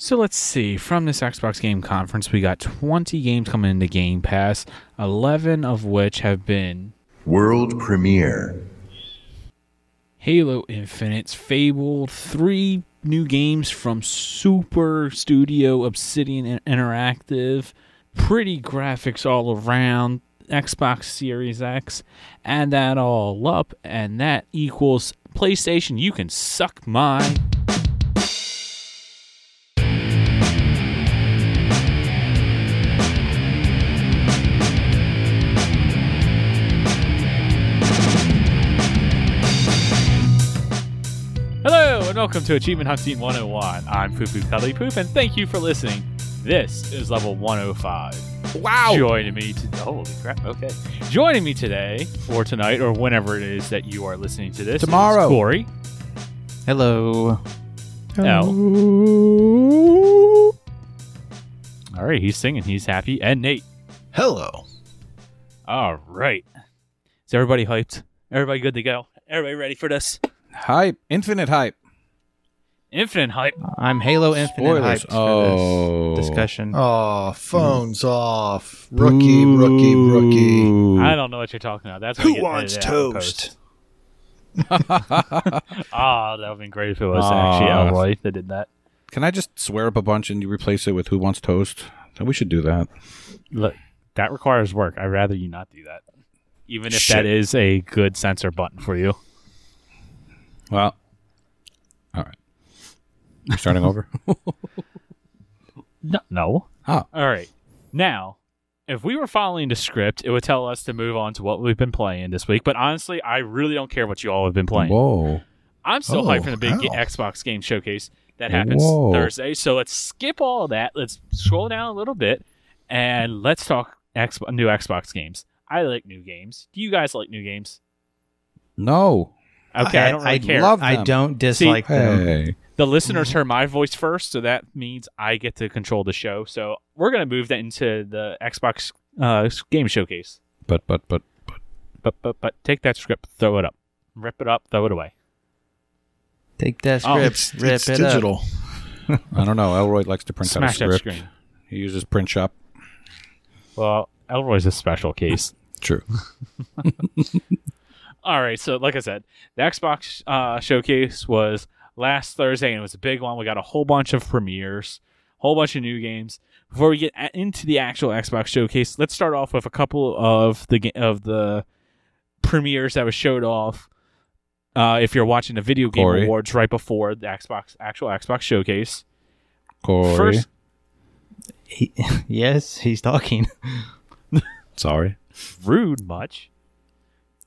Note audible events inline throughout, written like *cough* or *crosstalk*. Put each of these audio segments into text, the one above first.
So let's see. From this Xbox Game Conference, we got 20 games coming into Game Pass, 11 of which have been World premiere. Halo Infinite, Fable, three new games from Super Studio Obsidian Interactive, pretty graphics all around, Xbox Series X, add that all up, and that equals PlayStation. You can suck my. Welcome to Achievement Hunting 101. I'm Poo Poo Cuddly Poop, and thank you for listening. This is level 105. Wow. Joining me to holy crap. Okay, joining me today or tonight or whenever it is that you are listening to this. is Tomorrow. Corey. Hello. L. All right, he's singing. He's happy. And Nate. Hello. All right. Is everybody hyped? Everybody good to go? Everybody ready for this? Hype. Infinite hype. Infinite hype. I'm Halo Infinite Spoilers. hyped Oh. for this discussion. Oh, phones off. Rookie, rookie, rookie. I don't know what you're talking about. That's Who gonna get wants edited out in toast? *laughs* Ah, that would have been great if it was Aw. actually Elroy that did that. Can I just swear up a bunch and you replace it with Who Wants Toast? We should do that. Look, that requires work. I'd rather you not do that, even if Shit. that is a good censor button for you. Well, all right. You starting over? *laughs* No, no. Oh. All right. Now, if we were following the script, it would tell us to move on to what we've been playing this week. But honestly, I really don't care what you all have been playing. Whoa. I'm still Oh, hyped for the big oh, wow. Xbox game showcase that happens Whoa. Thursday. So let's skip all of that. Let's scroll down a little bit and let's talk X- new Xbox games. I like new games. Do you guys like new games? No. Okay, I, don't really I care. love I don't dislike them. Hey. The listeners heard my voice first, so that means I get to control the show. So we're gonna move that into the Xbox uh, game showcase. But, but, but, But but but but take that script, throw it up, rip it up, throw it away. Take that Oh, script, It's, rip it's it digital. I don't know. Elroy likes to print Smash out a script. screen. He uses print shop. Well, Elroy's a special case. *laughs* True. *laughs* All right, so like I said, the Xbox uh, showcase was last Thursday, and it was a big one. We got a whole bunch of premieres, a whole bunch of new games. Before we get into the actual Xbox showcase, let's start off with a couple of the of the premieres that was showed off. Uh, if you're watching the Video Game Corey. Awards right before the Xbox actual Xbox showcase, Corey. First- He, *laughs* yes, he's talking. Sorry. rude much.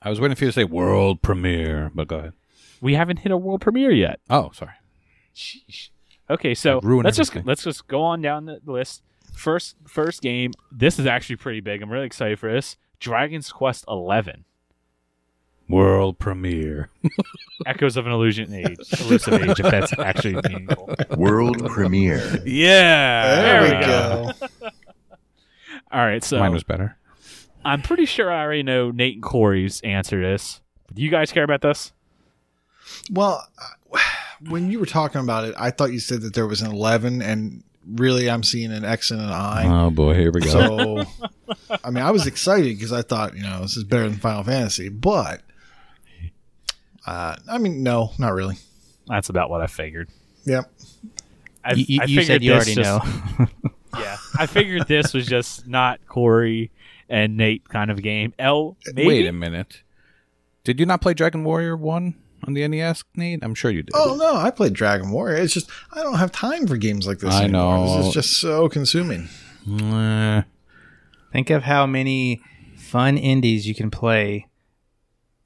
I was waiting for you to say world premiere, but go ahead. We haven't hit a world premiere yet. Oh, sorry. Sheesh. Okay, so ruin let's just let's just go on down the list. First first game. This is actually pretty big. I'm really excited for this. Dragon's Quest Eleven. World premiere. *laughs* Echoes of an Illusion Age. Elusive *laughs* Age, if that's actually meaningful. World premiere. Yeah. There, there we we go. *laughs* All right, so Mine was better. I'm pretty sure I already know Nate and Corey's answer to this. Do you guys care about this? Well, uh, when you were talking about it, I thought you said that there was an 11, and really I'm seeing an X and an I. Oh boy, here we go. So, I mean, I was excited because I thought, you know, this is better than Final Fantasy, but, uh, I mean, no, not really. That's about what I figured. Yep. I, you you, I you figured said you this already just- know. *laughs* Yeah, I figured this was just not Corey and Nate kind of game. L, maybe. Wait a minute. Did you not play Dragon Warrior 1 on the NES, Nate? I'm sure you did. Oh, no, I played Dragon Warrior. It's just, I don't have time for games like this I anymore. know. This is just so consuming. Think of how many fun indies you can play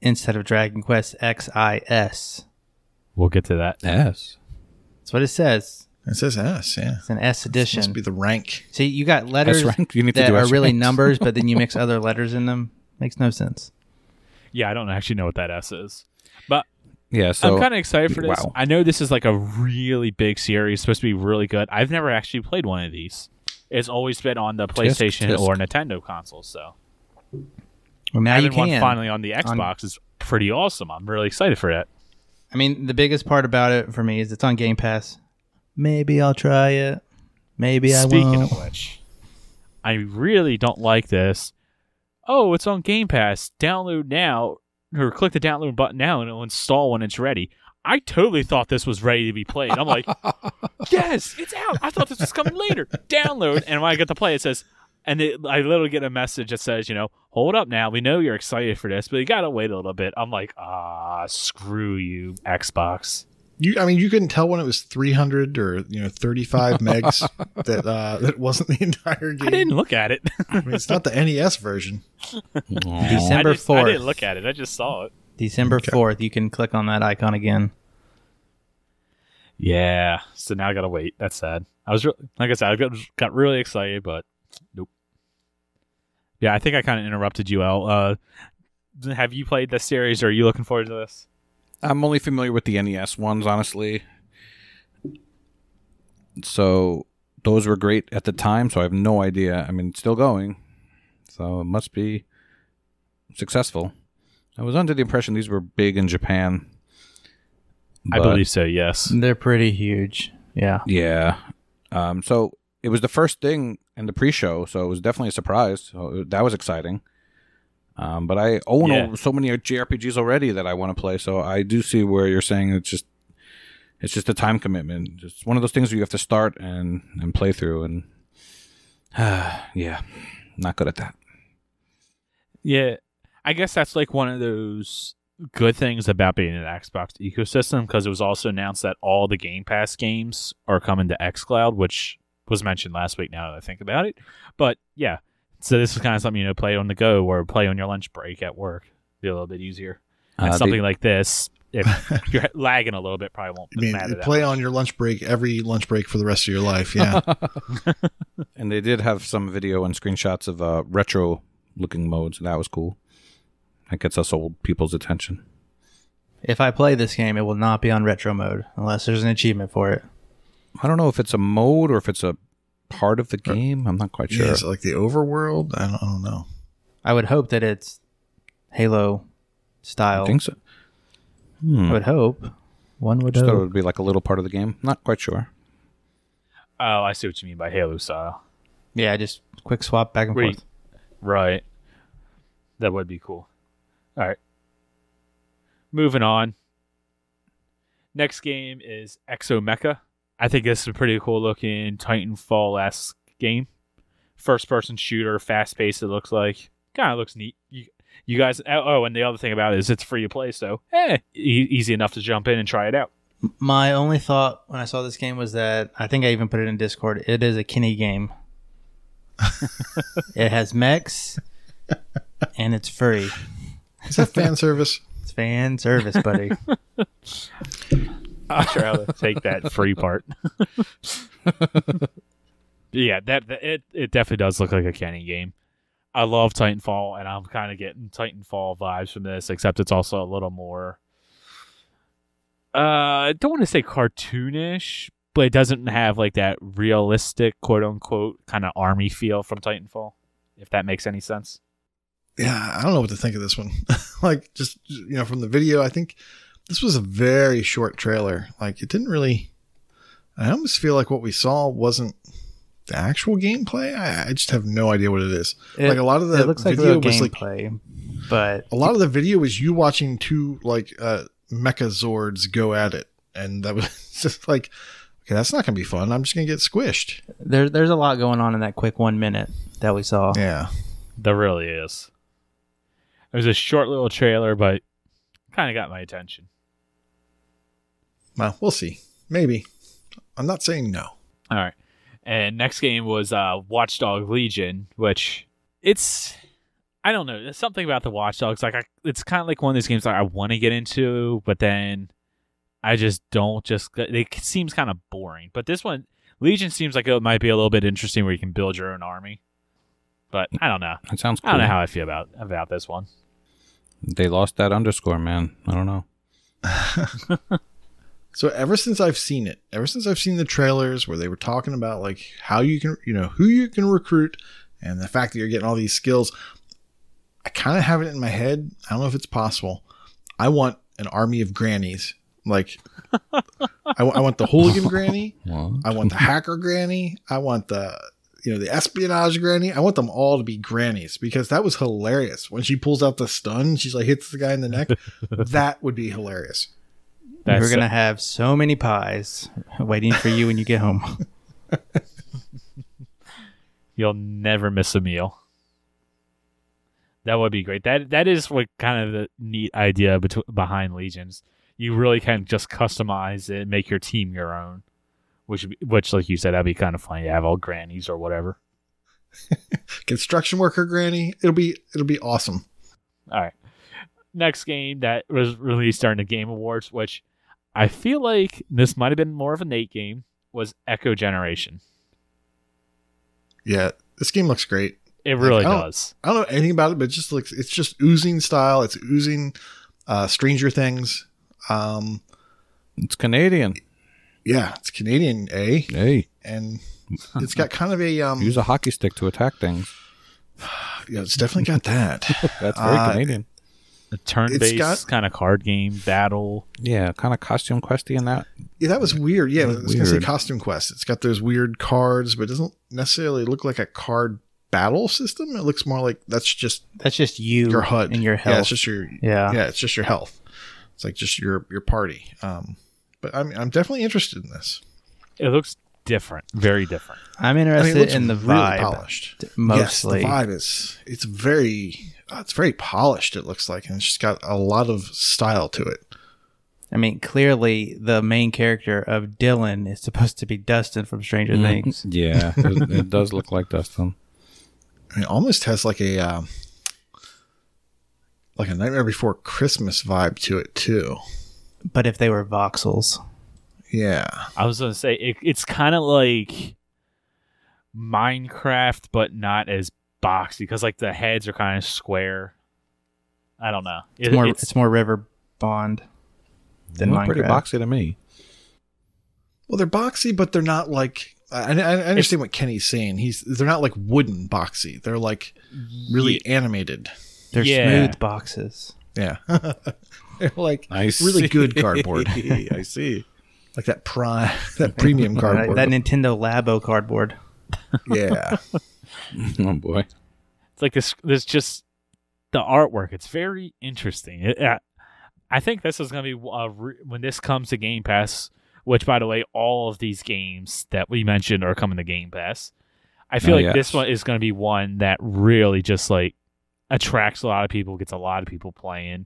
instead of Dragon Quest XIS. We'll get to that. S. That's what it says. It says S, yeah. It's an S edition. Must be the rank. See, you got letters rank? You need to that do are S really ranks. numbers, but then you *laughs* mix other letters in them. Makes no sense. Yeah, I don't actually know what that S is. Yeah, so I'm kind of excited for this. wow. I know this is like a really big series, supposed to be really good. I've never actually played one of these. It's always been on the PlayStation tisk. or Nintendo consoles. So Well, now you having one can. finally on the Xbox is pretty awesome. I'm really excited for that. I mean, the biggest part about it for me is it's on Game Pass. Maybe I'll try it. Maybe I Speaking won't. Speaking of which, I really don't like this. Oh, it's on Game Pass. Download now, or click the download button now, and it'll install when it's ready. I totally thought this was ready to be played. I'm like, *laughs* yes, it's out. I thought this was coming later. Download, and when I get to play, it says, and it, I literally get a message that says, you know, hold up now. We know you're excited for this, but you gotta wait a little bit. I'm like, ah, screw you, Xbox. You, I mean, you couldn't tell when it was 300 or you know 35 *laughs* megs that uh, that wasn't the entire game. I didn't look at it. I mean, it's not the *laughs* NES version. December fourth. I didn't look at it. I just saw it. December 4th. You can click on that icon again. Yeah. So now I gotta wait. That's sad. I was re- like I said, I got, got really excited, but nope. Yeah, I think I kind of interrupted you, El. Uh, have you played this series, or are you looking forward to this? I'm only familiar with the NES ones, honestly. So those were great at the time, so I have no idea. I mean, it's still going, so it must be successful. I was under the impression these were big in Japan. I believe so. Yes. They're pretty huge. Yeah. Yeah. Um, so it was the first thing in the pre-show, so it was definitely a surprise. So that was exciting. Um, but I own Yeah. so many JRPGs already that I want to play, so I do see where you're saying it's just it's just a time commitment. It's one of those things where you have to start and and play through, and *sighs* yeah, not good at that. Yeah, I guess that's like one of those good things about being an Xbox ecosystem because it was also announced that all the Game Pass games are coming to XCloud, which was mentioned last week. Now that I think about it, but yeah, so this is kind of something you know, play on the go or play on your lunch break at work, be a little bit easier. And Uh, the- something like this, if *laughs* you're lagging a little bit, probably won't I mean, matter. that play much. on your lunch break every lunch break for the rest of your life. Yeah. *laughs* and they did have some video and screenshots of uh, retro looking modes, and that was cool. That gets us old people's attention. If I play this game, it will not be on retro mode unless there's an achievement for it. I don't know if it's a mode or if it's a part of the game. I'm not quite sure. yeah, is it like the overworld? I don't, I don't know. I would hope that it's Halo style. I think so. Hmm. I would hope. One would Just thought it would be like a little part of the game. Not quite sure. Oh, I see what you mean by Halo style. Yeah, just quick swap back and Where you- forth. Right. That would be cool. All right. Moving on. Next game is Exomecha. I think this is a pretty cool looking Titanfall esque game. First person shooter, fast paced, it looks like. Kind of looks neat. You, you guys, oh, and the other thing about it is it's free to play, so eh, e- easy enough to jump in and try it out. My only thought when I saw this game was that I think I even put it in Discord. It is a Kenny game. *laughs* it has mechs, and it's free. Is that fan *laughs* service? It's fan service, buddy. *laughs* Not sure how to take that free part. *laughs* yeah, that, that it it definitely does look like a Kenny game. I love Titanfall, and I'm kind of getting Titanfall vibes from this, except it's also a little more. Uh, I don't want to say cartoonish, but it doesn't have like that realistic, quote unquote, kind of army feel from Titanfall. If that makes any sense. yeah, I don't know what to think of this one. *laughs* like, just you know, from the video, I think this was a very short trailer. Like, it didn't really. I almost feel like what we saw wasn't the actual gameplay. I, I just have no idea what it is. It- like a lot of the it looks like video real was like but a lot of the video was you watching two like uh mecha zords go at it, and that was *laughs* just like, okay, that's not gonna be fun. I'm just gonna get squished. there, there's a lot going on in that quick one minute that we saw. Yeah. There really is. It was a short little trailer, but kind of got my attention. Well, we'll see. Maybe. I'm not saying no. All right. And next game was uh, Watchdog Legion, which it's I don't know. There's something about the Watch Dogs. Like I, it's kind of like one of these games that I want to get into, but then I just don't. Just it seems kind of boring. But this one, Legion, seems like it might be a little bit interesting, where you can build your own army. But I don't know. That sounds cool. I don't know how I feel about about this one. They lost that underscore, man. I don't know. *laughs* So ever since I've seen it, ever since I've seen the trailers where they were talking about like how you can, you know, who you can recruit and the fact that you're getting all these skills, I kind of have it in my head. I don't know if it's possible. I want an army of grannies Like, I, want the hooligan *laughs* granny. I want the hacker granny. I want the you know the espionage granny. I want them all to be grannies because that was hilarious when she pulls out the stun. She's like hits the guy in the neck. *laughs* that would be hilarious. That's We're gonna have so many pies waiting for you when you get home. *laughs* You'll never miss a meal. That would be great. That that is what kind of the neat idea betw- behind Legions. You really can just customize it, make your team your own. Which, which, like you said, that'd be kind of funny to have all grannies or whatever. *laughs* Construction worker granny. It'll be it'll be awesome. All right. Next game that was released during the Game Awards, which I feel like this might have been more of a Nate game, was Echo Generation. Yeah, this game looks great. It really I does. I don't know anything about it, but it just looks it's just oozing style. It's oozing uh Stranger Things. Um it's Canadian. yeah, it's Canadian, A, Hey, and it's got kind of a um use a hockey stick to attack things. *sighs* yeah, it's definitely got that. *laughs* That's very Uh, Canadian. A turn-based got- kind of card game battle. Yeah, kind of costume questy in that. Yeah, that was weird. Yeah, I was gonna say Costume Quest. It's got those weird cards, but it doesn't necessarily look like a card battle system. It looks more like that's just That's just you your HUD and your health. Yeah, it's just your Yeah. yeah, it's just your health. It's like just your your party. Um, but I'm I'm definitely interested in this. It looks different, very different. I'm I mean, interested in the really vibe polished. mostly. Yes, the vibe is it's very uh, it's very polished. It looks like, and it's just got a lot of style to it. I mean, clearly the main character of Dylan is supposed to be Dustin from Stranger Mm-hmm. Things. *laughs* Yeah, it, it does look like Dustin. I mean, it almost has like a um, like a Nightmare Before Christmas vibe to it too. But if they were voxels, Yeah, I was gonna say it, it's kind of like Minecraft, but not as boxy because like the heads are kind of square. I don't know. it's It- more it's- it's more River Bond than Look pretty boxy to me. well, they're boxy, but they're not like. I, I I understand what Kenny's saying. He's they're not like wooden boxy. They're like really animated. They're Yeah. smooth boxes. Yeah, *laughs* they're like I really see. good cardboard, *laughs* I see. like that prime *laughs* that premium Right, cardboard. that Nintendo Labo cardboard. yeah, *laughs* Oh boy. It's like this. There's just the artwork. It's very interesting. It, uh, I think this is going to be uh, re- when this comes to Game Pass. Which, by the way, all of these games that we mentioned are coming to Game Pass. I feel Oh, like yes. this one is going to be one that really just like attracts a lot of people, gets a lot of people playing.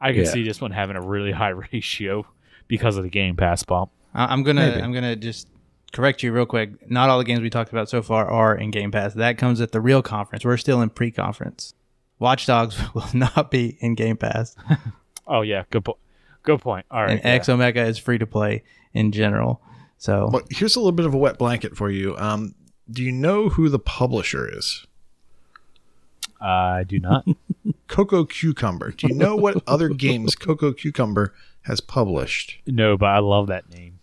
I can Yeah. see this one having a really high *laughs* ratio because of the Game Pass bump. I- I'm gonna Maybe. I'm gonna just correct you real quick. Not all the games we talked about so far are in Game Pass. That comes at the real conference. We're still in pre-conference. Watch Dogs *laughs* will not be in Game Pass, *laughs* Oh yeah, good point. Good point. All right. and Exomecha is free to play in general. So But here's a little bit of a wet blanket for you. Um, do you know who the publisher is? I do not. *laughs* Cococucumber. Do you know what other games Cococucumber has published? no, but I love that name.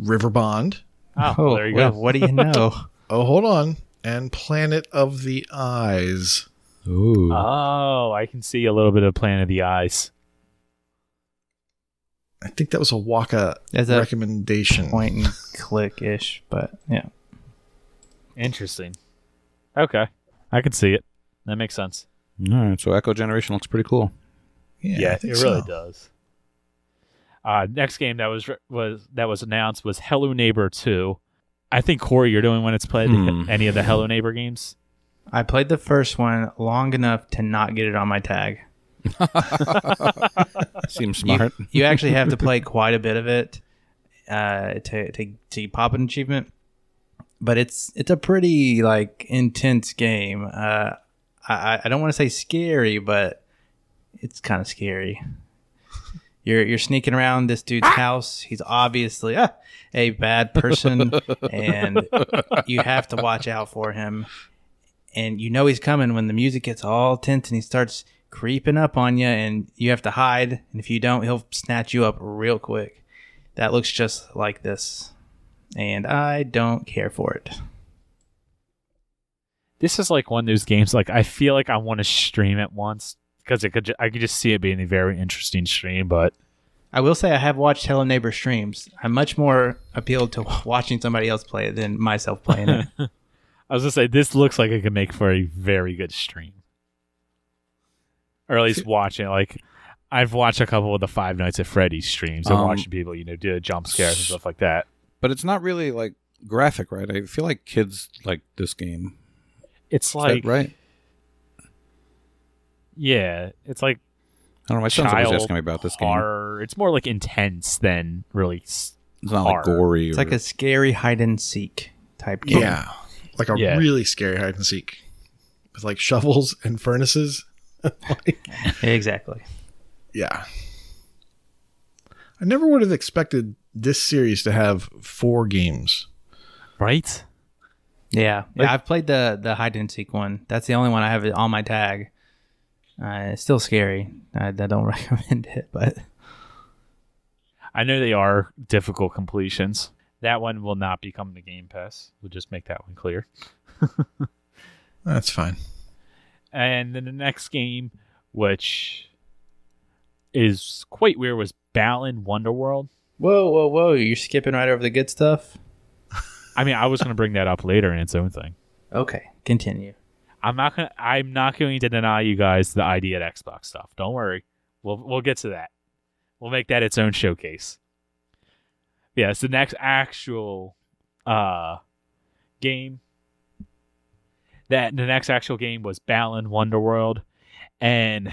Riverbond. Oh, oh, well, there you well, go. what do you know? *laughs* Oh, hold on. And Planet of the Eyes. Ooh. Oh, I can see a little bit of Planet of the Eyes. I think that was a Waka As a recommendation. point and *laughs* click ish, but yeah. Interesting. Okay, I can see it. That makes sense. All right, so Echo Generation looks pretty cool. Yeah, I it think really does. Uh, next game that was was that was announced was Hello Neighbor Two. I think Corey, you're doing when it's played Hmm. any of the Hello Neighbor games. I played the first one long enough to not get it on my tag. *laughs* Seems You- smart. *laughs* You, actually have to play quite a bit of it uh, to, to to pop an achievement. But it's it's a pretty like intense game. Uh, I I don't want to say scary, but it's kind of scary. You're you're sneaking around this dude's house. He's obviously ah, a bad person, *laughs* and you have to watch out for him. And you know he's coming when the music gets all tense and he starts creeping up on you, and you have to hide. And if you don't, he'll snatch you up real quick. That looks just like this, and I don't care for it. This is like one of those games. Like I feel like I want to stream it once because it could. ju- I could just see it being a very interesting stream, but I will say I have watched Hello Neighbor streams. I'm much more appealed to *laughs* watching somebody else play it than myself playing it. *laughs* I was gonna say this looks like it could make for a very good stream, or at least watching. Like I've watched a couple of the Five Nights at Freddy's streams and Um, watching people, you know, do jump scares and stuff like that. But it's not really like graphic, right? I feel like kids like this game. It's like right? Yeah, it's like I don't know. My son's always asking me about this game. It's more like intense than really. s- It's not like gory. It's or- like a scary hide and seek type game. Yeah. Like a Yeah. really scary hide and seek with like shovels and furnaces. *laughs* Exactly. Yeah. I never would have expected this series to have four games. Right? Yeah, Like- yeah. I've played the the hide and seek one. That's the only one I have on my tag. Uh, it's still scary. I, I don't *laughs* recommend it, but I know they are difficult completions. That one will not become the Game Pass. We'll just make that one clear. *laughs* That's fine. And then the next game, which is quite weird, was Balan Wonderworld. whoa, whoa, whoa! You're skipping right over the good stuff. I mean, I was going to bring that up later in its own thing. Okay, continue. I'm not going. to I'm not going to deny you guys the ID at Xbox stuff. Don't worry. We'll we'll get to that. We'll make that its own showcase. Yeah, it's the next actual uh game. That the next actual game was Balan Wonderworld, and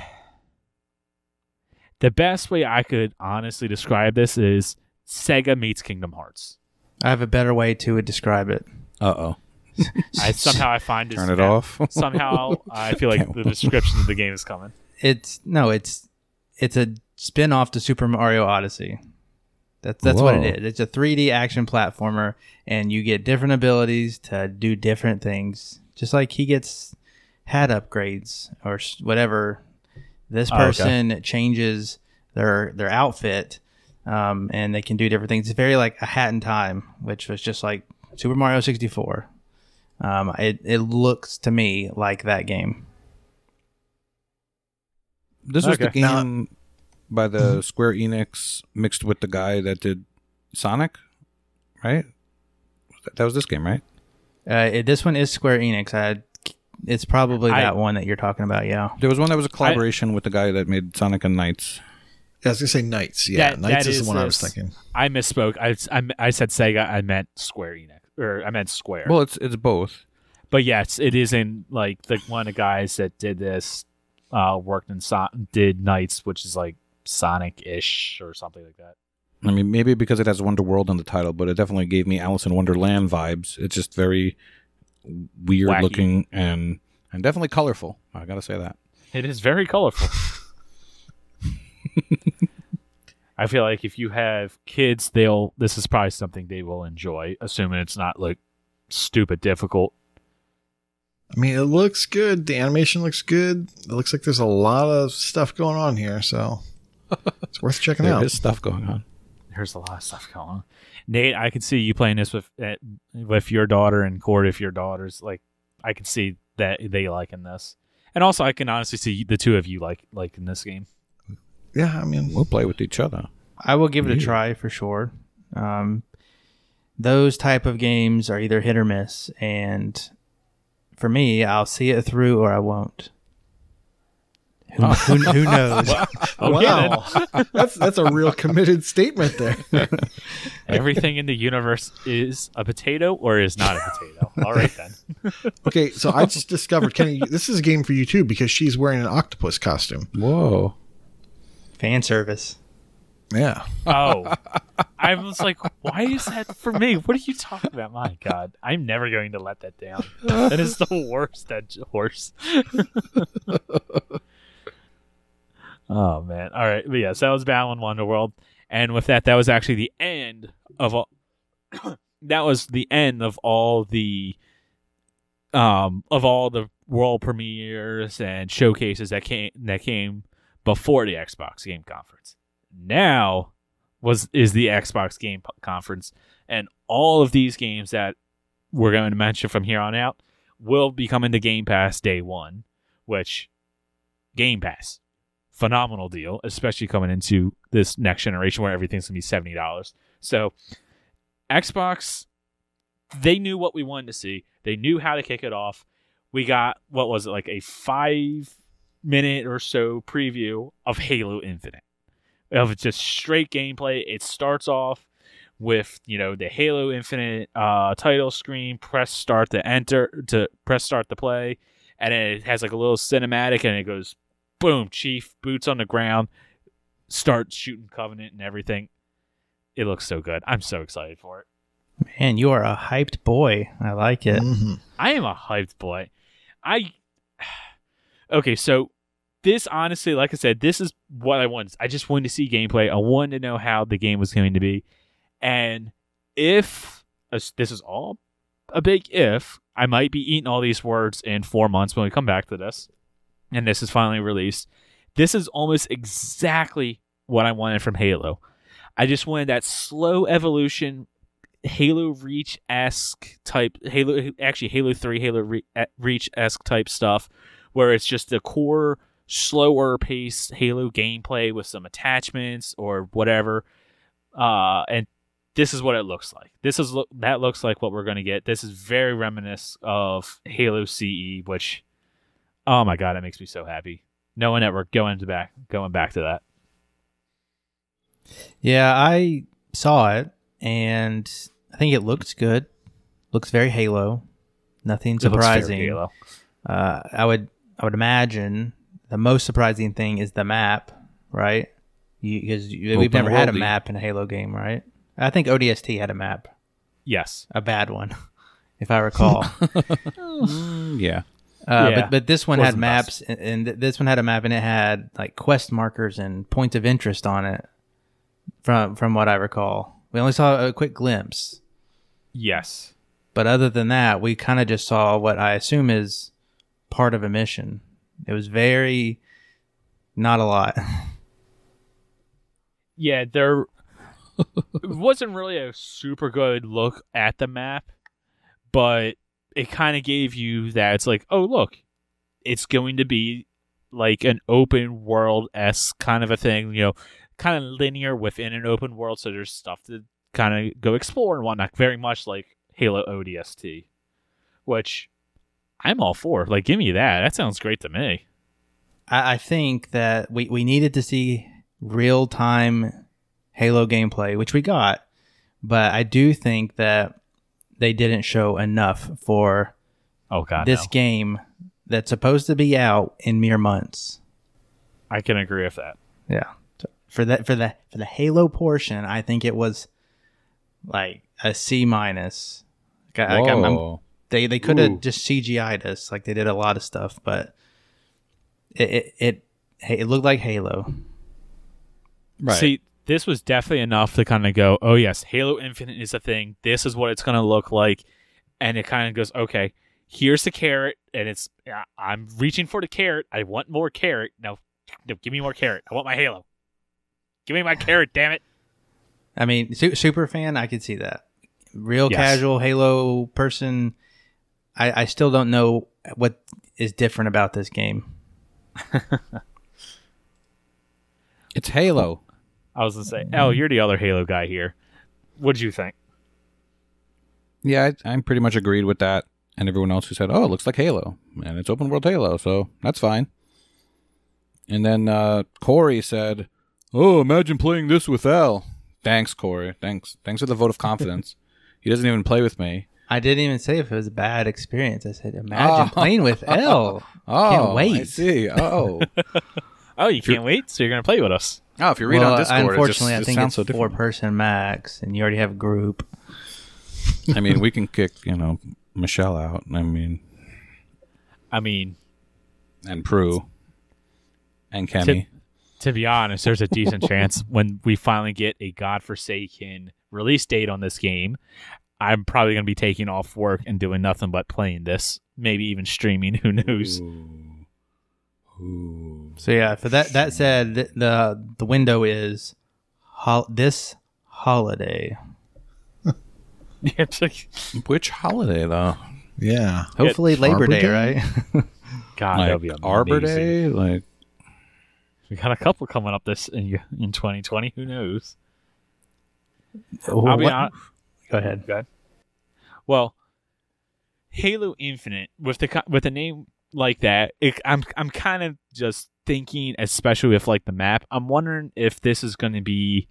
the best way I could honestly describe this is Sega meets Kingdom Hearts. I have a better way to describe it. uh oh. *laughs* I somehow I find Turn this- it off. *laughs* somehow I feel like the description of the game is coming. It's no, it's it's a spin off to Super Mario Odyssey. That's that's what it is. It's a 3D action platformer, and you get different abilities to do different things. Just like he gets hat upgrades or whatever. This Oh, okay. person changes their their outfit, um, and they can do different things. It's very like a Hat in Time, which was just like Super Mario 64. Um, it it looks to me like that game. This was the Okay. game by the Square Enix mixed with the guy that did Sonic, right? That was this game, right? Uh, it, this one is Square Enix. I, it's probably I- that one that you're talking about. Yeah. There was one that was a collaboration with the guy that made Sonic and NiGHTS. Yeah, I was gonna say NiGHTS. Yeah, That- NiGHTS that is, is the one I was thinking. I misspoke. I, I, I said Sega. I meant Square Enix, or I meant Square. Well, it's it's both. but yes, it is in like the one of the guys that did this uh, worked in so- did NiGHTS, which is like Sonic ish or something like that. I mean, maybe because it has Wonder World in the title, but it definitely gave me Alice in Wonderland vibes. It's just very weird Wacky. looking and and definitely colorful. I gotta say that. It is very colorful. *laughs* I feel like if you have kids, they'll. This is probably something they will enjoy, assuming it's not like stupid difficult. I mean, it looks good. The animation looks good. It looks like there's a lot of stuff going on here, so *laughs* it's worth checking There out. is stuff going on. There's a lot of stuff going on. Nate, I can see you playing this with uh, with your daughter and Cord if your daughters like. I can see that they liking this, and also I can honestly see the two of you like liking this game. Yeah, I mean, We'll play with each other. I will give it a try for sure. Um, those type of games are either hit or miss, and for me, I'll see it through or I won't. Who, *laughs* who, who knows? Okay, *laughs* wow, that's that's a real committed statement there. *laughs* Everything in the universe is a potato or is not a potato. All right then. Okay, so I just discovered, Kenny, this is a game for you too because she's wearing an octopus costume. Whoa. Fan service. Yeah, Oh, *laughs* I was like, why is that for me? What are you talking about? My God, I'm never going to let that down. That is the *laughs* worst. That j- horse. *laughs* oh man. All right, but yes, that was Balan Wonderworld, and with that, that was actually the end of all. *coughs* that was the end of all the, um, of all the world premieres and showcases that came that came before the Xbox Game Conference now was is the Xbox Game Conference, and all of these games that we're going to mention from here on out will be coming to Game Pass day one, which Game Pass phenomenal deal, especially coming into this next generation where everything's gonna be seventy dollars. So Xbox, they knew what we wanted to see. They knew how to kick it off. We got what was it like a five minute or so preview of Halo Infinite of just straight gameplay. It starts off with you know the Halo Infinite uh, title screen. Press start to enter to press start to play, and then it has like a little cinematic, and it goes boom, Chief boots on the ground, start shooting Covenant and everything. It looks so good. I'm so excited for it. Man, you are a hyped boy. I like it. Mhm. I am a hyped boy. I okay, so this honestly, like I said, this is what I wanted. I just wanted to see gameplay. I wanted to know how the game was going to be, and if this is all a big if, I might be eating all these words in four months when we come back to this, and this is finally released. This is almost exactly what I wanted from Halo. I just wanted that slow evolution Halo Reach esque type Halo actually Halo 3 Halo Re- Reach esque type stuff where it's just a core slower pace Halo gameplay with some attachments or whatever uh and this is what it looks like. This is lo- that looks like what we're going to get. This is very reminiscent of Halo CE which oh my god, it makes me so happy. Knowing that we're going to back going back to that. Yeah, I saw it and I think it looks good. Looks very Halo. Nothing It looks very surprising. Halo. Uh, I would I would imagine the most surprising thing is the map, right? Because we've never had a map in a Halo game, right? I think ODST had a map, Yes. a bad one, *laughs* if I recall. *laughs* Mm, yeah. Uh, Yeah. but but this one had Wasn't maps, and, and this one had a map, and it had like quest markers and points of interest on it. From from what I recall, we only saw a quick glimpse, Yes. but other than that, we kind of just saw what I assume is part of a mission. It was very not a lot. *laughs* yeah, there *laughs* wasn't really a super good look at the map, but it kind of gave you that it's like, oh look, it's going to be like an open world s kind of a thing, you know, kind of linear within an open world. So there's stuff to kind of go explore and whatnot, very much like Halo ODST, which I'm all for. Like, give me that. That sounds great to me. I, I think that we, we needed to see real time Halo gameplay, which we got, but I do think that they didn't show enough for Oh god, this no. game that's supposed to be out in mere months. I can agree with that. Yeah. For that for the for the Halo portion, I think it was like a C minus. Like, I- like, I'm- I'm- Whoa. They they could Ooh. have just CGI'd us like they did a lot of stuff, but it it it, it looked like Halo. Right. See, this was definitely enough to kind of go, oh, yes, Halo Infinite is a thing. This is what it's going to look like. And it kind of goes, okay, here's the carrot. And it's, yeah, I'm reaching for the carrot. I want more carrot. No, no, give me more carrot. I want my Halo. Give me my carrot, damn it. I mean, su- super fan, I could see that. Real Yes. casual Halo person, I, I still don't know what is different about this game. *laughs* It's Halo. I was going to say, oh, you're the other Halo guy here. What did you think? Yeah, I, I'm pretty much agreed with that. And everyone else who said, "Oh, it looks like Halo, and it's open world Halo, so that's fine." And then uh, Corey said, "Oh, imagine playing this with Al." Thanks, Corey. Thanks. Thanks for the vote of confidence. *laughs* he doesn't even play with me. I didn't even say if it was a bad experience. I said, imagine Oh. playing with *laughs* L. Oh, Can't wait. I see. Oh, *laughs* Oh, you can't wait? So you're going to play with us. oh. If you read well, on Discord, unfortunately, it I think it it's so four person max, and you already have a group. *laughs* I mean, we can kick you know Michelle out. I mean, I mean, and Prue, and Kenny. to be honest, there's a decent chance when we finally get a godforsaken release date on this game, I'm probably going to be taking off work and doing nothing but playing this, maybe even streaming. *laughs* Who knows? Ooh. Ooh. So yeah, for that that said, th- the the window is hol- this holiday. *laughs* Yeah, Which holiday though? Yeah. Hopefully Labor Day, Day? right? *laughs* God, that'd be like Arbor. Day? Like We got a couple coming up this in, in 2020. Who knows? Oh, I'll be what- honest. Go ahead. Go ahead. Well, Halo Infinite with the with a name like that, it, I'm I'm kind of just thinking, especially with like the map. I'm wondering if this is going to be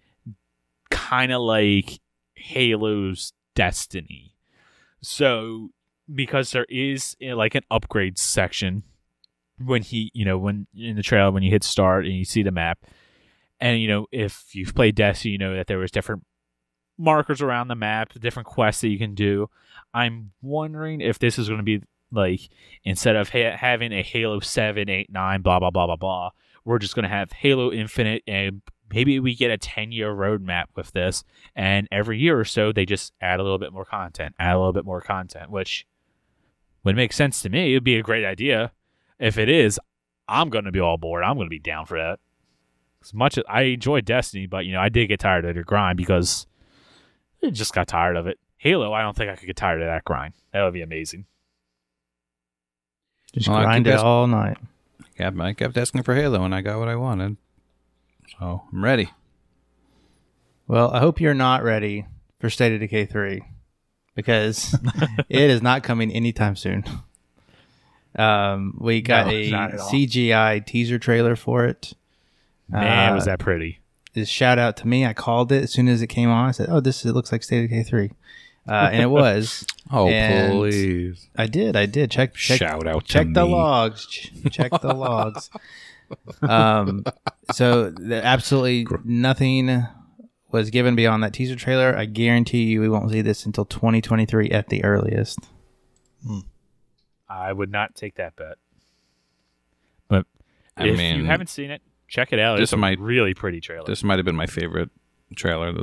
kind of like Halo's Destiny. So because there is eh, like an upgrade section when he, you know, when in the trailer when you hit start and you see the map, and you know if you've played Destiny, you know that there was different markers around the map, the different quests that you can do. I'm wondering if this is going to be like instead of ha- having a Halo 7, 8, 9, blah, blah, blah, blah, blah, we're just going to have Halo Infinite and maybe we get a 10 year roadmap with this. And every year or so, they just add a little bit more content, add a little bit more content, which would make sense to me. It would be a great idea. If it is, I'm going to be all aboard. I'm going to be down for that. As much as I enjoy Destiny, but you know, I did get tired of the grind because I just got tired of it. Halo, I don't think I could get tired of that grind. That would be amazing. Just Well, grind it ask- all night. Yeah, I kept asking for Halo, and I got what I wanted. So I'm ready. Well, I hope you're not ready for State of Decay 3 because *laughs* it is not coming anytime soon. Um, we got No, a not at all. CGI teaser trailer for it. Man, Uh, was that pretty. This shout out to me. I called it as soon as it came on. I said, "Oh, this it looks like State of Decay three. Uh, and it was. *laughs* Oh, And- please. I did. I did. Check check Shout out to check the me. logs. Check the *laughs* logs. Um, so the, absolutely nothing was given beyond that teaser trailer. I guarantee you, we won't see this until 2023 at the earliest. I would not take that bet. But I if mean, you haven't seen it, check it out. this It's a really pretty trailer. This might have been my favorite trailer. It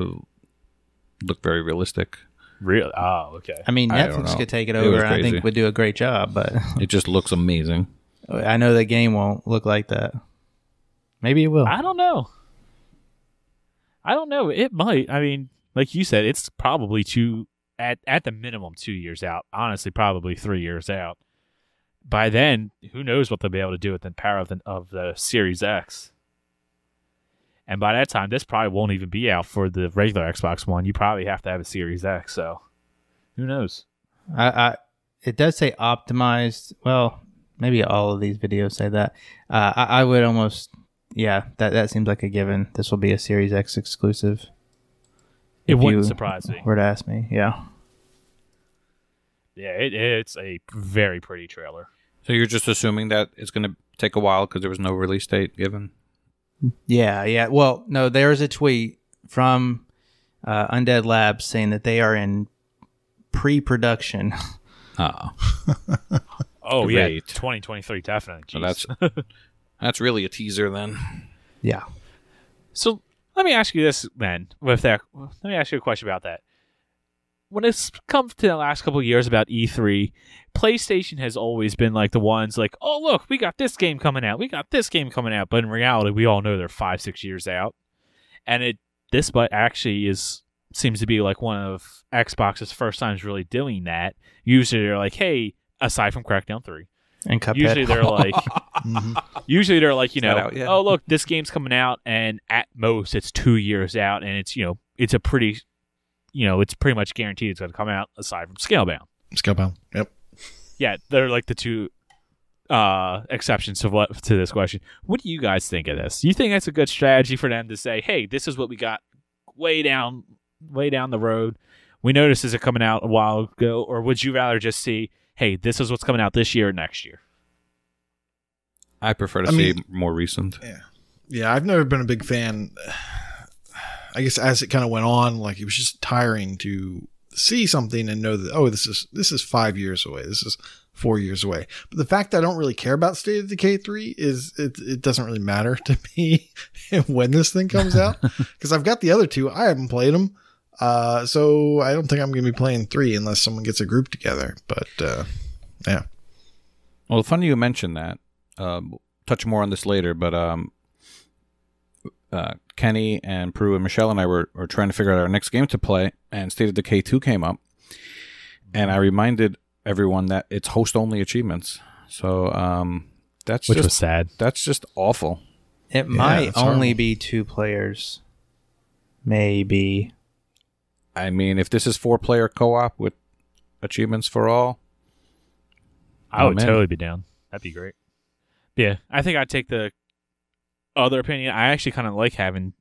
looked very realistic. Real? Oh, okay. I mean, Netflix know. could take it It over, was and I crazy. think would do a great job. But *laughs* It just looks amazing. I know the game won't look like that. Maybe it will. I don't know. I don't know. It might. I mean, like you said, it's probably two at at the minimum two years out. Honestly, probably three years out. By then, who knows what they'll be able to do with the power of the of the Series X. And by that time, this probably won't even be out for the regular Xbox One. You probably have to have a Series X. So, who knows? I, I it does say optimized. Well, maybe all of these videos say that. Uh, I, I would almost, yeah, that that seems like a given. This will be a Series X exclusive. It If wouldn't you surprise me. Were to ask me, yeah. Yeah, it, it's a very pretty trailer. So you're just assuming that it's going to take a while because there was no release date given. Yeah, yeah. Well, no, there's a tweet from uh, Undead Labs saying that they are in pre-production. Oh, *laughs* Oh yeah, Great. 2023 definitely. so that's *laughs* that's really a teaser then. yeah. So let me ask you this then. With that, let me ask you a question about that. When it's come to the last couple of years about E3, PlayStation has always been like the ones like, oh look, we got this game coming out, we got this game coming out, but in reality, we all know they're five, six years out, and it this but actually is seems to be like one of Xbox's first times really doing that. Usually they're like, hey, aside from Crackdown Three, And Cuphead. usually they're *laughs* like, Mhm. usually they're like you Is know oh look this game's coming out and at most it's two years out and it's you know it's a pretty you know it's pretty much guaranteed it's going to come out aside from scalebound Scalebound. Yep. Yeah they're like the two uh exceptions to what to this question what do you guys think of this you think that's a good strategy for them to say hey this is what we got way down way down the road we noticed this is coming out a while ago or would you rather just see hey this is what's coming out this year or next year I prefer to I see mean- more recent. Yeah, yeah. I've never been a big fan. *sighs* I guess as it kind of went on, like it was just tiring to see something and know that oh, this is this is five years away. This is four years away. But the fact that I don't really care about State of Decay three is it, it doesn't really matter *laughs* to me *laughs* when this thing comes out *laughs* because I've got the other two. I haven't played them. Uh, so I don't think I'm going to be playing three unless someone gets a group together. But uh, yeah, Well, funny you mentioned that. Um, touch more on this later, but um, uh, Kenny and Prue and Michelle and I were, were trying to figure out our next game to play, and State of Decay 2 came up. And I reminded everyone that it's host only achievements. So um, that's which just was sad that's just awful. It might only horrible. be two players. Maybe. I mean, if this is four player co op with achievements for all, I would man. totally be down. That'd be great. Yeah, I think I'd take the other opinion. I actually kind of like having,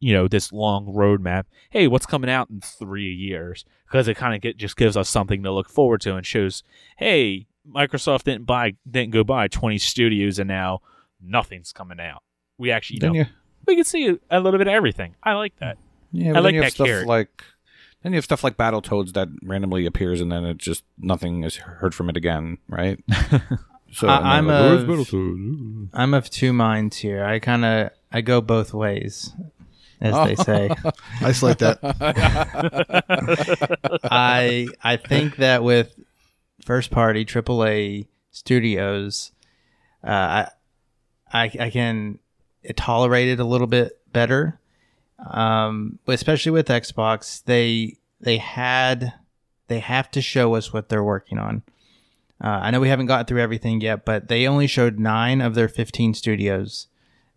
you know, this long roadmap. Hey, what's coming out in three years? Because it kind of get just gives us something to look forward to and shows, hey, Microsoft didn't buy, didn't go buy twenty studios, and now nothing's coming out. We actually, you know, you we can see a, little bit of everything. I like that. yeah, I like you have that stuff carrot. like then you have stuff like Battletoads that randomly appears and then it just nothing is heard from it again, right? *laughs* so I- and then I'm like, a- "Where's Battletoads?" I'm of two minds here. I kind of I go both ways, as they *laughs* say. Isolate that. *laughs* I I think that with first party AAA studios, uh, I, I I can tolerate it a little bit better. Um, especially with Xbox, they they had they have to show us what they're working on. Uh, I know we haven't gotten through everything yet, but they only showed nine of their 15 studios,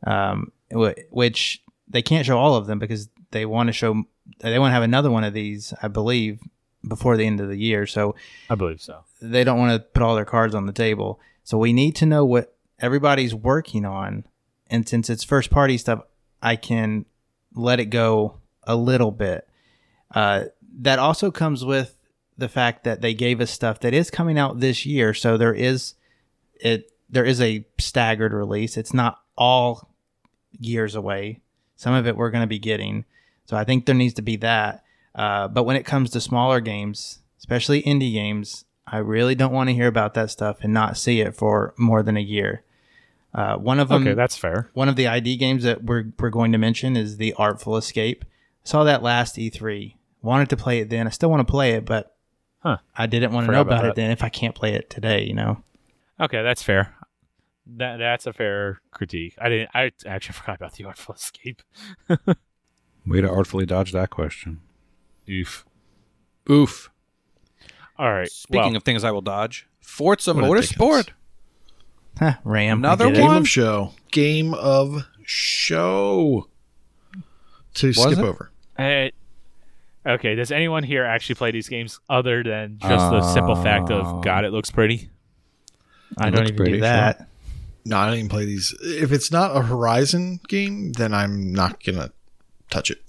um, wh- which they can't show all of them because they want to show they want to have another one of these, I believe, before the end of the year. So I believe so. they don't want to put all their cards on the table. So we need to know what everybody's working on. And since it's first party stuff, I can let it go a little bit. Uh, that also comes with the fact that they gave us stuff that is coming out this year. So there is it there is a staggered release. It's not all years away. Some of it we're going to be getting. So I think there needs to be that. Uh, but when it comes to smaller games, especially indie games, I really don't want to hear about that stuff and not see it for more than a year. Uh, one of them, Okay, that's fair. one of the ID games that we're we're going to mention is the Artful Escape. I saw that last E3. Wanted to play it then. I still want to play it, but Huh. I didn't want to know about about it then if I can't play it today. You know. Okay, that's fair. That that's a fair critique. I didn't. I actually *laughs* forgot about the Artful Escape. *laughs* Way to artfully dodge that question. Oof. Oof. All right. Speaking well, of things I will dodge, Forza What a Motorsport. Huh, Ram. Another get. Game of show. Game of show. To skip it? over. eh, okay. Does anyone here actually play these games other than just the simple fact Uh, of God, it looks pretty? I It don't looks even pretty, do that. No, I don't even play these. If it's not a Horizon game, then I'm not gonna touch it.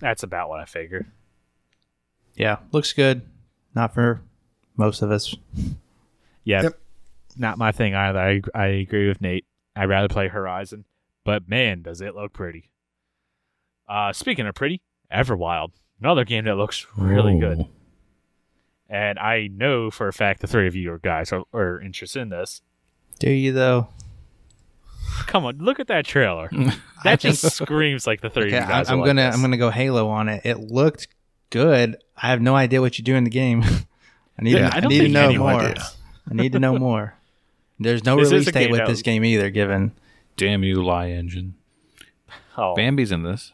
That's about what I figured. Yeah, looks good. Not for most of us. Yeah. Yep. Not my thing either. I I agree with Nate. I'd rather play Horizon, but man, does it look pretty. Uh, speaking of pretty, Everwild, another game that looks really good. And I know for a fact the three of you are guys are, are interested in this. Do you though? Come on, look at that trailer. *laughs* That just *laughs* screams like the three Okay, of you guys. I, am gonna like. I'm gonna go Halo on it. It looked good. I have no idea what you do in the game. *laughs* I need Yeah, to, I I need to know more. did. I need to know more. There's no This release date with that- this game either. Given Damn you, lie engine. Oh, Bambi's in this.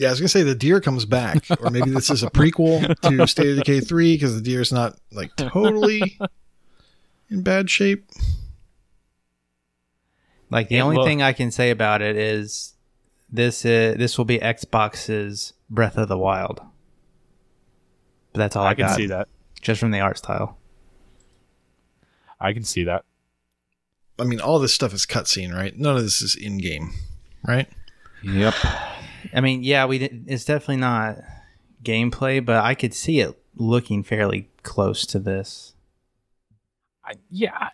Yeah, I was gonna say the deer comes back, or maybe this is a *laughs* prequel to State of Decay three because the deer is not like totally *laughs* in bad shape. like the It only look- thing I can say about it is this uh, this will be Xbox's Breath of the Wild. But that's all I, I can got, see that. just from the art style. I can see that. I mean, all this stuff is cutscene, right? None of this is in game, right? Yep. I mean, yeah, we did, it's definitely not gameplay, but I could see it looking fairly close to this. I, yeah.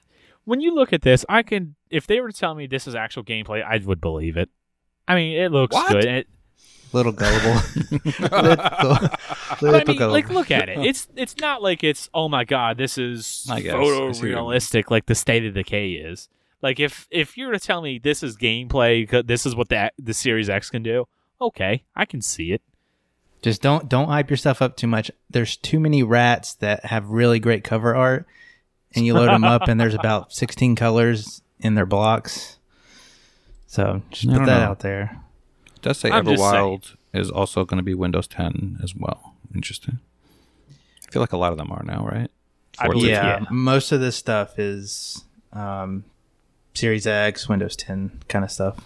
When you look at this, I can. If they were to tell me this is actual gameplay, I would believe it. I mean, it looks What? good. and It, little gullible. *laughs* little, But I mean, gullible. like, look at it. It's it's not like it's oh my god, this is I guess. I see what you mean. photorealistic like the State of the Decay is. Like if if you were to tell me this is gameplay, this is what the the Series X can do, okay, I can see it. Just don't don't hype yourself up too much. There's too many rats that have really great cover art, and you load them up, and there's about *laughs* 16 colors in their blocks. So just put that know. out there. It does say I'm Everwild is also going to be Windows 10 as well. Interesting. I feel like a lot of them are now, right? I Forza. believe- Yeah, yeah. most of this stuff is um, Series X, Windows 10 kind of stuff.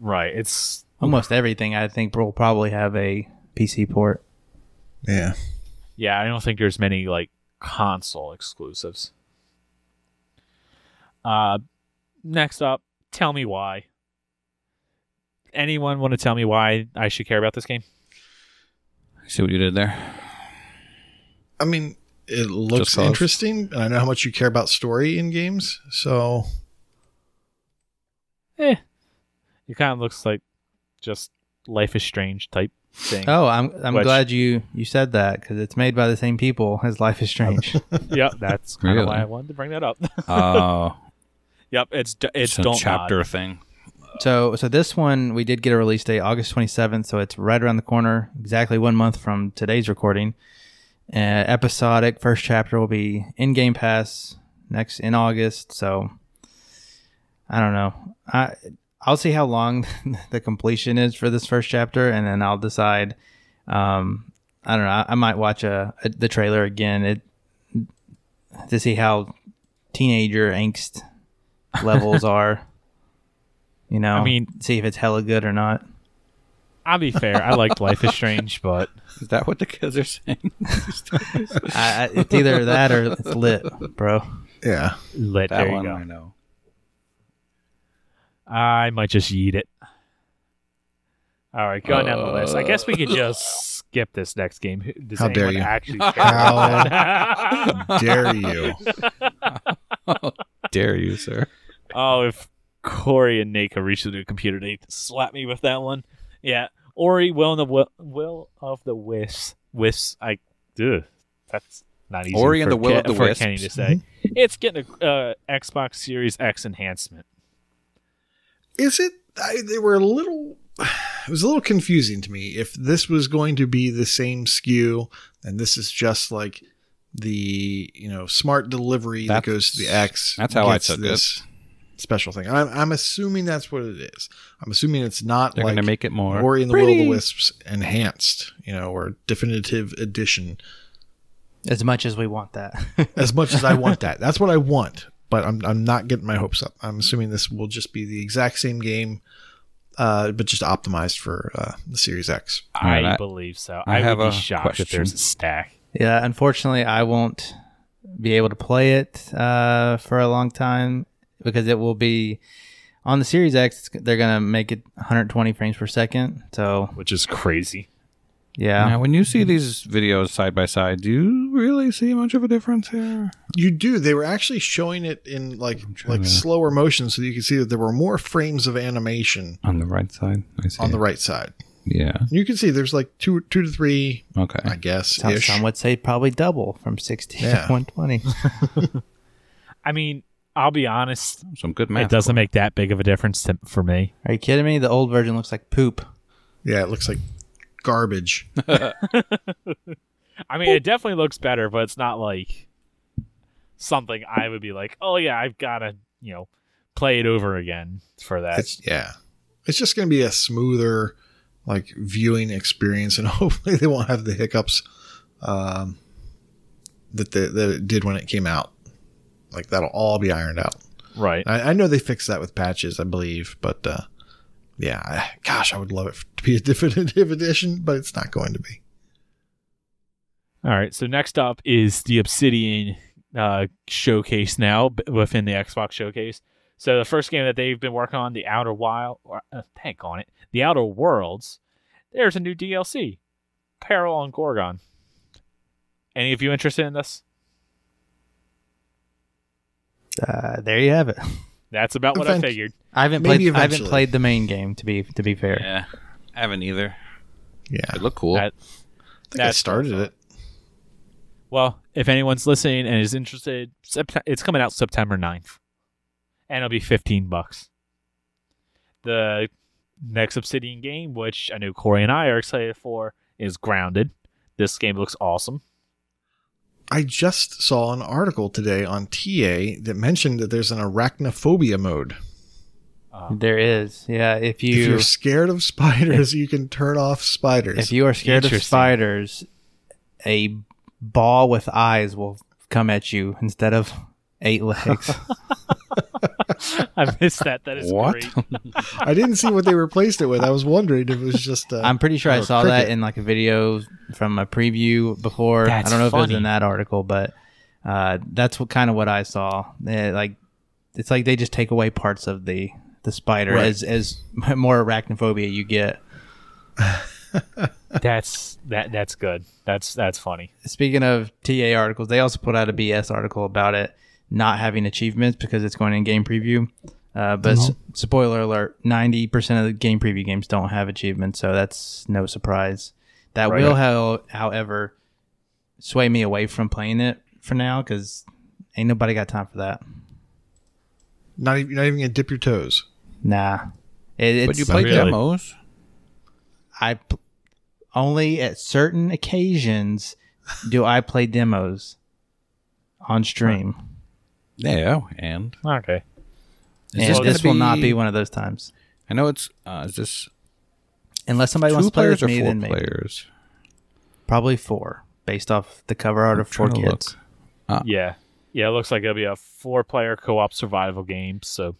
Right. It's Almost everything I think will probably have a PC port. Yeah. yeah. I don't think there's many like console exclusives. Uh, next up, tell me why. Anyone want to tell me why I should care about this game? See what you did there? I mean, it looks cause. interesting, and I know how much you care about story in games. So Eh, it kind of looks like just Life is Strange type thing. Oh, I'm I'm Which- glad you you said that because it's made by the same people as Life is Strange. *laughs* yep, that's kind of why I wanted to bring that up. *laughs* Oh, yep, it's it's it's a don't chapter Nod. thing. so so this one we did get a release date August 27th, so it's right around the corner, exactly one month from today's recording. Uh, episodic first chapter will be in Game Pass next in August. So I don't know. I I'll see how long *laughs* the completion is for this first chapter, and then I'll decide. Um, I don't know. I, I might watch a, a the trailer again. It to see how teenager angst *laughs* levels are. You know, I mean- see if it's hella good or not. I'll be fair. I liked Life is Strange, *laughs* but Is that what the kids are saying? I, I, it's either that or it's lit, bro. yeah, lit. that there you one go. I know. I might just eat it. All right, going down the list. I guess we could just skip this next game. Does *laughs* How dare you. Actually care about that? dare you? Dare you, sir? oh, if Corey and Naka reach to the computer, they slap me with that one. Yeah, Ori, Will of the Will, will of the Wisps. Wisps. I. do. that's not easy. Ori and the Will Ke- of the for Wisps. Kenny to say. It's getting a uh, Xbox Series X enhancement. Is it? I, they were a little. *sighs* It was a little confusing to me. If this was going to be the same SKU, and this is just like the you know smart delivery that goes to the X. that's how I gets took it. this Special thing. I'm, I'm assuming that's what it is. I'm assuming it's not They're like gonna make it more. Ori and the Will of the. Wisps enhanced, you know, or definitive edition. As much as we want that. As much as I want *laughs* that, that's what I want. But I'm I'm not getting my hopes up. I'm assuming this will just be the exact same game, uh, but just optimized for uh, the Series X. I believe so. I I, have would be a shocked if there's a stack. yeah, unfortunately, I won't be able to play it uh, for a long time because it will be on the Series X. They're gonna make it 120 frames per second. So which is crazy. Yeah, Now, when you see these videos side by side, do you really see much of a difference here? You do. They were actually showing it in like like to- slower motion, so you can see that there were more frames of animation On the right side, I see. on the right side. Yeah. You can see there's like two two to three, Okay. I guess. some, some would say probably double from 60 Yeah. to 120. *laughs* I mean, I'll be honest. Some good math. it doesn't make that big of a difference to, for me. Are you kidding me? The old version looks like poop. Yeah, it looks like garbage. *laughs* I mean, it definitely looks better, but it's not like something I would be like, oh yeah, I've got to, you know, play it over again for that. It's yeah. It's just going to be a smoother like viewing experience, and *laughs* hopefully they won't have the hiccups um, that the, that it did when it came out. Like that'll all be ironed out. right. I, I know they fixed that with patches, I believe, but uh, yeah, I, gosh, I would love it to be a *laughs* definitive edition, but it's not going to be. All right. So next up is the Obsidian uh, showcase now within the Xbox showcase. So the first game that they've been working on, the Outer Wild, or, uh, heck on it, the Outer Worlds. There's a new DLC, Peril on Gorgon. Any of you interested in this? Uh, there you have it. *laughs* That's about what I figured. I haven't Maybe played. I haven't eventually. played the main game to be to be fair. Yeah. I haven't either. Yeah, It looked cool. That- I think I that's started awesome. it. Well, if anyone's listening and is interested, Sept- it's coming out September 9th. And it'll be 15 bucks. The next Obsidian game, which I know Corey and I are excited for, is Grounded. This game looks awesome. I just saw an article today on TA that mentioned that there's an arachnophobia mode. Ah. There is. Yeah, if if you you're scared of spiders, you can turn off spiders. if you are scared of spiders, a ball with eyes will come at you instead of eight legs. *laughs* *laughs* *laughs* I missed that. That is What? great. *laughs* I didn't see what they replaced it with. I was wondering if it was just. Uh, I'm pretty sure I saw cricket. that in like a video from a preview before. That's I don't know if it was in that article, but uh, that's what kind of what I saw. Eh, like it's like they just take away parts of the the spider Right. as as *laughs* more arachnophobia you get. That's that. That's good. That's that's funny. Speaking of TA articles, they also put out a BS article about it not having achievements because it's going in game preview. Uh, but s- spoiler alert: ninety percent of the game preview games don't have achievements, so that's no surprise. That Right. will, how, however, sway me away from playing it for now because ain't nobody got time for that. Not even, not even gonna dip your toes. Nah, it, it's But you play Really? demos. I p- only at certain occasions do I play demos on stream, Yeah, and Okay. is and this this, gonna will not be one of those times. I know it's. Uh, is this Unless somebody two wants to play players with or me, four then maybe. players? Probably four, based off the cover art of four trying to kids. Yeah. Yeah. It looks like it'll be a four-player co-op survival game. So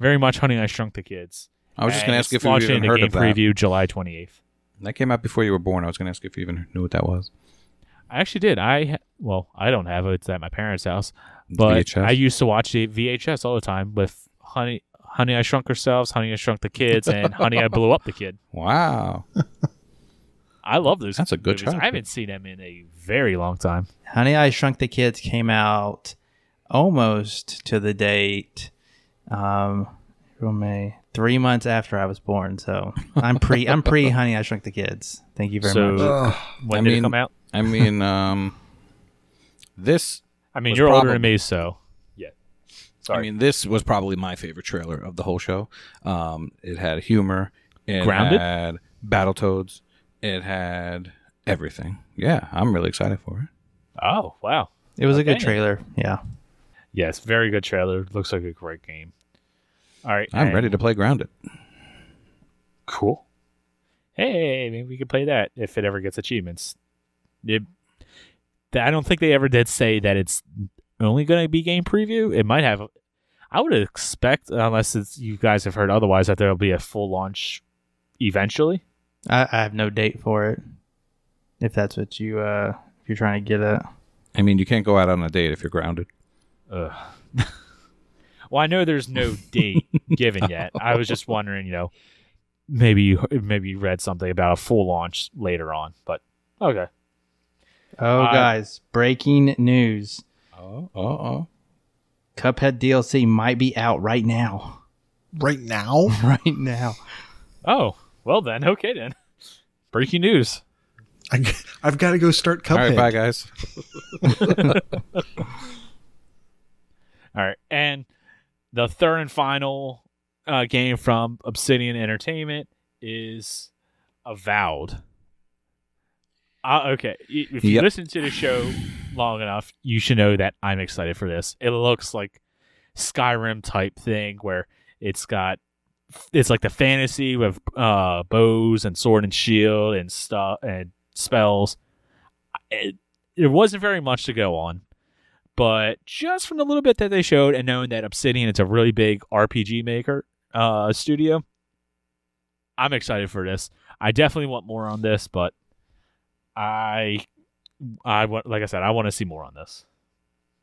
very much Honey I Shrunk the Kids. I was just going to ask it's if you launching even heard game of that. preview July 28th. That came out before you were born. I was going to ask if you even knew what that was. I actually did. I ha- well, I don't have it. It's at my parents' house, but VHS? I used to watch the VHS all the time with Honey, Honey I Shrunk Ourselves, Honey I Shrunk the Kids, *laughs* and Honey I Blew Up the Kid. Wow. I love those. That's a good movies. I haven't seen them in a very long time. Honey, I Shrunk the Kids came out almost to the date, um, April, May, three months after I was born. So I'm pre, I'm pre *laughs* Honey, I Shrunk the Kids. Thank you very So- much. Ugh. When I did mean- it come out? I mean, um, this. I mean, you're older than me, so yeah. Sorry. I mean, this was probably my favorite trailer of the whole show. Um, it had humor. It Grounded? had Battletoads. It had everything. Yeah, I'm really excited for it. oh wow. It was a good trailer. Yeah. Yes, very good trailer. Looks like a great game. All right, I'm and- ready to play Grounded. Cool. Hey, maybe we could play that if it ever gets achievements. It, I don't think they ever did say that it's only going to be game preview. It might have. I would expect, unless it's, you guys have heard otherwise, that there will be a full launch eventually. I, I have no date for it. If that's what you, uh, if you're trying to get at. I mean, you can't go out on a date if you're grounded. Ugh. *laughs* well, I know there's no date given *laughs* yet. I was just wondering, you know, maybe you maybe you read something about a full launch later on, but okay. Oh, I- guys, breaking news. Oh, oh, oh. Cuphead DLC might be out right now. Right now, *laughs* Right now. Oh, well then, okay then. Breaking news. I, have got to go start Cuphead. right, bye, guys. *laughs* All right, and the third and final uh, game from Obsidian Entertainment is Avowed. Uh, okay, if you Yep. listen to the show long enough, you should know that I'm excited for this. It looks like Skyrim type thing where it's got it's like the fantasy with uh, bows and sword and shield and stuff and spells. It, it wasn't very much to go on but just from the little bit that they showed and knowing that Obsidian is a really big RPG maker uh, studio, I'm excited for this. I definitely want more on this, but I, I want, like I said, I want to see more on this.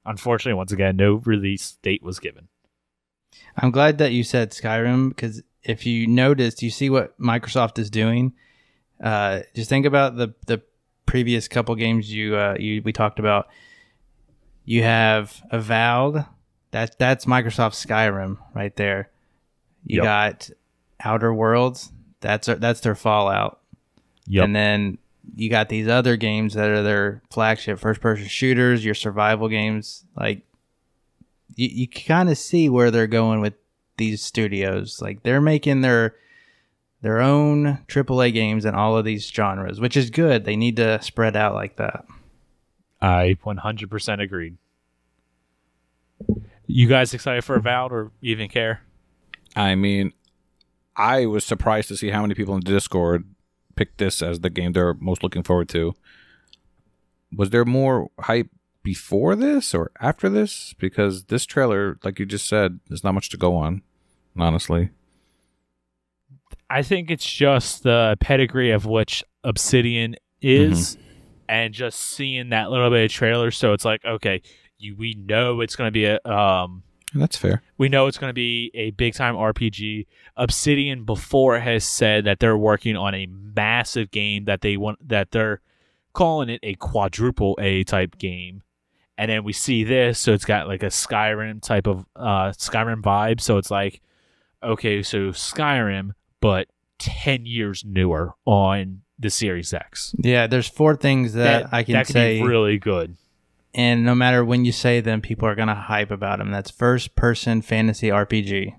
Unfortunately, once again, no release date was given. I'm glad that you said Skyrim because if you noticed, you see what Microsoft is doing. Uh, just think about the the previous couple games you uh, you we talked about. You have Avowed. That that's Microsoft Skyrim right there. You Yep. got Outer Worlds. That's that's their Fallout. Yep. And then you got these other games that are their flagship first person shooters, your survival games. Like you, you kind of see where they're going with these studios. Like they're making their their own AAA games in all of these genres, which is good. They need to spread out like that. I 100% agreed. You guys excited for Avowed or even care? I mean, I was surprised to see how many people in Discord picked this as the game they're most looking forward to. Was there more hype before this or after this? Because this trailer, like you just said, there's not much to go on. Honestly, I think it's just the pedigree of which Obsidian is, and just seeing that little bit of trailer. So it's like, okay, you we know it's going to be a um, that's fair. we know it's going to be a big time RPG. Obsidian before has said that they're working on a massive game that they want that they're calling it a quadruple A type game. And then we see this, so it's got like a Skyrim type of uh Skyrim vibe. So it's like, okay, so Skyrim, but ten years newer on the Series X. Yeah, there's four things that, I can that could say, be really good. And no matter when you say them, people are gonna hype about them. That's first person fantasy RPG.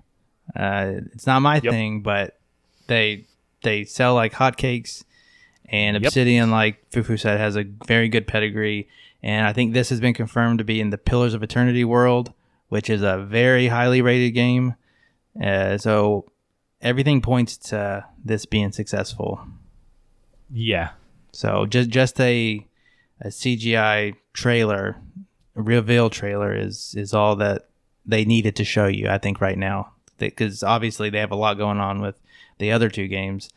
Uh, it's not my Yep. thing, but they they sell like hotcakes, and Yep. Obsidian, like Fufu said, has a very good pedigree. And I think this has been confirmed to be in the Pillars of Eternity world, which is a very highly rated game. Uh, so everything points to this being successful. Yeah. So just just a a CGI trailer, a reveal trailer is is all that they needed to show you. I think right now, because obviously they have a lot going on with the other two games.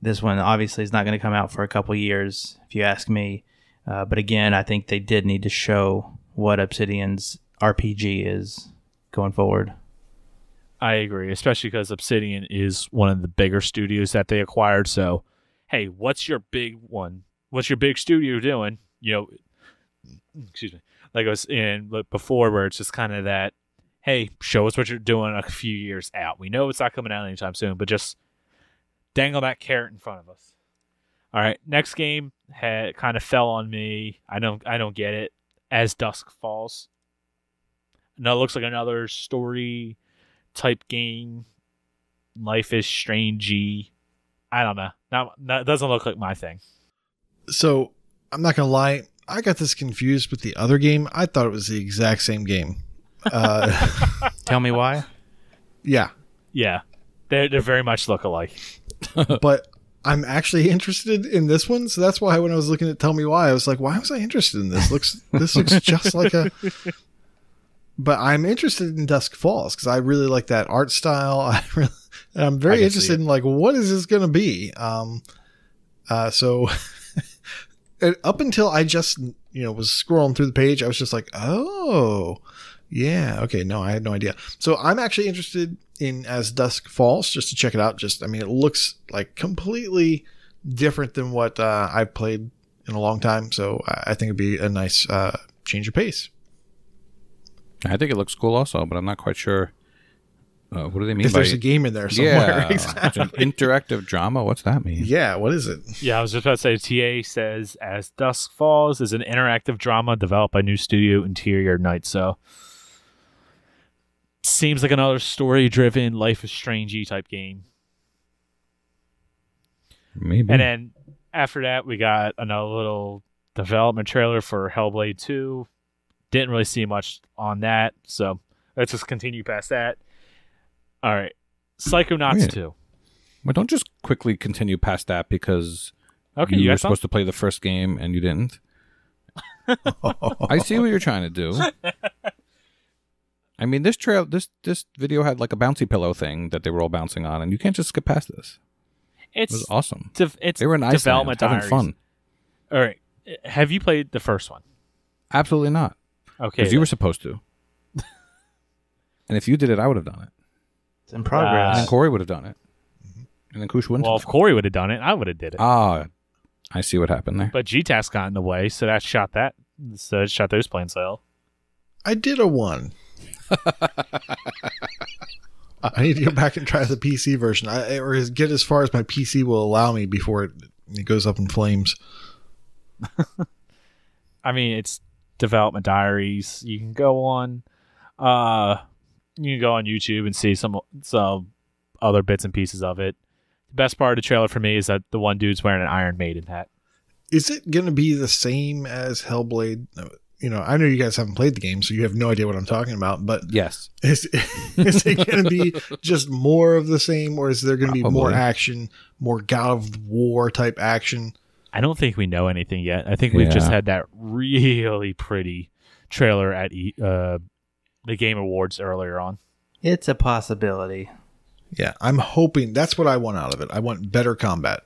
This one obviously is not going to come out for a couple years, if you ask me. Uh, but again, I think they did need to show what Obsidian's RPG is going forward. I agree, especially because Obsidian is one of the bigger studios that they acquired. So, hey, what's your big one? What's your big studio doing? You know, excuse me, like I was in before, where it's just kind of that, hey, show us what you're doing a few years out. We know it's not coming out anytime soon, but just dangle that carrot in front of us. All right, next game had kind of fell on me. I don't, I don't get it. As dusk falls. now it looks like another story type game. Life is strangey. I don't know. Not, that doesn't look like my thing. So I'm not gonna lie, I got this confused with the other game. I thought it was the exact same game. Uh, *laughs* Tell me why. yeah, Yeah, they they very much look alike. *laughs* *laughs* but I'm actually interested in this one. So that's why when I was looking at Tell Me Why, I was like, why was I interested in this? Looks this looks just like a. But I'm interested in Dusk Falls because I really like that art style. I really, I'm very can interested in like what is this going to be. Um, uh, so and up until I just you know was scrolling through the page, I was just like, oh, yeah, okay, no, I had no idea. So I'm actually interested in As Dusk Falls just to check it out. Just I mean, it looks like completely different than what uh, I've played in a long time. So I think it'd be a nice uh, change of pace. I think it looks cool also, but I'm not quite sure. Uh, what do they mean by there's a game in there somewhere, *laughs* yeah, exactly. an interactive drama? What's that mean? Yeah, what is it? Yeah, I was just about to say. TA says as dusk falls is an interactive drama developed by new studio Interior Night. So seems like another story-driven, life is strangey type game. Maybe. And then after that, we got another little development trailer for Hellblade 2. Didn't really see much on that, so let's just continue past that. All right. Psychonauts Wait. 2. well, don't just quickly continue past that because Okay, you, you, were supposed to play the first game and you didn't. *laughs* I see what you're trying to do. *laughs* I mean, this trail, this this video had like a bouncy pillow thing that they were all bouncing on, and you can't just skip past this. It It's was awesome. dev- it's They were in Iceland development having diaries. fun. All right. Have you played the first one? Absolutely not, Okay. because you were supposed to. *laughs* and if you did it, I would have done it, It's in progress. and then Corey would have done it, and then Kush wouldn't. well, have if Corey would have done it, I would have did it. it. ah, I see what happened there. but GTAS got in the way, so that shot that. So it shot those planes out. I did a one. *laughs* I need to go back and try the PC version, I, or as- get as far as my PC will allow me before it, it goes up in flames. *laughs* I mean, it's development diaries. You can go on, uh, you can go on YouTube and see some some other bits and pieces of it. The best part of the trailer for me is that the one dude's wearing an Iron Maiden hat. Is it going to be the same as Hellblade? You know, I know you guys haven't played the game, so you have no idea what I'm talking about. But yes, *laughs* is is it going to be just more of the same, or is there going to be more action, more God of War type action? I don't think we know anything yet. I think we've just had that really pretty trailer at E- uh, the Game Awards earlier on. It's a possibility. Yeah, I'm hoping that's what I want out of it. I want better combat.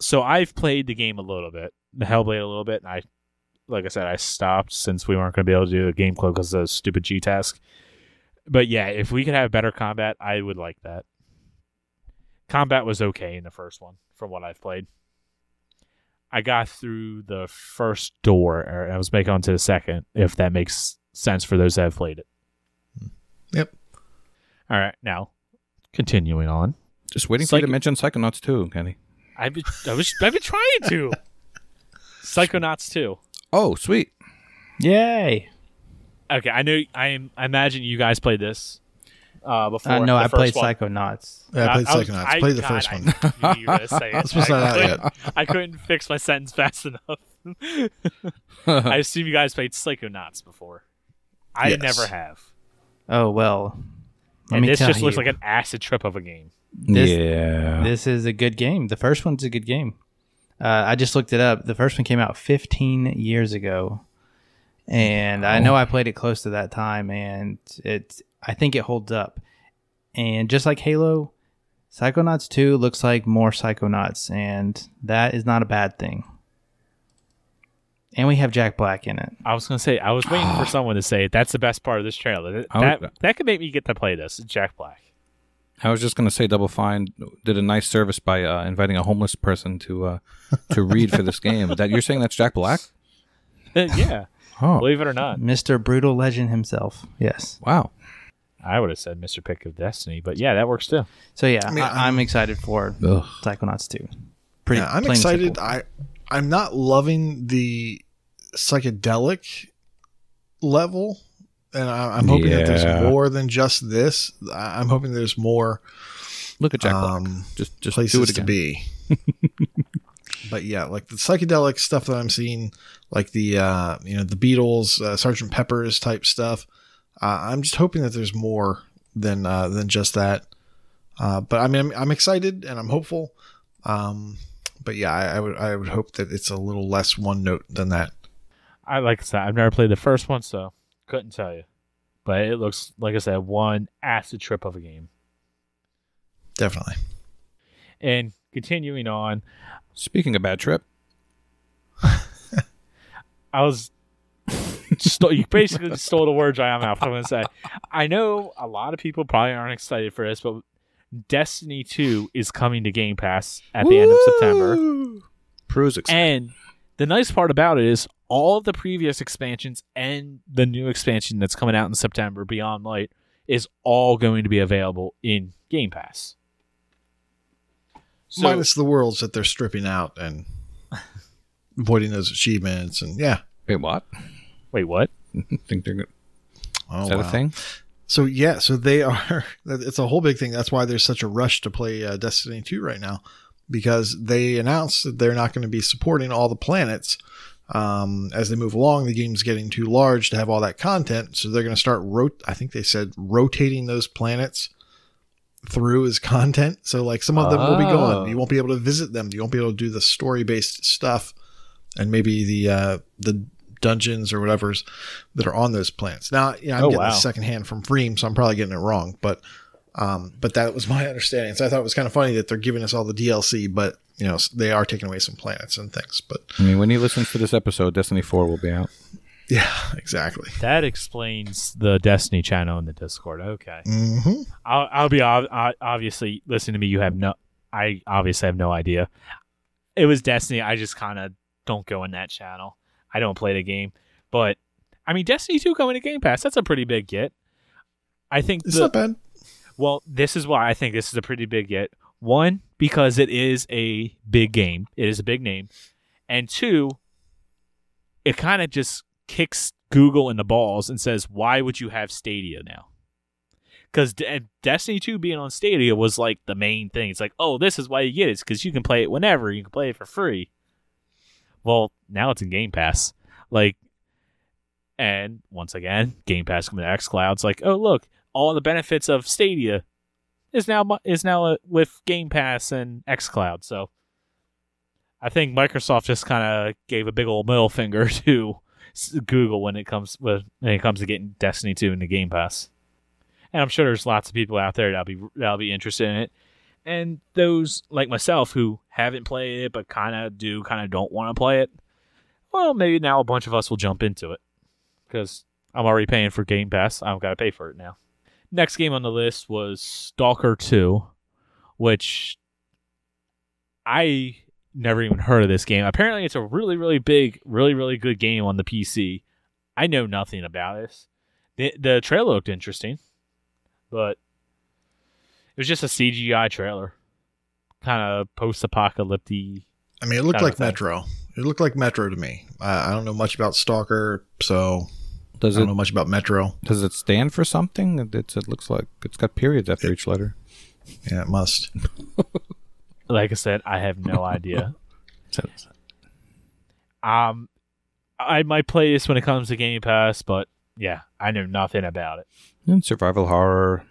So I've played the game a little bit, the Hellblade a little bit, and I, like I said, I stopped since we weren't going to be able to do a game club because of the stupid G task. But yeah, if we could have better combat, I would like that. Combat was okay in the first one, from what I've played. I got through the first door, or I was making on to the second, if that makes sense for those that have played it. Yep. All right, now continuing on. Just waiting for you to Psycho- mention Psychonauts too, Kenny. I've been, I was, I've been trying to. *laughs* Psychonauts 2. Oh, sweet. Yay! Okay, I know. I am. I imagine you guys played this uh, before. Uh, no, I played first one. Psychonauts. Yeah, I played was- Psychonauts. I- played the God, first I one. knew you were gonna say it. *laughs* This was not I couldn't- yet. *laughs* I couldn't fix my sentence fast enough. I assume you guys played Psychonauts before. I Yes. never have. Oh well. Let and me this tell just looks like an acid trip of a game. This- yeah. this is a good game. The first one's a good game. Uh, I just looked it up. The first one came out 15 years ago, and I know I played it close to that time, and it I think it holds up. And just like Halo, Psychonauts 2 looks like more Psychonauts, and that is not a bad thing. And we have Jack Black in it. I was gonna say I was waiting for *sighs* someone to say. That's the best part of this trailer. That I would- that, that could make me get to play this. Jack Black. I was just gonna say Double Fine did a nice service by uh, inviting a homeless person to uh, to read for this game. That you're saying that's Jack Black? *laughs* yeah, Oh, believe it or not, Mr. Brutal Legend himself. Yes. wow. I would have said Mr. Pick of Destiny, but yeah, that works too. So yeah, I I mean, I, I'm- am excited for Ugh. Psychonauts 2. Pretty Yeah, I'm excited. simple. I I'm not loving the psychedelic level, and I, I'm hoping that there's more than just this. I- I'm hoping there's more Look at Jack Black. um, Just just places do it to be. *laughs* but yeah, like the psychedelic stuff that I'm seeing, like the uh, you know the Beatles, uh, Sergeant Pepper's type stuff. Uh, I'm just hoping that there's more than uh, than just that. Uh, but I mean, I'm, I'm excited and I'm hopeful. Um, but yeah, I, I would I would hope that it's a little less one note than that. I like I said, I've never played the first one, so couldn't tell you. But it looks like I said, one acid trip of a game. Definitely. And continuing on, Speaking of bad trip, *laughs* I was st- you basically stole the words right out of my mouth. I'm gonna say, I know a lot of people probably aren't excited for this, but Destiny 2 is coming to Game Pass at the end of September. Prue's excited. And the nice part about it is all of the previous expansions and the new expansion that's coming out in September, Beyond Light, is all going to be available in Game Pass. So, Minus the worlds that they're stripping out and *laughs* avoiding those achievements and yeah. Wait, what? wait, what? I *laughs* Think they're good? Oh, Is that wow. a thing? So yeah, so they *laughs* are. It's a whole big thing. That's why there's such a rush to play uh, Destiny 2 right now, because they announced that they're not going to be supporting all the planets um, as they move along. The game's getting too large to have all that content, so they're going to start. Rot- I think they said rotating those planets through as content. So like some of them will be Oh. gone. You won't be able to visit them. You won't be able to do the story based stuff, and maybe the uh, the dungeons or whatever's that are on those planets. Now, you know, I'm Oh, getting wow. this secondhand from Freem, so I'm probably getting it wrong, but um, but that was my understanding. So I thought it was kind of funny that they're giving us all the DLC, but you know they are taking away some planets and things. But I mean, when he listens to this episode, Destiny 4 will be out. yeah, *laughs* exactly. That explains the Destiny channel in the Discord. Okay. hmm I'll, I'll be ob- I- obviously listen to me. You have no, I obviously have no idea. It was Destiny. I just kind of don't go in that channel. I don't play the game, but I mean, Destiny two coming to Game Pass. That's a pretty big get. I think It's the, not bad. well, this is why I think this is a pretty big get. One, because it is a big game. It is a big name, and two, it kind of just kicks Google in the balls and says, "Why would you have Stadia now?" Because De- Destiny Two being on Stadia was like the main thing. It's like, oh, this is why you get it, because you can play it whenever. You can play it for free. Well, now it's in Game Pass. Like, and once again, Game Pass coming to XCloud. It's like, oh, look, all the benefits of Stadia is now is now uh, with Game Pass and XCloud. So I think Microsoft just kind of gave a big old middle finger *laughs* to Google when it comes with when it comes to getting Destiny 2 into Game Pass. And I'm sure there's lots of people out there that'll be that'll be interested in it. And those like myself who haven't played it but kind of do kind of don't want to play it. Well, maybe now a bunch of us will jump into it because I'm already paying for Game Pass. I've got to pay for it now. Next game on the list was Stalker 2, which I never even heard of this game. Apparently, it's a really, really big, really, really good game on the PC. I know nothing about this. The, the trailer looked interesting, but it was just a CGI trailer, kind of post-apocalyptic. I mean, it looked like. Metro. It looked like Metro to me. I, I don't know much about Stalker, so does I don't know much about Metro. does it stand for something? It's, it looks like it's got periods after each letter. Yeah, it must. *laughs* Like I said, I have no idea. *laughs* Um, I might play this when it comes to Game Pass, but yeah, I know nothing about it. And survival horror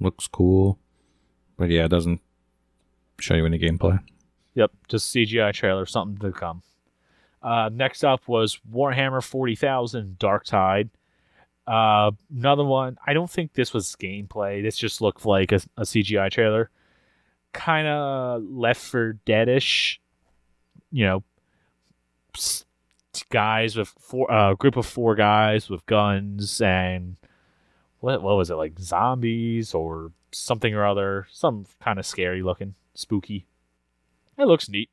looks cool, but yeah, it doesn't show you any gameplay. Yep, just CGI trailer, something to come. Uh, next up was Warhammer 40,000 Dark Tide. Uh, another one. I don't think this was gameplay. This just looked like a, a CGI trailer. Kind of Left for Deadish. You know, guys with four, uh, group of four guys with guns and what what was it like zombies or something or other, some kind of scary looking, spooky. It looks neat.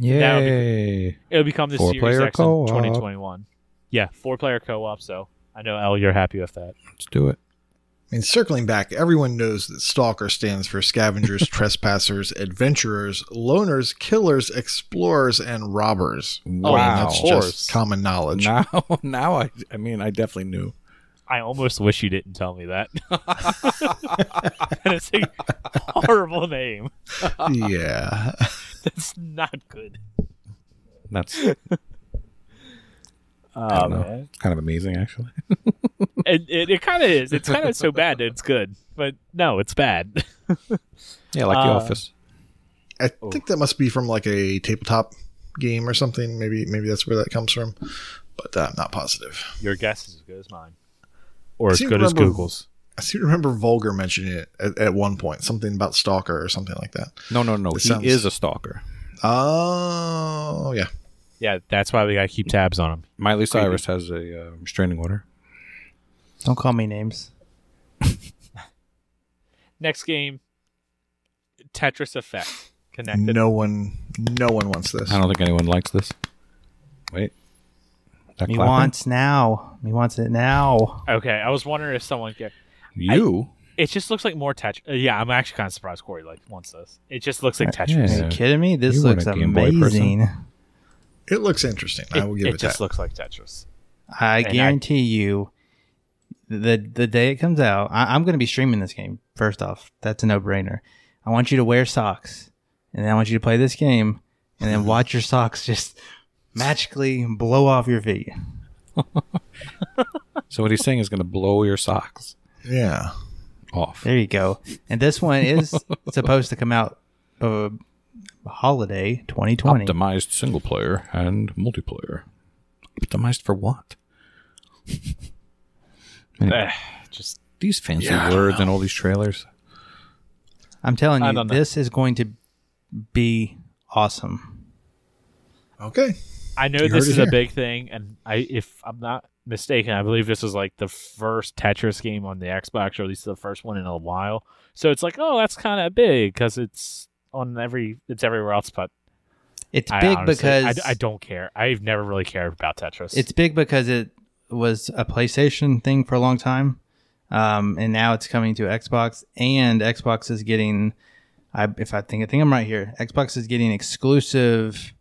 That would be- Yay! It'll become the Series Four-player X in co-op. 2021. Yeah, four player co op. So I know El, you're happy with that. Let's do it. I mean, circling back, everyone knows that Stalker stands for scavengers, *laughs* trespassers, adventurers, loners, killers, explorers, and robbers. I mean, Wow. that's just common knowledge. Now, *laughs* now I, I mean, I definitely knew. I almost wish you didn't tell me that. *laughs* and it's a horrible name. yeah. *laughs* That's not good. That's *laughs* I Oh don't know. man, It's kind of amazing, actually. it it, it kind of is. It's kind of so bad that it's good, but no, it's bad. Yeah, like The Uh, Office. I think that must be from like a tabletop game or something. Maybe maybe that's where that comes from, but uh, I'm not positive. Your guess is as good as mine, or as good to as Google's. I seem to remember Vulgar mentioning it at, at one point, something about Stalker or something like that. No, no, no. It He sounds- is a stalker. Oh, yeah. Yeah, that's why we gotta keep tabs on him. Miley Cyrus has a uh, restraining order. Don't call me names. *laughs* Next game, Tetris Effect connected. No one, no one wants this. I don't think anyone likes this. Wait. That Me clapping? wants now. Me wants it now. Okay, I was wondering if someone cared. you. It just looks like more Tetris. Uh, yeah, I'm actually kind of surprised Corey like wants this. It just looks like Tetris. yeah. Are you kidding me? This You weren't looks a Game Boy amazing. It looks interesting. I will give it, It just that. looks like Tetris. I And I- guarantee you, the the day it comes out, I, I'm going to be streaming this game. First off, that's a no brainer. I want you to wear socks, and then I want you to play this game, and then *laughs* watch your socks just magically blow off your feet. *laughs* So what he's saying is going to blow your socks yeah. off. There you go. And this one is *laughs* supposed to come out uh, holiday 2020. Optimized single player and multiplayer. Optimized for what? *laughs* Eh, just These fancy Yeah, I don't words and all these trailers. I'm telling I you, don't know. this is going to be awesome. Okay. I know You this is it is a big thing, and I, if I'm not mistaken, I believe this is like the first Tetris game on the Xbox, or at least the first one in a while. So it's like, oh, that's kind of big because it's on every, it's everywhere else. But It's I big honestly- because I, I don't care. I've never really cared about Tetris. It's big because it was a PlayStation thing for a long time, um, and now it's coming to Xbox. And Xbox is getting, I, if I think I think I'm right here, Xbox is getting exclusive.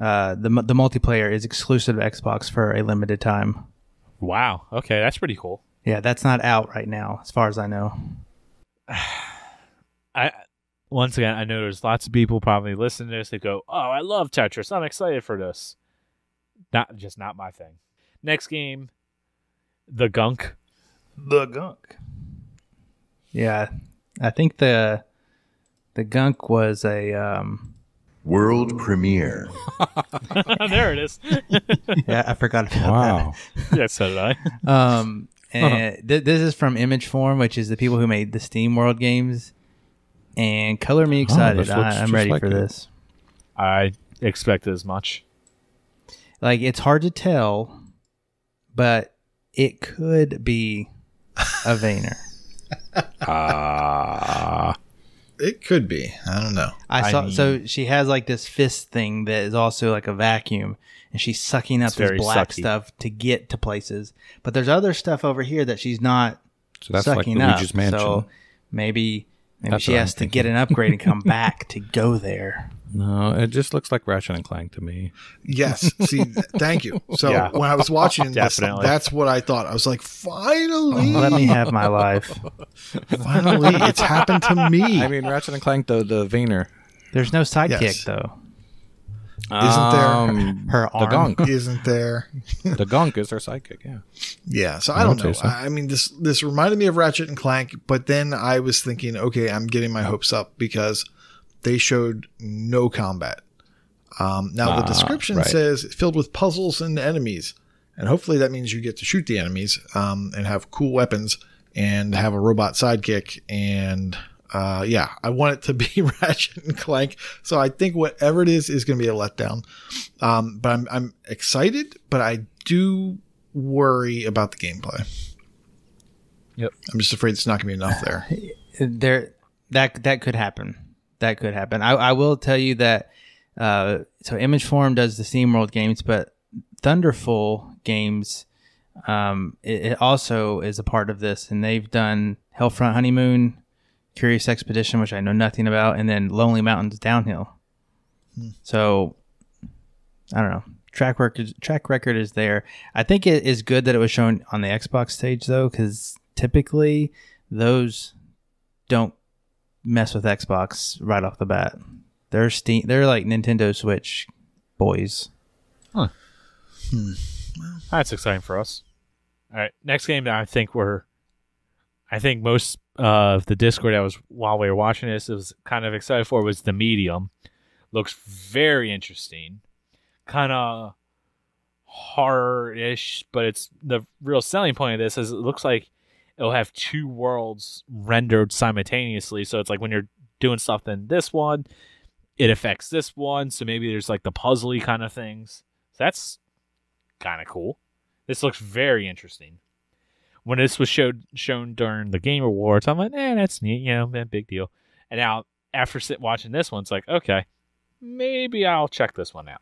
Uh, the the multiplayer is exclusive to Xbox for a limited time. wow. Okay, that's pretty cool. Yeah, that's not out right now, as far as I know. *sighs* I once again, I know there's lots of people probably listening to this that go, "Oh, I love Tetris. I'm excited for this." Not just not my thing. Next game, the Gunk. The gunk. Yeah, I think the the gunk was a um, World premiere. *laughs* there it is. *laughs* Yeah, I forgot about that. Wow. yeah, so did I. Um, *laughs* and th- this is from Image Form, which is the people who made the SteamWorld games. And color me excited. this looks I, I'm ready like for it. this. I expected as much. Like it's hard to tell, but it could be a Vayner. Ah. It could be. I don't know. I I saw. mean- so she has like this fist thing that is also like a vacuum, and she's sucking up this black sucky. stuff to get to places. But there's other stuff over here that she's not so that's like sucking Luigi's up. Mansion. So maybe maybe That's she has I'm to get an upgrade and come *laughs* back to go there. no, it just looks like Ratchet and Clank to me. Yes. See, *laughs* thank you. So Yeah. when I was watching this, Definitely. that's what I thought. I was like, finally, Let me have my life. *laughs* finally, it's happened to me. I mean, Ratchet and Clank, the the Vayner. There's no sidekick Yes. though. Isn't there- Um, Her the arm. gunk? *laughs* Isn't there? *laughs* the gunk is their sidekick. Yeah. Yeah, so I I don't would know. so. I I mean, this this reminded me of Ratchet and Clank, but then I was thinking, okay, I'm getting my hopes up because they showed no combat. Um, now the Ah, description right. says filled with puzzles and enemies, and hopefully that means you get to shoot the enemies um, and have cool weapons and have a robot sidekick and. Uh, yeah, I want it to be *laughs* Ratchet and Clank. So I think whatever it is is going to be a letdown. Um, but I'm, I'm excited, but I do worry about the gameplay. Yep. I'm just afraid it's not going to be enough there. *laughs* there that that could happen. That could happen. I, I will tell you that. Uh, so Image Form does the SteamWorld games, but Thunderful Games, um, it, it also is a part of this, and they've done Hellfront Honeymoon, Curious Expedition, which I know nothing about, and then Lonely Mountains Downhill. Hmm. So I don't know. Track record track record is there. I think it is good that it was shown on the Xbox stage though, because typically those don't mess with Xbox right off the bat. They're Steam. They're like Nintendo Switch boys. Huh. Hmm. That's exciting for us. All right, next game that I think we're, I think most of the Discord that was while we were watching this I was kind of excited for was the Medium. Looks very interesting, kind of horror-ish, but it's the real selling point of this is it looks like it'll have two worlds rendered simultaneously. So it's like when you're doing stuff in this one, it affects this one. So maybe there's like the puzzly kind of things. So that's kind of cool. This looks very interesting. When this was showed shown during the Game Awards, I'm like, eh, that's neat, you know, man, big deal. And now after sit watching this one, it's like, okay, maybe I'll check this one out.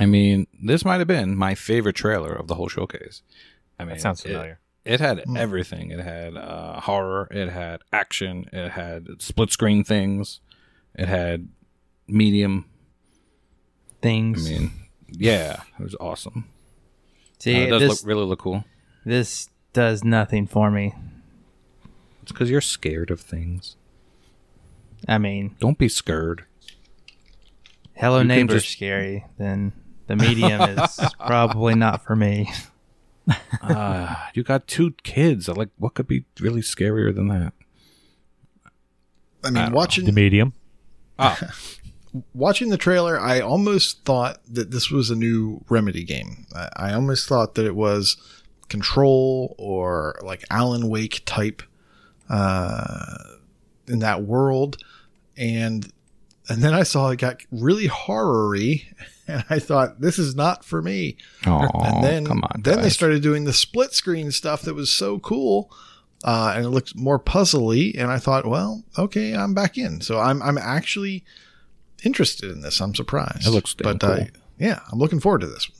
I mean, this might have been my favorite trailer of the whole showcase. I mean, That sounds familiar. It, had Hmm. everything. It had uh, horror. It had action. It had split screen things. It had medium. Things. I mean, yeah, it was awesome. Uh, See, it does this look really look cool. This does nothing for me. It's because you're scared of things. I mean, Don't be scared. Hello You can Neighbor's just- scary. Then the medium is *laughs* probably not for me. uh, you got two kids. Like, what could be really scarier than that? I mean, watching The Medium. Ah. *laughs* watching the trailer, I almost thought that this was a new Remedy game. I, I almost thought that it was Control or like Alan Wake type uh, in that world, and and then I saw it got really horror-y, *laughs* and I thought this is not for me. Oh, and then come on. then they started doing the split screen stuff that was so cool. Uh, and it looked more puzzly, and I thought, well, okay, I'm back in. So I'm I'm actually interested in this. I'm surprised. It looks but cool. yeah, I'm looking forward to this.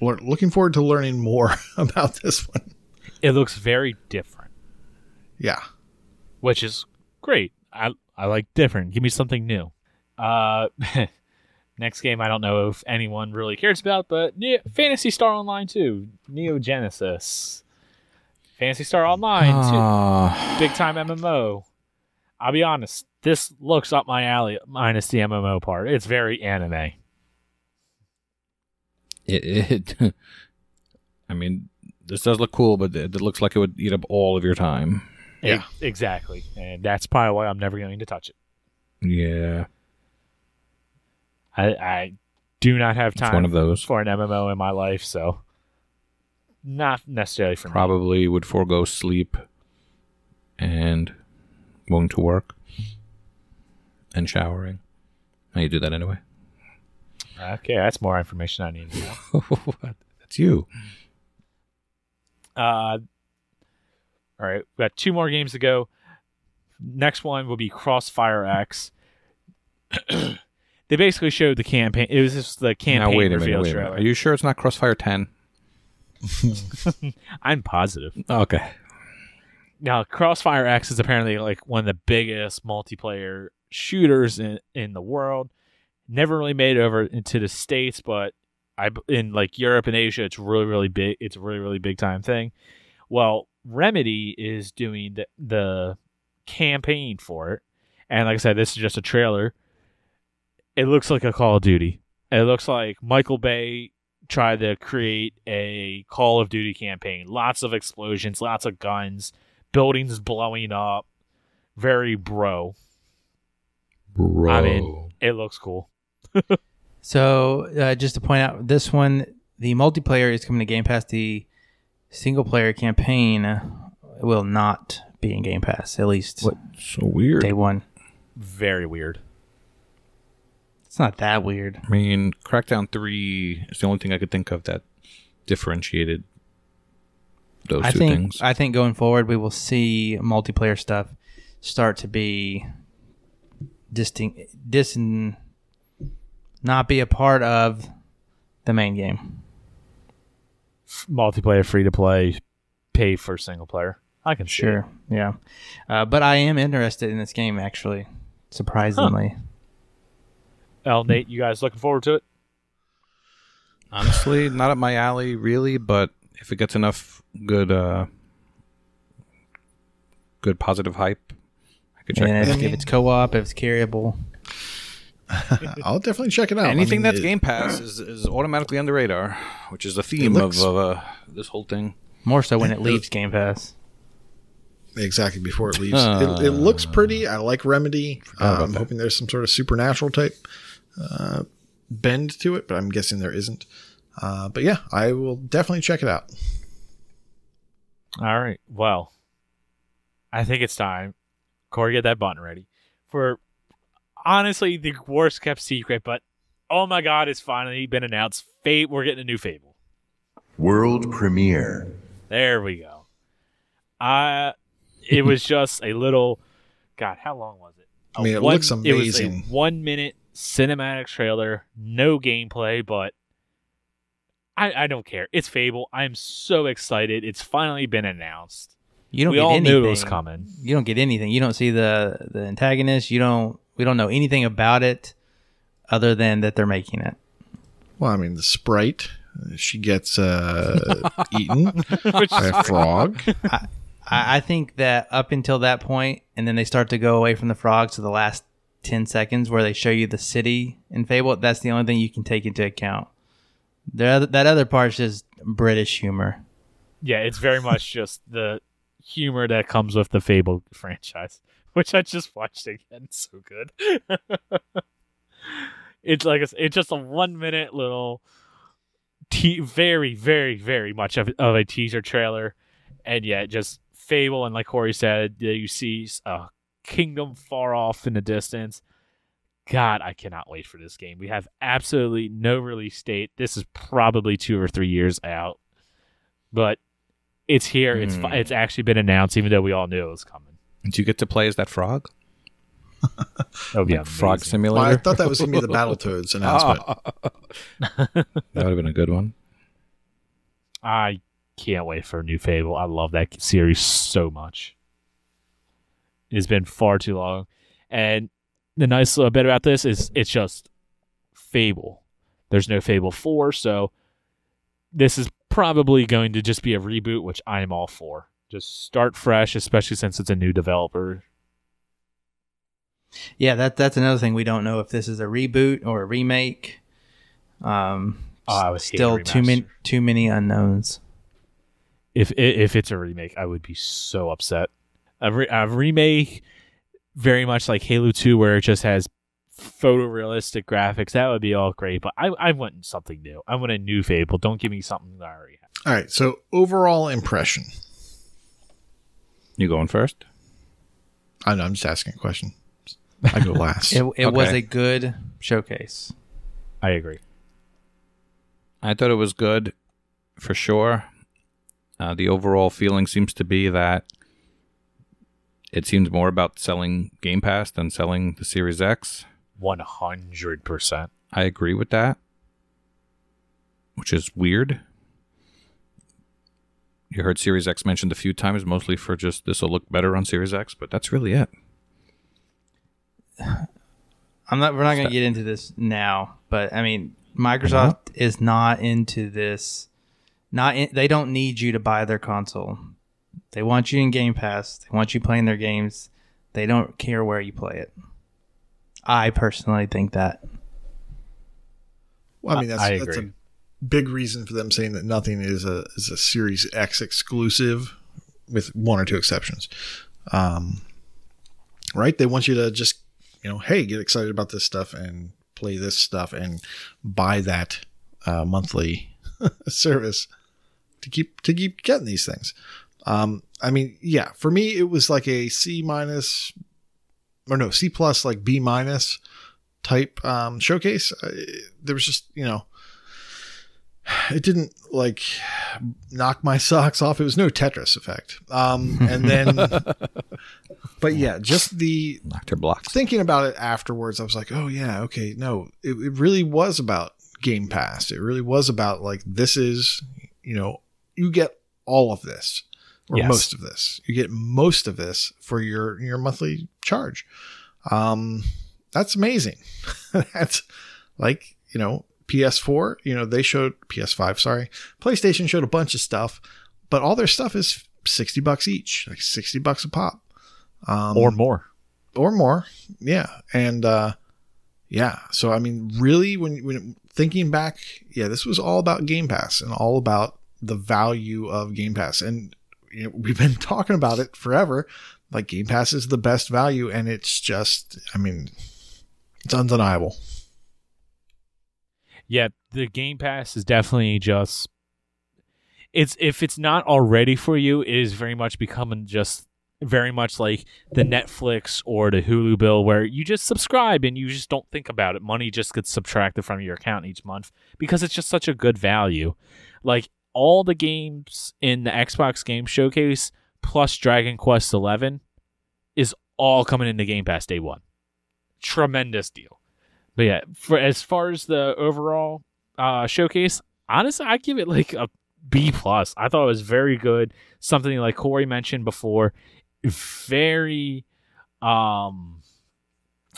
Lear- Looking forward to learning more *laughs* about this one. It looks very different, Yeah, which is great. I I like different. Give me something new. Uh, *laughs* next game I don't know if anyone really cares about, but yeah, Phantasy Star Online 2, Neo Genesis. Phantasy Star Online 2. Ah, big time MMO. I'll be honest, this looks up my alley, minus the MMO part. It's very anime. It, it *laughs* I mean, this does look cool, but it, it looks like it would eat up all of your time. Yeah. Exactly. And that's probably why I'm never going to touch it. Yeah. I, I do not have It's time one of those. for an MMO in my life, so not necessarily for me. Probably would forego sleep and going to work and showering. Now you do that anyway. Okay, that's more information I need. to know. *laughs* What? That's you. Uh, all right, we got two more games to go. Next one will be Crossfire X. *clears throat* they basically showed the campaign. It was just the campaign now wait a minute. reveal Wait a minute. Are you sure it's not Crossfire 10? *laughs* I'm positive. Okay. Now, Crossfire X is apparently like one of the biggest multiplayer shooters in in the world. Never really made it over into the states, but I in like Europe and Asia, it's really really big. It's a really really big time thing. Well, Remedy is doing the the campaign for it, and like I said, this is just a trailer. It looks like a Call of Duty. It looks like Michael Bay tried to create a Call of Duty campaign. Lots of explosions, lots of guns, buildings blowing up. Very bro. Bro. I mean, it looks cool. *laughs* So, uh, just to point out, this one, the multiplayer is coming to Game Pass. The single player campaign uh, will not be in Game Pass, at least what? So weird. day one. Very weird. It's not that weird. I mean, Crackdown 3 is the only thing I could think of that differentiated those I two think things. I think going forward, we will see multiplayer stuff start to be distinct, dis, not be a part of the main game. Multiplayer, free to play, pay for single player. I can see. Sure, yeah, uh, but I am interested in this game actually. Surprisingly, El Nate, you guys looking forward to it? Honestly, not up my alley, really, but if it gets enough good, uh, good positive hype, I could check and it if, if it's co-op, if it's carryable, *laughs* I'll definitely check it out. I Anything mean, that's it- Game Pass is, is automatically on the radar, which is the theme looks- of, of uh, this whole thing. more so when It *laughs* it does- leaves Game Pass. exactly before it leaves. Uh. it, it looks pretty. I like Remedy. Uh, I'm that. hoping there's some sort of supernatural type uh, bend to it, but I'm guessing there isn't. Uh, but yeah, I will definitely check it out. All right. Well, I think it's time. Corey, get that button ready for honestly the worst kept secret, but oh my god, it's finally been announced. Fate, we're getting a new Fable. World premiere. There we go. Uh it was *laughs* just a little. God, how long was it? I mean, it one- looks It was a amazing. one minute cinematic trailer, no gameplay, but I, I don't care. It's Fable. I'm so excited. It's finally been announced. You don't we get all anything. knew it was coming. You don't get anything. You don't see the the antagonist. You don't. We don't know anything about it, other than that they're making it. Well, I mean, the sprite, uh, she gets uh, *laughs* eaten by a frog. I, I think that up until that point, and then they start to go away from the frogs to the last ten seconds where they show you the city in Fable. That's the only thing you can take into account. The other, that other part's just British humor. yeah, it's very much just the humor that comes with the Fable franchise, *laughs* which I just watched again. So good. *laughs* it's like a, it's just a one minute little, te- very very very much of, of a teaser trailer, and yet just Fable and like Corey said, you see a kingdom far off in the distance. God, I cannot wait for this game. We have absolutely no release date. This is probably two or three years out, but it's here. It's Hmm. it's actually been announced, even though we all knew it was coming. Do you get to play as that frog? oh yeah, Like Frog simulator. Well, I thought that was going to be the Battletoads announcement. *laughs* Ah. that would have been a good one. I can't wait for a new Fable. I love that series so much. It's been far too long, and the nice little bit about this is it's just Fable. There's no Fable Four, so this is probably going to just be a reboot, which I am all for. Just start fresh, especially since it's a new developer. Yeah, that that's another thing we don't know if this is a reboot or a remake. Um, Oh, I would hate a still too many too many unknowns. if if it's a remake, I would be so upset. A, re- a remake, very much like Halo Two, where it just has photorealistic graphics, that would be all great. But I, I want something new. I want a new Fable. Don't give me something that I already have. All right. So overall impression. You going first? I know. I'm just asking a question. I go last. *laughs* It, it was a good showcase. I agree. I thought it was good for sure. Uh, the overall feeling seems to be that it seems more about selling Game Pass than selling the Series X. One hundred percent. I agree with that, which is weird. You heard Series X mentioned a few times, mostly for just this will look better on Series X, but that's really it. *sighs* I'm not. We're not going to get into this now, but I mean, Microsoft uh-huh. is not into this. Not in, they don't need you to buy their console. They want you in Game Pass. They want you playing their games. They don't care where you play it. I personally think that. Well, I mean, that's, I that's a agree. Big reason for them saying that nothing is a is a Series X exclusive, with one or two exceptions. Um, right? They want you to just, you know, hey, get excited about this stuff and play this stuff and buy that uh, monthly *laughs* service to keep to keep getting these things. Um, I mean, yeah, for me, it was like a C minus or no C plus, like B minus type um, showcase. There was just you know, *sighs* it didn't like knock my socks off. It was no Tetris effect. Um, and then, *laughs* but yeah, just the her blocks. thinking about it afterwards, I was like, oh yeah, okay, no, it, it really was about Game Pass. It really was about like this is, you know, you get all of this or Yes. most of this. You get most of this for your your monthly charge. Um, that's amazing. *laughs* that's like you know PS4. You know they showed PS5. Sorry, PlayStation showed a bunch of stuff, but all their stuff is sixty bucks each, like sixty bucks a pop. Um, Or more. or more. Yeah. And uh yeah, so I mean really when when thinking back, yeah, this was all about Game Pass and all about the value of Game Pass. And you know, we've been *laughs* talking about it forever. Like Game Pass is the best value and it's just I mean it's undeniable. Yeah, the Game Pass is definitely just it's if it's not already for you, it is very much becoming just very much like the Netflix or the Hulu bill where you just subscribe and you just don't think about it. Money just gets subtracted from your account each month because it's just such a good value. Like all the games in the Xbox Game Showcase plus Dragon Quest 11 is all coming into Game Pass day 1. Tremendous deal. But yeah, for as far as the overall uh, showcase, honestly, I give it like a B plus. I thought it was very good. Something like Corey mentioned before, very um,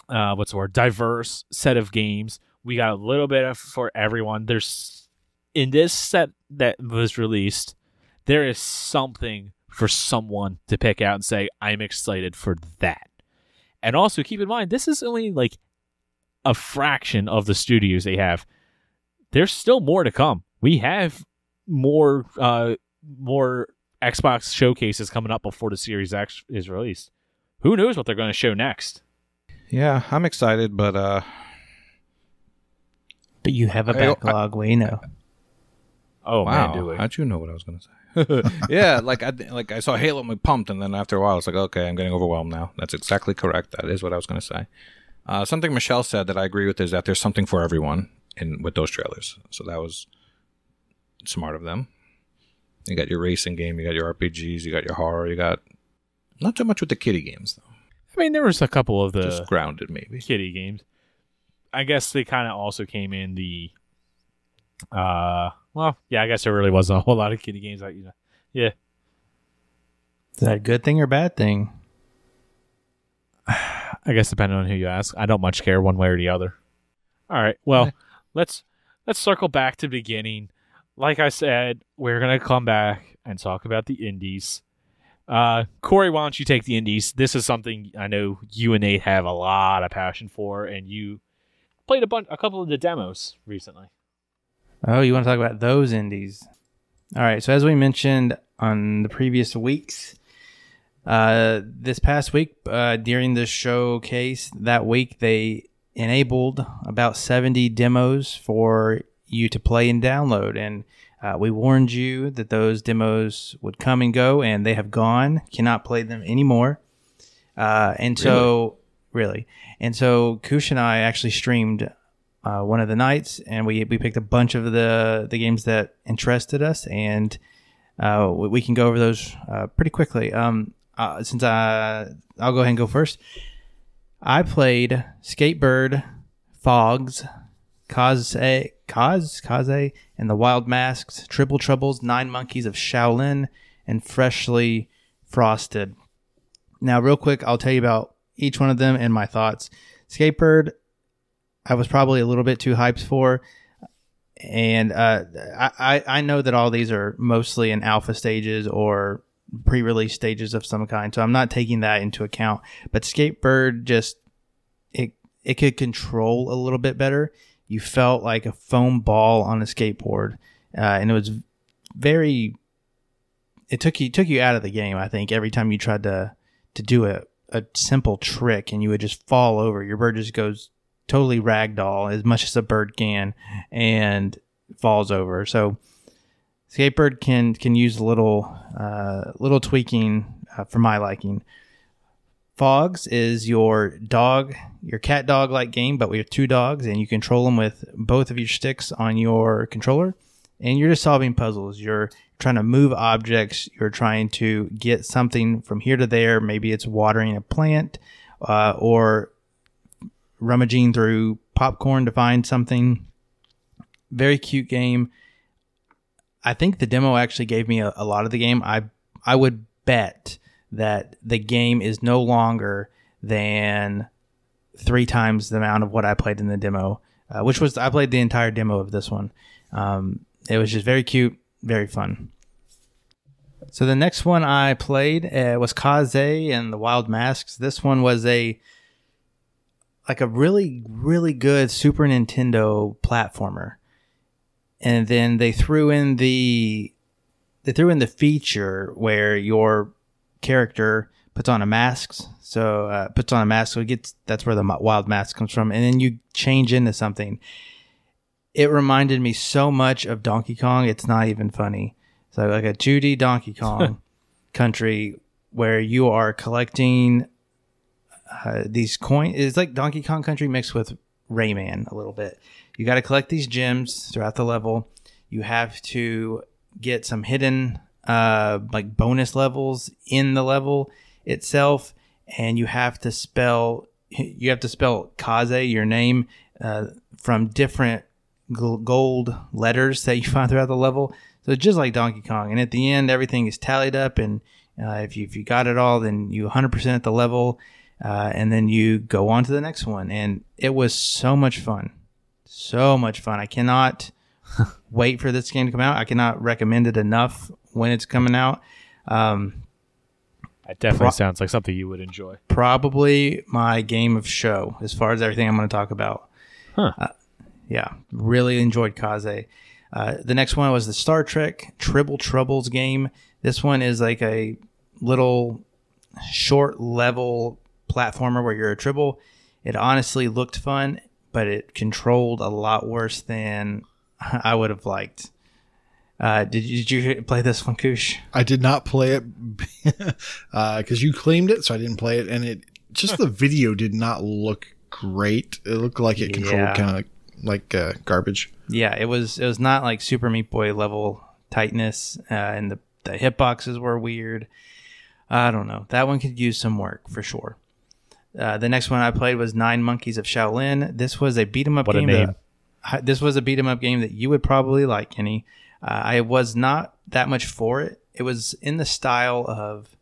uh, what's the word? Diverse set of games. We got a little bit of for everyone. There's in this set that was released, there is something for someone to pick out and say, "I'm excited for that." And also keep in mind, this is only like a fraction of the studios they have. There's still more to come. We have more uh more Xbox showcases coming up before the Series X is released. Who knows what they're going to show next? Yeah, I'm excited, but uh, But you have a backlog. we know. Oh wow, man, do we? how'd you know what I was going to say? *laughs* yeah, like I like I saw Halo, I'm pumped, and then after a while, it's like okay, I'm getting overwhelmed now. That's exactly correct. That is what I was going to say. Uh, something Michelle said that I agree with is that there's something for everyone in with those trailers. So that was smart of them. You got your racing game, you got your RPGs, you got your horror, you got not so much with the kiddie games though. I mean, there was a couple of the Just grounded maybe. kitty games. I guess they kind of also came in the. Uh, well, yeah, I guess there really wasn't a whole lot of kitty games. Like, you know, yeah, Is that a good thing or bad thing? *sighs* I guess depending on who you ask, I don't much care one way or the other. All right, well, let's let's circle back to the beginning. Like I said, we're gonna come back and talk about the indies. Uh, Corey, why don't you take the indies? This is something I know you and Nate have a lot of passion for, and you played a bunch, a couple of the demos recently. Oh, you want to talk about those indies? All right. So as we mentioned on the previous weeks, uh, this past week uh, during the showcase that week they enabled about 70 demos for you to play and download. And uh, we warned you that those demos would come and go, and they have gone. Cannot play them anymore. Uh, and so, really, and so Koosh and I actually streamed uh, one of the nights, and we we picked a bunch of the the games that interested us, and uh, we, we can go over those uh, pretty quickly. Um, uh, since I I'll go ahead and go first. I played Skatebird, Fogs, Kaze, Kaz, Kaze, and the Wild Masks, Tribble Troubles, Nine Monkeys of Shaolin, and Freshly Frosted. Now, real quick, I'll tell you about each one of them and my thoughts. Skatebird, I was probably a little bit too hyped for, and uh, I- I know that all these are mostly in alpha stages or pre-release stages of some kind, so I'm not taking that into account. But Skatebird just it it could control a little bit better. You felt like a foam ball on a skateboard, uh, and it was very. It took you took you out of the game. I think every time you tried to to do a a simple trick, and you would just fall over. Your bird just goes totally ragdoll as much as a bird can, and falls over. So Skatebird can can use a little uh, little tweaking uh, for my liking. Fogs is your dog, your cat dog like game, but with two dogs, and you control them with both of your sticks on your controller. And you're just solving puzzles. You're trying to move objects. You're trying to get something from here to there. Maybe it's watering a plant, uh, or rummaging through popcorn to find something. Very cute game. I think the demo actually gave me a, a lot of the game. I I would bet that the game is no longer than three times the amount of what I played in the demo, uh, which was I played the entire demo of this one. Um, it was just very cute, very fun. So the next one I played uh, was Kaze and the Wild Masks. This one was a like a really really good Super Nintendo platformer and then they threw in the they threw in the feature where your character puts on a mask. So uh, puts on a mask. So it gets that's where the wild mask comes from. And then you change into something. It reminded me so much of donkey kong. It's not even funny. So like a 2d donkey *laughs* kong country where you are collecting uh, these coins it's like donkey kong country mixed with rayman a little bit you got to collect these gems throughout the level. You have to get some hidden uh, like bonus levels in the level itself, and you have to spell *laughs* you have to spell Kaze your name uh, from different gold letters that you *laughs* find throughout the level. So it's just like Donkey Kong, and at the end everything is tallied up, and uh, if you if you got it all, then you 100% at the level, uh, and then you go on to the next one, and it was so much fun so much fun. I cannot *laughs* wait for this game to come out. I cannot recommend it enough when it's coming out. Um, That definitely Pro- sounds like something you would enjoy. probably my game of show as far as everything I'm going to talk about. Huh. Uh, yeah, really enjoyed Kaze. Uh, the next one was the Star Trek Tribble Troubles game. This one is like a little short level platformer where you're a tribble. It honestly looked fun, but it controlled a lot worse than *laughs* I would have liked. Uh, did, you, did you play this one, Koosh? I did not play it *laughs* because you claimed it, so I didn't play it. And it just the video did not look great. It looked like it controlled Yeah. kind of like uh, garbage. Yeah, it was. It was not like Super Meat Boy level tightness, uh, and the the hitboxes were weird. I don't know. That one could use some work for sure. Uh, the next one I played was Nine Monkeys of Shaolin. This was a beat 'em up What a game. name. That, this was a beat 'em up game that you would probably like, Kenny. Uh, I was not that much for it. It was in the style of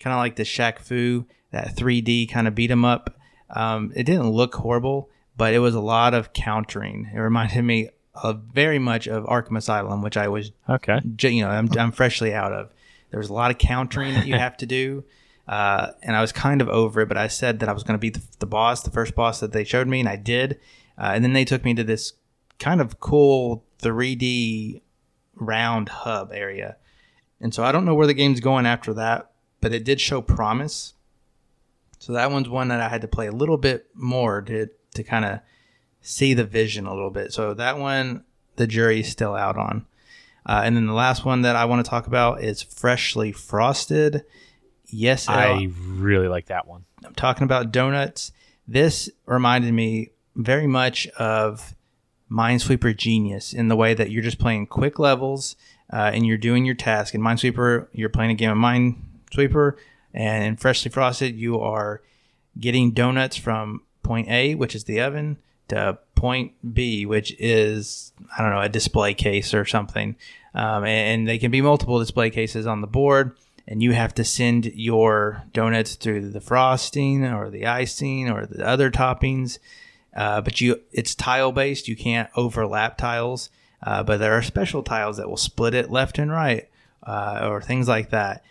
kind of like the Shaq Fu, that 3D kind of beat 'em up. Um, it didn't look horrible, but it was a lot of countering. It reminded me of very much of Arkham Asylum, which I was Okay. you know I'm, I'm freshly out of there was a lot of countering that you have to do *laughs* uh, and i was kind of over it but i said that i was going to be the, the boss the first boss that they showed me and i did uh, and then they took me to this kind of cool 3d round hub area and so i don't know where the game's going after that but it did show promise so that one's one that i had to play a little bit more to to kind of see the vision a little bit. So that one, the jury's still out on. Uh, and then the last one that I want to talk about is Freshly Frosted. Yes, I really like that one. I'm talking about donuts. This reminded me very much of Minesweeper Genius in the way that you're just playing quick levels uh, and you're doing your task. In Minesweeper, you're playing a game of Minesweeper, and in Freshly Frosted, you are getting donuts from point A, which is the oven, to point B, which is I don't know a display case or something, um, and, and they can be multiple display cases on the board. And you have to send your donuts through the frosting or the icing or the other toppings, uh, but you it's tile based. You can't overlap tiles, uh, but there are special tiles that will split it left and right uh, or things like that.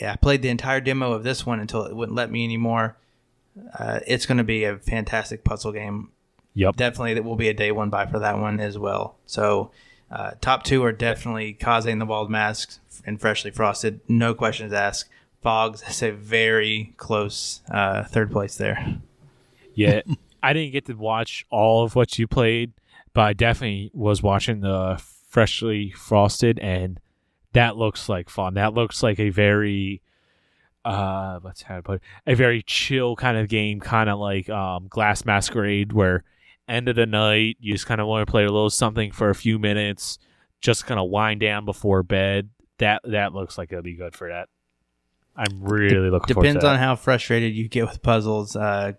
Yeah, I played the entire demo of this one until it wouldn't let me anymore. Uh, it's going to be a fantastic puzzle game. Yep. Definitely, that will be a day one buy for that one as well. So, uh, top two are definitely Kaze and the Wild Masks and Freshly Frosted. No questions asked. Fogs is a very close uh, third place there. Yeah, *laughs* I didn't get to watch all of what you played, but I definitely was watching the freshly frosted, and that looks like fun. That looks like a very uh what's how to put it? a very chill kind of game, kind of like um Glass Masquerade, where end of the night you just kind of want to play a little something for a few minutes, just kind of wind down before bed. That that looks like it'll be good for that. I'm really looking forward Depends to that. on how frustrated you get with puzzles. Uh,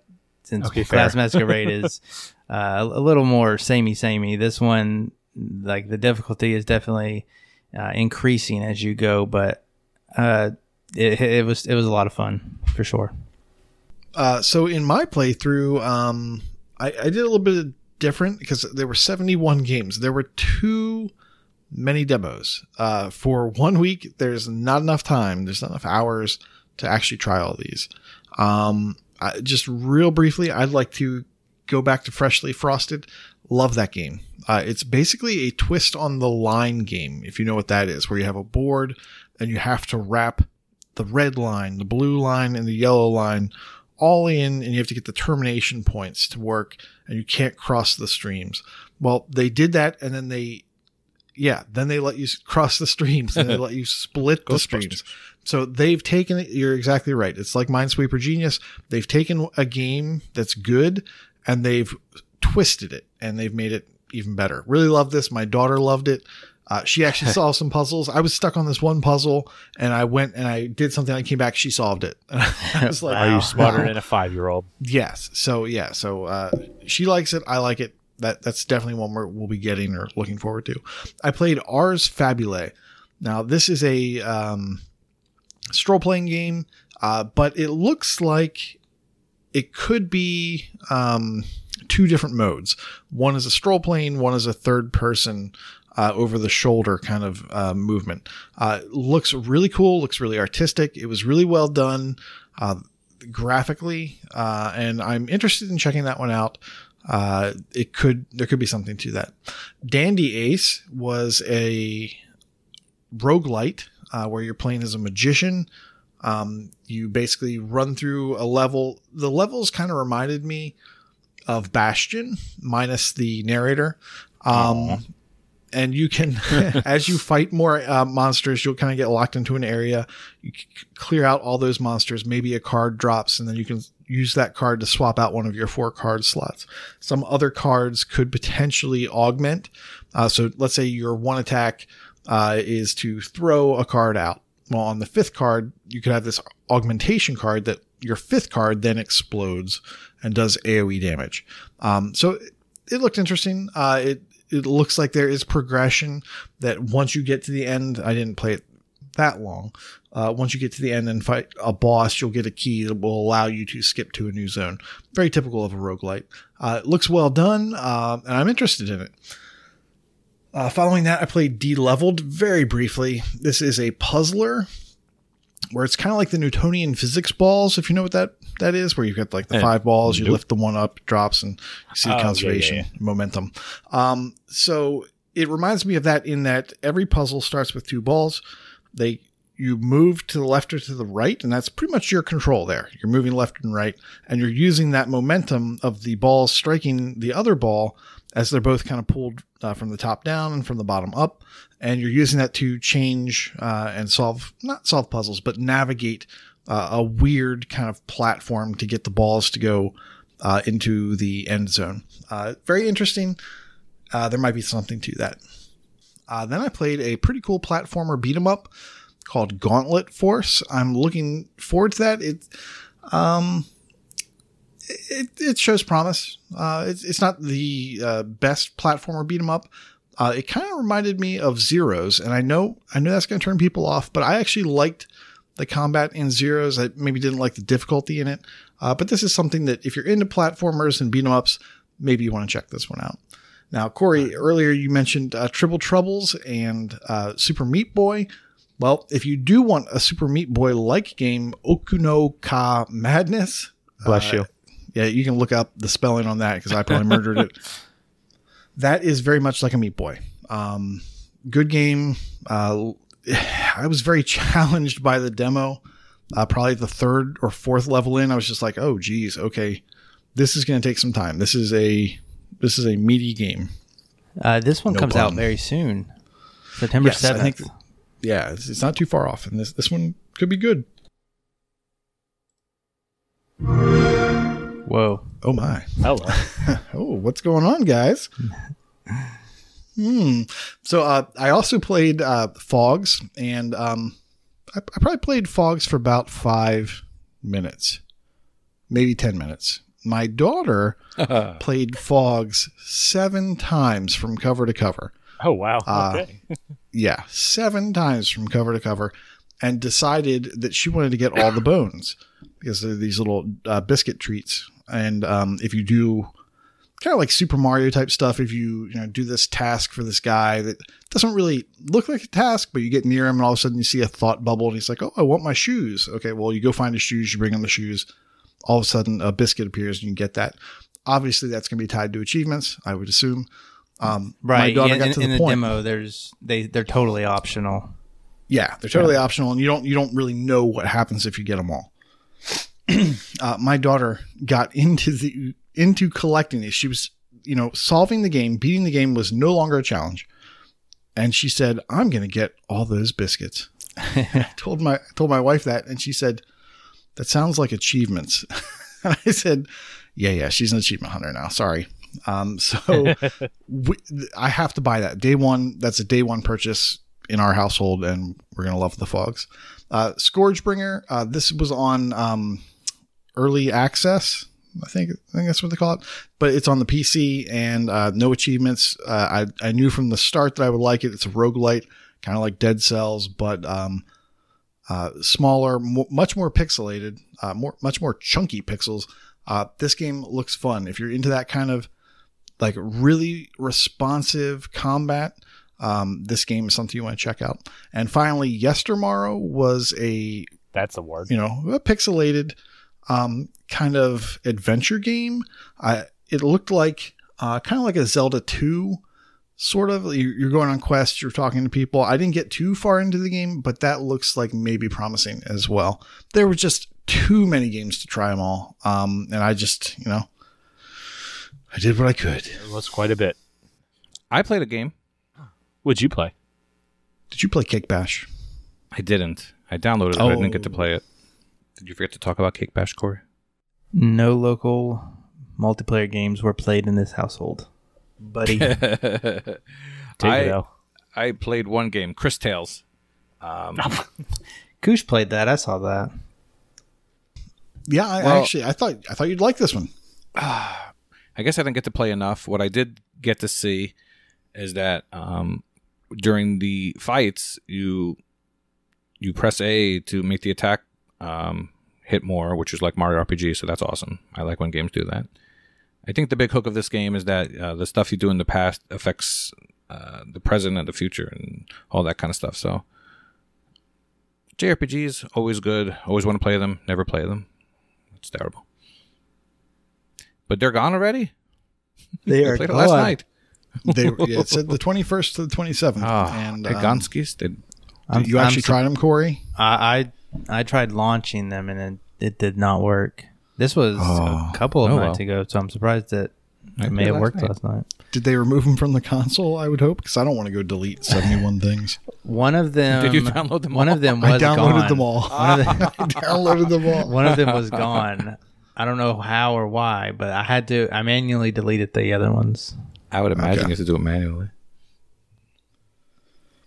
since Okay, Glass fair. Masquerade *laughs* is uh, a little more samey samey. This one, like the difficulty is definitely uh, increasing as you go, but uh, it, it was it was a lot of fun for sure. Uh, so in my playthrough, um, I, I did a little bit different because there were 71 games. There were too many demos. Uh, for *laughs* one week, there's not enough time. There's not enough hours to actually try all these. Um, I, just real briefly, I'd like to go back to Freshly Frosted. Love that game. Uh, it's basically a twist on the line game, if you know what that is, where you have a board and you have to wrap the red line, the blue line, and the yellow line all in, and you have to get the termination points to work, and you can't cross the streams. Well, they did that, and then they, yeah, then they let you cross the streams, and they *laughs* let you split the streams. So they've taken it. You're exactly right. It's like Minesweeper Genius. They've taken a game that's good, and they've twisted it, and they've made it even better. Really love this. My daughter loved it. Uh, she actually *laughs* solved some puzzles. I was stuck on this one puzzle, and I went and I did something. I came back. She solved it. *laughs* I was like, Are you smarter wow. than a five year old? Yes. So yeah. So uh, she likes it. I like it. That that's definitely one we're, we'll be getting or looking forward to. I played Ars Fabulae. Now this is a um, stroll playing game, uh, but it looks like it could be um, two different modes. One is a stroll playing. One is a third person. Uh, over the shoulder kind of uh, movement. Uh, looks really cool. Looks really artistic. It was really well done. Uh, graphically, uh, and I'm interested in checking that one out. Uh, it could there could be something to that. Dandy Ace was a roguelite uh, where you're playing as a magician. Um, you basically run through a level. The levels kind of reminded me of Bastion, minus the narrator. Um, and you can, *laughs* as you fight more uh, monsters, you'll kind of get locked into an area. You c- clear out all those monsters. Maybe a card drops, and then you can use that card to swap out one of your four card slots. Some other cards could potentially augment. Uh, so let's say your one attack uh, is to throw a card out. Well, on the fifth card, you could have this augmentation card that your fifth card then explodes and does AoE damage. Um, so it, looked interesting. Uh, it it looks like there is progression that once you get to the end, I didn't play it that long. Uh, once you get to the end and fight a boss, you'll get a key that will allow you to skip to a new zone. Very typical of a roguelite. Uh, it looks well done, uh, and I'm interested in it. Uh, following that, I played D-Leveled very briefly. This is a puzzler where it's kind of like the Newtonian physics balls, if you know what that that is, where you've got like the Eh, five balls, you nope. lift the one up, drops, and you see Oh, the yeah, conservation yeah, momentum. Um, so it reminds me of that in that every puzzle starts with two balls. They you move to the left or to the right, and that's pretty much your control there. You're moving left and right, and you're using that momentum of the ball striking the other ball as they're both kind of pulled uh, from the top down and from the bottom up, and you're using that to change uh, and solve not solve puzzles, but navigate uh, a weird kind of platform to get the balls to go uh, into the end zone. Uh, very interesting. Uh, there might be something to that. Then I played a pretty cool platformer beat 'em up called Gauntlet Force. I'm looking forward to that. It, um, it, it shows promise. Uh, it's, it's not the uh, best platformer beat 'em up. Uh, it kind of reminded me of Zeros, and I know I know that's going to turn people off, but I actually liked the combat in Zeros. I maybe didn't like the difficulty in it, uh, but this is something that if you're into platformers and beat 'em ups, maybe you want to check this one out. Now, Corey, earlier you mentioned uh, Tribble Troubles and uh, Super Meat Boy. Well, if you do want a Super Meat Boy like game, OkunoKA Madness, Bless you. yeah, you can look up the spelling on that because I probably *laughs* murdered it. That is very much like a Meat Boy. Um, good game. Uh, I was very *laughs* challenged by the demo. Uh, probably the third or fourth level in, I was just like, "Oh, geez, okay, this is going to take some time. This is a this is a meaty game." Uh, this one No comes out very soon, September seventh. think- Yeah, it's, it's not too far off, and this this one could be good. Whoa! Oh my! Hello. *laughs* Oh, what's going on, guys? hmm. So uh, I also played uh, Fogs, and um, I, I probably played Fogs for about five minutes, maybe ten minutes. My daughter *laughs* played Fogs seven times from cover to cover. Oh wow. Uh, okay. Yeah, seven times from cover to cover, and decided that she wanted to get all the bones because they're these little uh, biscuit treats. And um, if you do kind of like Super Mario type stuff, if you you know do this task for this guy that doesn't really look like a task, but you get near him and all of a sudden you see a thought bubble, and he's like, "Oh, I want my shoes." Okay, well you go find his shoes, you bring him the shoes. All of a sudden, a biscuit appears, and you get that. Obviously, that's going to be tied to achievements, I would assume. Um, My Right. daughter yeah, got in, to in the the point. demo, there's they they're totally optional. Yeah, they're totally optional, and you don't you don't really know what happens if you get them all. *clears throat* uh, my daughter got into the into collecting these. She was, you know, solving the game, beating the game was no longer a challenge, and she said, "I'm going to get all those biscuits." *laughs* I told my I told my wife that, and she said, "That sounds like achievements." *laughs* I said, "Yeah, yeah, she's an achievement hunter now. Sorry." Um, so *laughs* we, I have to buy that day one. That's a day one purchase in our household, and we're gonna love the fogs. Uh, Scourgebringer. Uh, this was on um, early access. I think I think that's what they call it. But it's on the PC and uh, no achievements. Uh, I I knew from the start that I would like it. It's a roguelite, kind of like Dead Cells, but um, uh, smaller, mo much more pixelated, uh, more much more chunky pixels. Uh, this game looks fun if you're into that kind of like really responsive combat. Um, this game is something you want to check out. And finally, Yestermorrow was a That's a word. you know a pixelated um, kind of adventure game. I it looked like uh, kind of like a Zelda two sort of. You- You're going on quests, you're talking to people. I didn't get too far into the game, but that looks like maybe promising as well. There were just too many games to try them all, um, and I just you know I did what I could. It was quite a bit. I played a game. What'd you play? Did you play Cake Bash? I didn't. I downloaded it, but I didn't get to Oh. play it. Did you forget to talk about Cake Bash, Corey? No local multiplayer games were played in this household, buddy. *laughs* I. I played one game, Chris Tales. Um, *laughs* Koosh played that. I saw that. Yeah, I Well- actually I thought I thought you'd like this one. *sighs* I guess I didn't get to play enough. What I did get to see is that um, during the fights, you you press A to make the attack um, hit more, which is like Mario RPG. So that's awesome. I like when games do that. I think the big hook of this game is that uh, the stuff you do in the past affects uh, the present and the future and all that kind of stuff. So JRPGs always good. Always want to play them. Never play them. It's terrible. But they're gone already. They I *laughs* are played it last night. *laughs* They yeah, it said the *laughs* twenty first to the twenty seventh. Ah, and hey, um, Gonskis did. I'm- you I'm actually su- tried them, Corey? I I, I tried launching them and it, it did not work. This was Oh. a couple of Oh, nights well. ago, so I'm surprised that I it may have last worked night. last night. Did they remove them from the console? I would hope because I don't want to go delete seventy-one things. One of them. Did you download them One all? of them I downloaded gone. them all. One of them, I downloaded them all. one of them was gone. I don't know how or why, but I had to. I manually deleted the other ones. I would imagine Okay. you have to do it manually.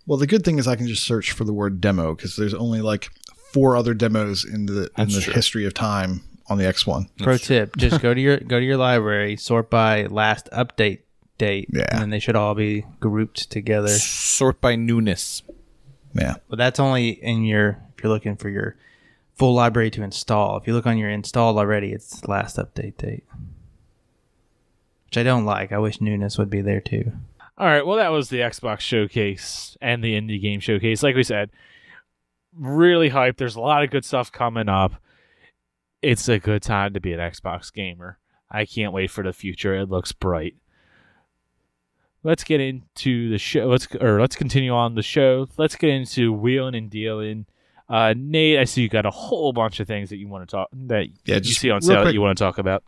Well, the good thing is I can just search for the word demo because there's only like four other demos in the in That's the true. history of time on the X1. Pro tip: *laughs* Just go to your go to your library, sort by last update date, Yeah. and then they should all be grouped together. Sort by newness. Yeah. But that's only in your if you're looking for your full library to install. If you look on your installed already, it's last update date. Which I don't like. I wish newness would be there too. All right, well, that was the Xbox showcase and the indie game showcase. Like we said, really hyped. There's a lot of good stuff coming up. It's a good time to be an Xbox gamer. I can't wait for the future. It looks bright. Let's get into the show. Let's or let's continue on the show. Let's get into wheeling and dealing. Uh, Nate, I see you got a whole bunch of things that you want to talk that Yeah, you see on sale that you want to talk about.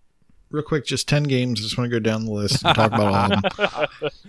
Real quick, just 10 games. I just want to go down the list and talk about all of them. *laughs*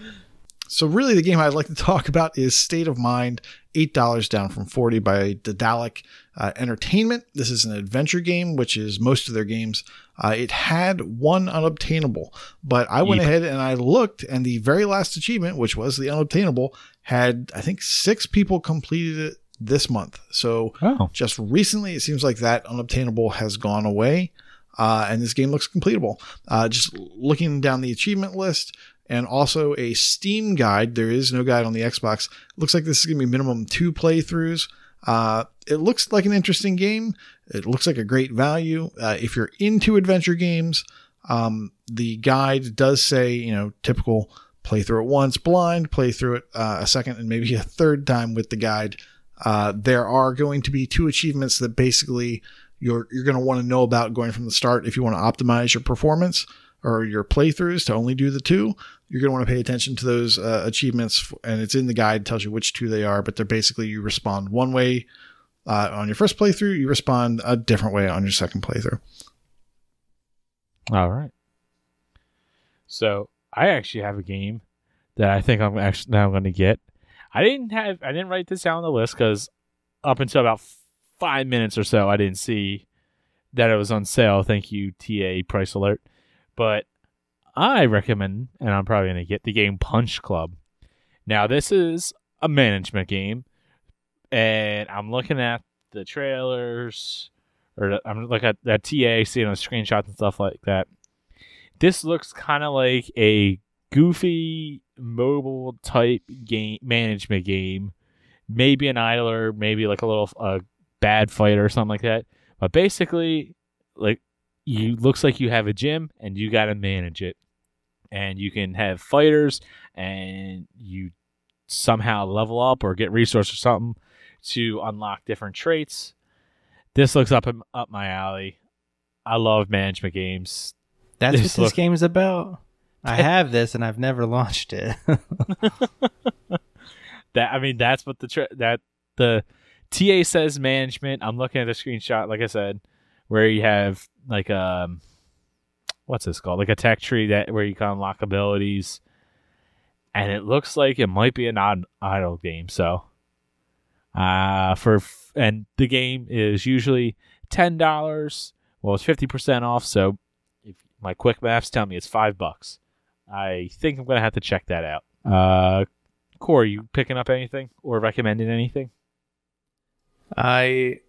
So, really, the game I'd like to talk about is State of Mind, $8 down from 40 by Daedalic uh, Entertainment. This is an adventure game, which is most of their games. Uh, it had one unobtainable, but I went Yeep. ahead and I looked, and the very last achievement, which was the unobtainable, had, I think, six people completed it this month. So, Oh, just recently, it seems like that unobtainable has gone away, uh, and this game looks completable. Uh, just looking down the achievement list and also a Steam guide. There is no guide on the Xbox. Looks like this is going to be minimum two playthroughs. Uh, it looks like an interesting game. It looks like a great value. Uh, if you're into adventure games, um, the guide does say, you know, typical play through it once blind, play through it uh, a second, and maybe a third time with the guide. Uh, there are going to be two achievements that basically you're you're going to want to know about going from the start if you want to optimize your performance or your playthroughs to only do the two. You're going to want to pay attention to those uh, achievements, and it's in the guide. Tells you which two they are, but they're basically you respond one way uh, on your first playthrough, you respond a different way on your second playthrough. All right. So I actually have a game that I think I'm actually now going to get. I didn't have I didn't write this down on the list because up until about five minutes or so, I didn't see that it was on sale. Thank you, TA Price Alert. But I recommend, and I'm probably going to get the game Punch Club. Now this is a management game, and I'm looking at the trailers, or I'm looking at that TA, seeing the screenshots and stuff like that. This looks kind of like a goofy mobile type game management game, maybe an idler, maybe like a little uh, bad fighter or something like that. But basically, like you looks like you have a gym and you got to manage it, and you can have fighters and you somehow level up or get resources or something to unlock different traits. This looks up up my alley. I love management games. That's This what this look- game is about. I have this and I've never launched it. *laughs* That I mean, that's what the tra- that the TA says management. I'm looking at the screenshot, like I said, where you have like um, what's this called? Like a tech tree that where you can unlock abilities, and it looks like it might be an odd idle game. So, uh, for f- and the game is usually ten dollars. Well, it's fifty percent off. So, if my quick maps tell me it's five bucks, I think I'm gonna have to check that out. Uh, Corey, you picking up anything or recommending anything? I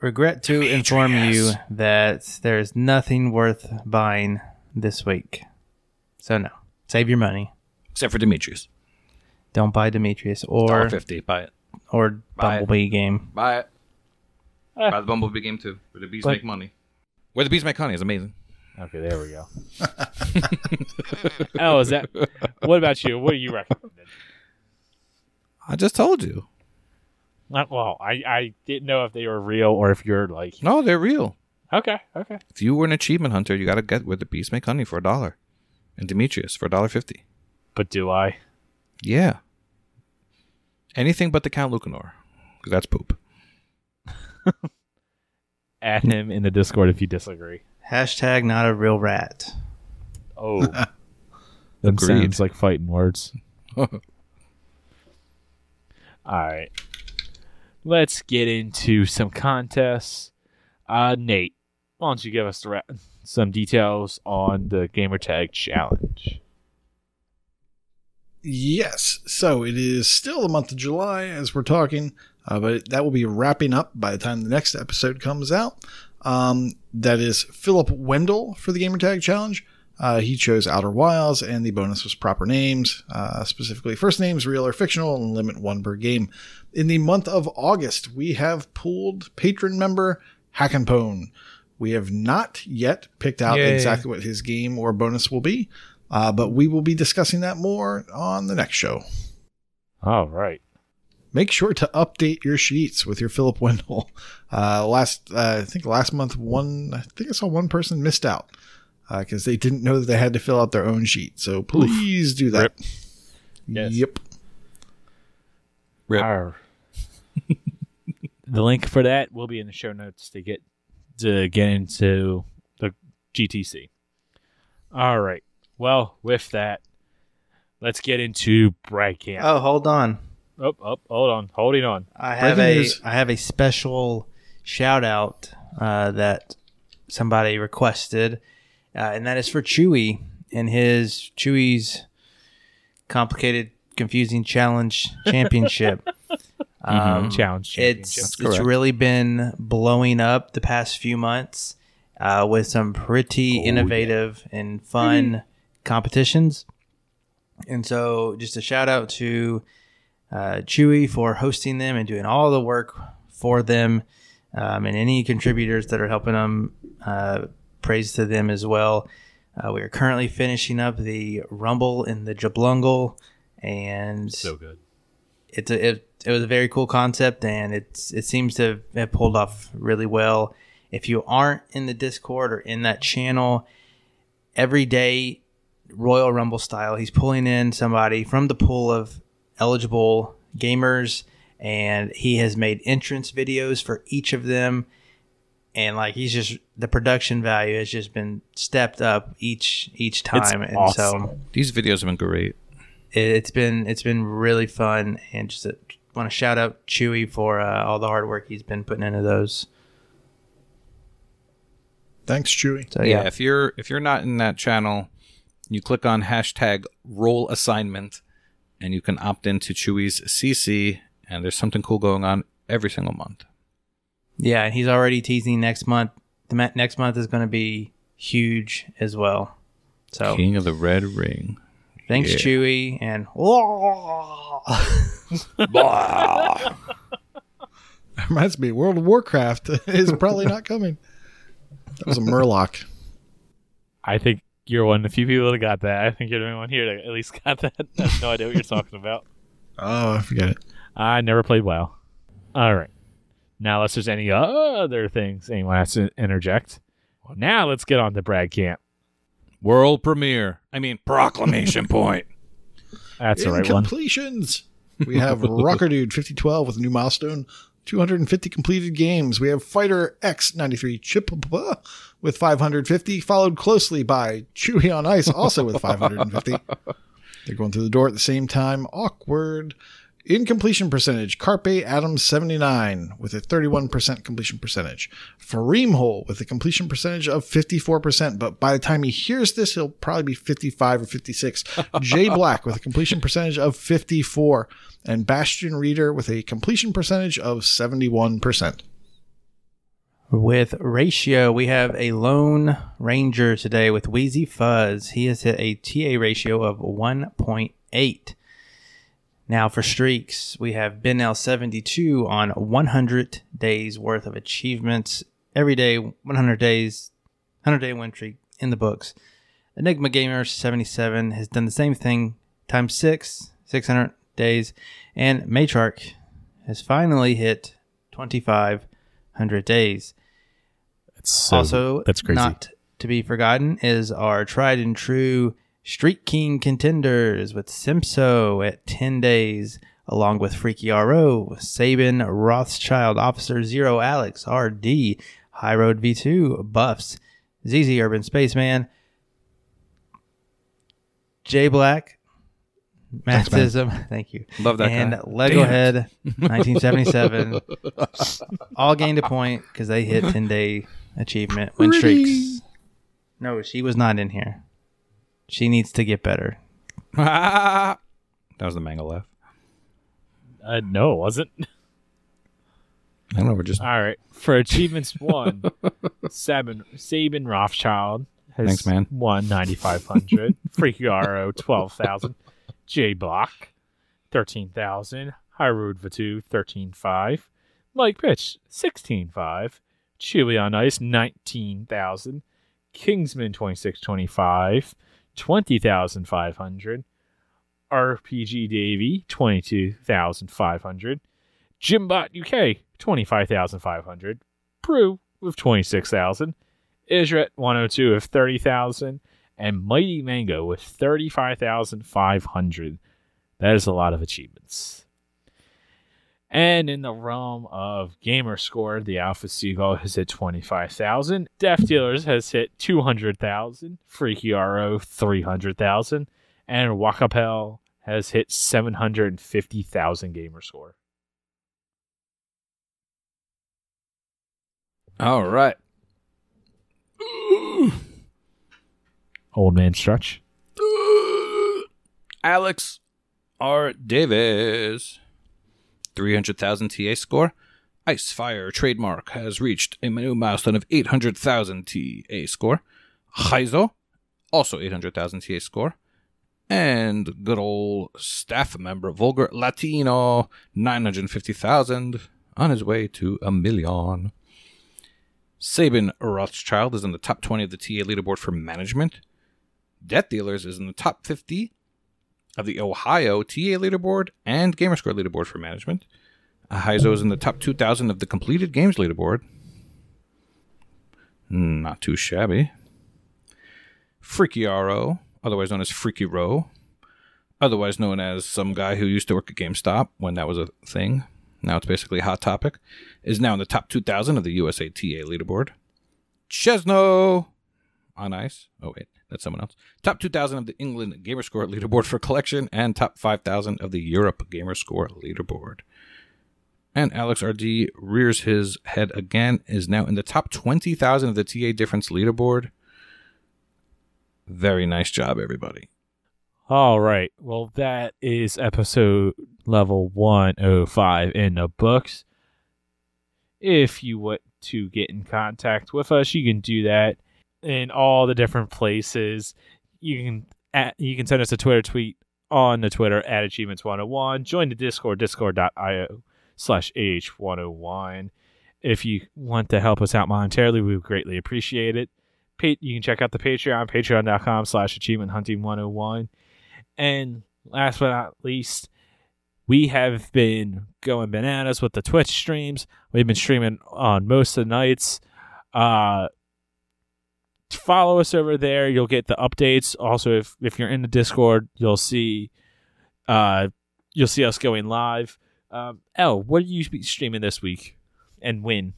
regret to inform you that there is nothing worth buying this week. So no, save your money. Except for Demetrios. Don't buy Demetrios Dollar or fifty. Buy it. or Buy it. Bumblebee game. Buy it. Eh. Buy the Bumblebee game too. Where the bees But- make money. Where the bees make honey is amazing. Okay, there we go. *laughs* oh, is that? What about you? What do you recommend? I just told you. Not, well, I I didn't know if they were real or if you're like No, they're real. okay, okay. If you were an achievement hunter, you got to get where the bees make honey for a dollar, and Demetrios for a dollar fifty. But do I? Yeah. Anything but the Count Lucanor, because that's poop. *laughs* Add him in the Discord if you disagree. Hashtag not a real rat. Oh, *laughs* that Agreed. sounds like fighting words. *laughs* All right, let's get into some contests. Uh, Nate, why don't you give us the ra- some details on the gamertag challenge? Yes. So it is still the month of July as we're talking, uh, but that will be wrapping up by the time the next episode comes out. Um, that is Philip Wendell for the Gamertag Challenge. Uh, he chose Outer Wilds, and the bonus was proper names, uh, specifically first names, real or fictional, and limit one per game. In the month of August, we have pooled patron member Hackenpone. We have not yet picked out Yay. exactly what his game or bonus will be, uh, but we will be discussing that more on the next show. All right. Make sure to update your sheets with your Philip Wendell. *laughs* Uh, last, uh, I think last month, one, I think I saw one person missed out because they didn't know that they had to fill out their own sheet. So please do that. Rip. Yes. Yep. Rip. Arr. *laughs* the link for that will be in the show notes to get to get into the GTC. All right. Well, with that, let's get into brag camp. Oh, hold on. Oh, oh, hold on, holding on. I have Breaking a news. I have a special shout out uh, that somebody requested, uh, and that is for Chewy and his Chewy's complicated, confusing challenge championship. *laughs* Um, Challenge It's championship. it's correct. really been blowing up the past few months uh, with some pretty innovative and fun competitions. And so, just a shout out to uh, Chewy for hosting them and doing all the work for them, um, and any contributors that are helping them. Uh, praise to them as well. Uh, we are currently finishing up the Rumble in the Jablungle, and so good. it's a, it, it was a very cool concept and it's it seems to have pulled off really well if you aren't in the discord or in that channel every day royal rumble style he's pulling in somebody from the pool of eligible gamers and he has made entrance videos for each of them and like he's just the production value has just been stepped up each each time and so. These videos have been great. it, it's been it's been really fun and just want to shout out Chewy for uh, all the hard work he's been putting into those. Thanks, Chewy. So yeah. yeah, if you're if you're not in that channel, you click on hashtag role assignment, and you can opt into Chewy's CC. And there's something cool going on every single month. yeah, and he's already teasing next month. The ma- next month is going to be huge as well. So King of the Red Ring. thanks, yeah. Chewy, and *laughs* That *laughs* reminds me, World of Warcraft *laughs* is probably not coming. That was a Murloc. I think you're one of the few people that got that. I think you're the only one here that at least got that. *laughs* I have no idea what you're talking about. Oh, I forget it. I never played WoW. All right. Now, unless there's any other things anyone has to interject, now let's get on to Brag Camp. World premiere. I mean, proclamation *laughs* point. That's the right one. completions. We have *laughs* Rocker Dude 5012 with a new milestone. 250 completed games. We have Fighter X93 Chip with 550, followed closely by Chewy on Ice, also with 550. *laughs* They're going through the door at the same time. Awkward. In completion percentage, Carpe Adams 79 with a 31% completion percentage. Fareem Hole with a completion percentage of 54%, but by the time he hears this, he'll probably be 55 or 56. *laughs* Jay Black with a completion percentage of 54, and Bastion Reader with a completion percentage of 71%. with ratio, we have a lone ranger today with Wheezy Fuzz. He has hit a TA ratio of 1.8. Now for streaks, we have Ben L72 on 100 days worth of achievements. Every day, 100 days, 100 day win streak in the books. Enigma Gamer 77 has done the same thing times six, 600 days. And Matriarch has finally hit 2,500 days. That's so, also, that's crazy. not to be forgotten is our tried and true Street King contenders with Simpso at 10 days, along with Freaky RO, Sabin, Rothschild, Officer Zero, Alex, RD, High Road V2, Buffs, ZZ Urban Spaceman, J Black, Thanks, man. Mathsism, *laughs* thank you, Love that and guy. Lego Head 1977 *laughs* all gained a point because they hit 10 day achievement win streaks. No, she was not in here. She needs to get better. *laughs* that was the mango laugh. Uh, no, it wasn't. I don't know. We're just All right. For achievements one, *laughs* Sabin Sabin Rothschild has Thanks, man. won ninety five hundred. *laughs* Freaky RO twelve thousand. J Block thirteen thousand. High Road V2 thirteen five. Mike Pitch sixteen five. Chewy on Ice nineteen thousand. Kingsman twenty six twenty five. Twenty thousand five hundred. RPG Davy twenty two thousand five hundred. Jimbot UK, 25,500. Brew with 26,000. Isret 102 with 30,000. And Mighty Mango with 35,500. That is a lot of achievements. And in the realm of gamer score, the Alpha Seagull has hit 25,000. Death Dealers has hit 200,000. Freaky RO 300,000. And Wakapel has hit 750,000 gamer score. all right. *gasps* Old man stretch. *gasps* Alex R. Davis. 300,000 TA score. Ice Fire trademark has reached a new milestone of 800,000 TA score. Heizo, also 800,000 TA score. And good old staff member Vulgar Latino, 950,000 on his way to a million. Sabin Rothschild is in the top 20 of the TA leaderboard for management. Debt Dealers is in the top 50 of the Ohio TA leaderboard and Gamerscore leaderboard for management. Heizo is in the top 2,000 of the completed games leaderboard. Not too shabby. Freaky RO, otherwise known as Freaky Row, otherwise known as some guy who used to work at GameStop when that was a thing. Now it's basically hot topic. Is now in the top 2,000 of the USA TA leaderboard. Chesno on ice. Oh wait, that's someone else. Top 2,000 of the England Gamerscore leaderboard for collection, and top 5,000 of the Europe Gamerscore leaderboard. And Alex RD rears his head again, is now in the top 20,000 of the TA difference leaderboard. Very nice job, everybody. All right. Well, that is episode level 105 in the books. If you want to get in contact with us, you can do that in all the different places. You can at, you can send us a Twitter tweet on the Twitter at achievements101. Join the Discord, discord.io slash ah101. If you want to help us out monetarily, we would greatly appreciate it. You can check out the Patreon, patreon.com slash achievement hunting 101. And last but not least, we have been going bananas with the Twitch streams. We've been streaming on most of the nights. Uh, follow us over there. You'll get the updates. Also, if if you're in the Discord, you'll see uh you'll see us going live. Um, El, what are you be streaming this week, and when?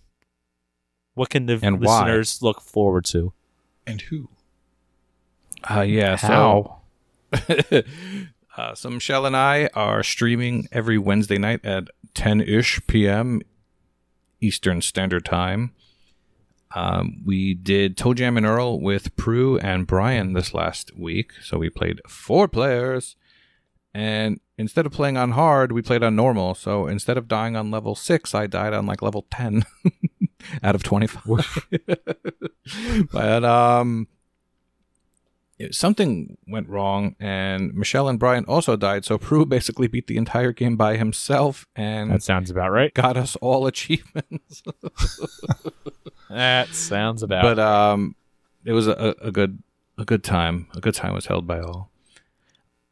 What can the And why? listeners look forward to? And who? Uh, yeah, How? so *laughs* uh, so Michelle and I are streaming every Wednesday night at 10 ish p.m. Eastern Standard Time. Um, we did ToeJam and Earl with Prue and Brian this last week. So we played four players. And instead of playing on hard, we played on normal. So instead of dying on level six, I died on like level 10 *laughs* out of 25. *laughs* but, um, something went wrong, and Michelle and Brian also died. So Prue basically beat the entire game by himself and That sounds about right. got us all *laughs* achievements. *laughs* That sounds about. but um, it was a, a good a good time. A good time was held by all.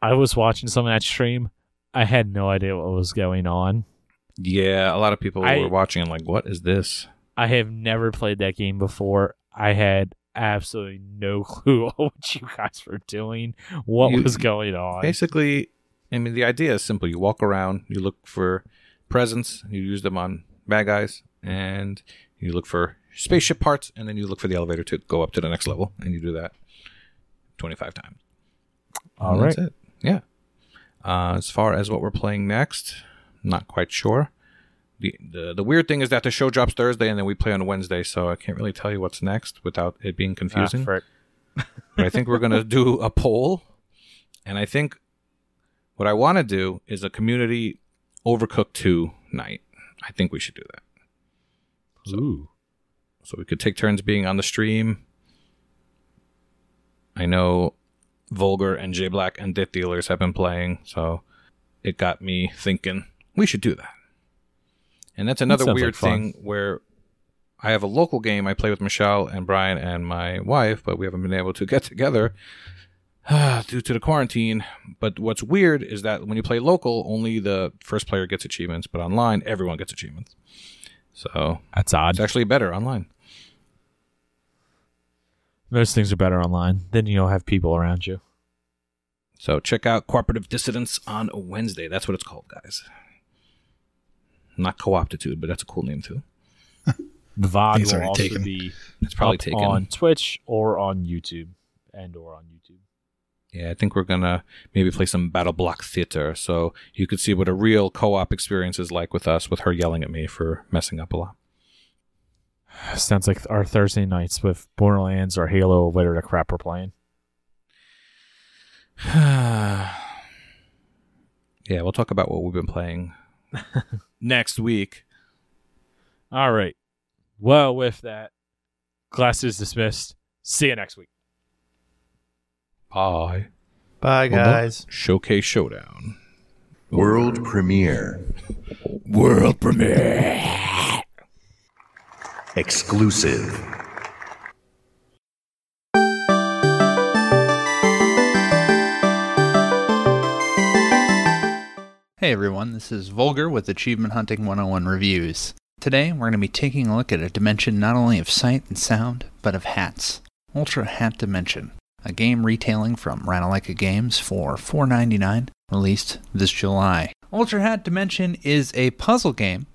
I was watching some of that stream. I had no idea what was going on. Yeah, a lot of people I- were watching and like, what is this? I have never played that game before. I had absolutely no *laughs* clue what you guys were doing, what You- was going on. Basically, I mean, the idea is simple. You walk around, you look for presents, you use them on bad guys, and you look for spaceship parts, and then you look for the elevator to go up to the next level, and you do that 25 times. All right. That's it. Yeah. Uh, as far as what we're playing next, not quite sure. The, the the weird thing is that the show drops Thursday and then we play on Wednesday, so I can't really tell you what's next without it being Ah, confusing. frick. *laughs* but I think we're gonna do a poll, and I think what I want to do is a community Overcooked two night. I think we should do that. Ooh. So we could take turns being on the stream. I know Vulgar and J Black and Dit Dealers have been playing, so it got me thinking we should do that. And that's another sounds weird like thing where I have a local game I play with Michelle and Brian and my wife, but we haven't been able to get together *sighs* due to the quarantine. But what's weird is that when you play local, only the first player gets achievements, but online, everyone gets achievements. So That's odd. it's actually better online. Most things are better online. Then you'll have people around you. So check out Cooperative Dissidence on Wednesday. That's what it's called, guys. Not co-optitude, but that's a cool name too. *laughs* The VOD It's will already also taken. be It's probably up taken. on Twitch or on YouTube, and or on YouTube. Yeah, I think we're gonna maybe play some BattleBlock Theater, so you could see what a real co-op experience is like with us, with her yelling at me for messing up a lot. Sounds like our Thursday nights with Borderlands or Halo or whatever the crap we're playing. *sighs* yeah, we'll talk about what we've been playing next week. All right. Well, with that, class is dismissed. See you next week. Bye. Bye, guys. Showcase Showdown. World premiere. World premiere. Exclusive. Hey everyone, this is Vulgar with Achievement Hunting 101 Reviews. Today we're going to be taking a look at a dimension not only of sight and sound, but of hats. Ultra Hat Dimension, a game retailing from Ratalaika Games for $4.99, released this July. Ultra Hat Dimension is a puzzle game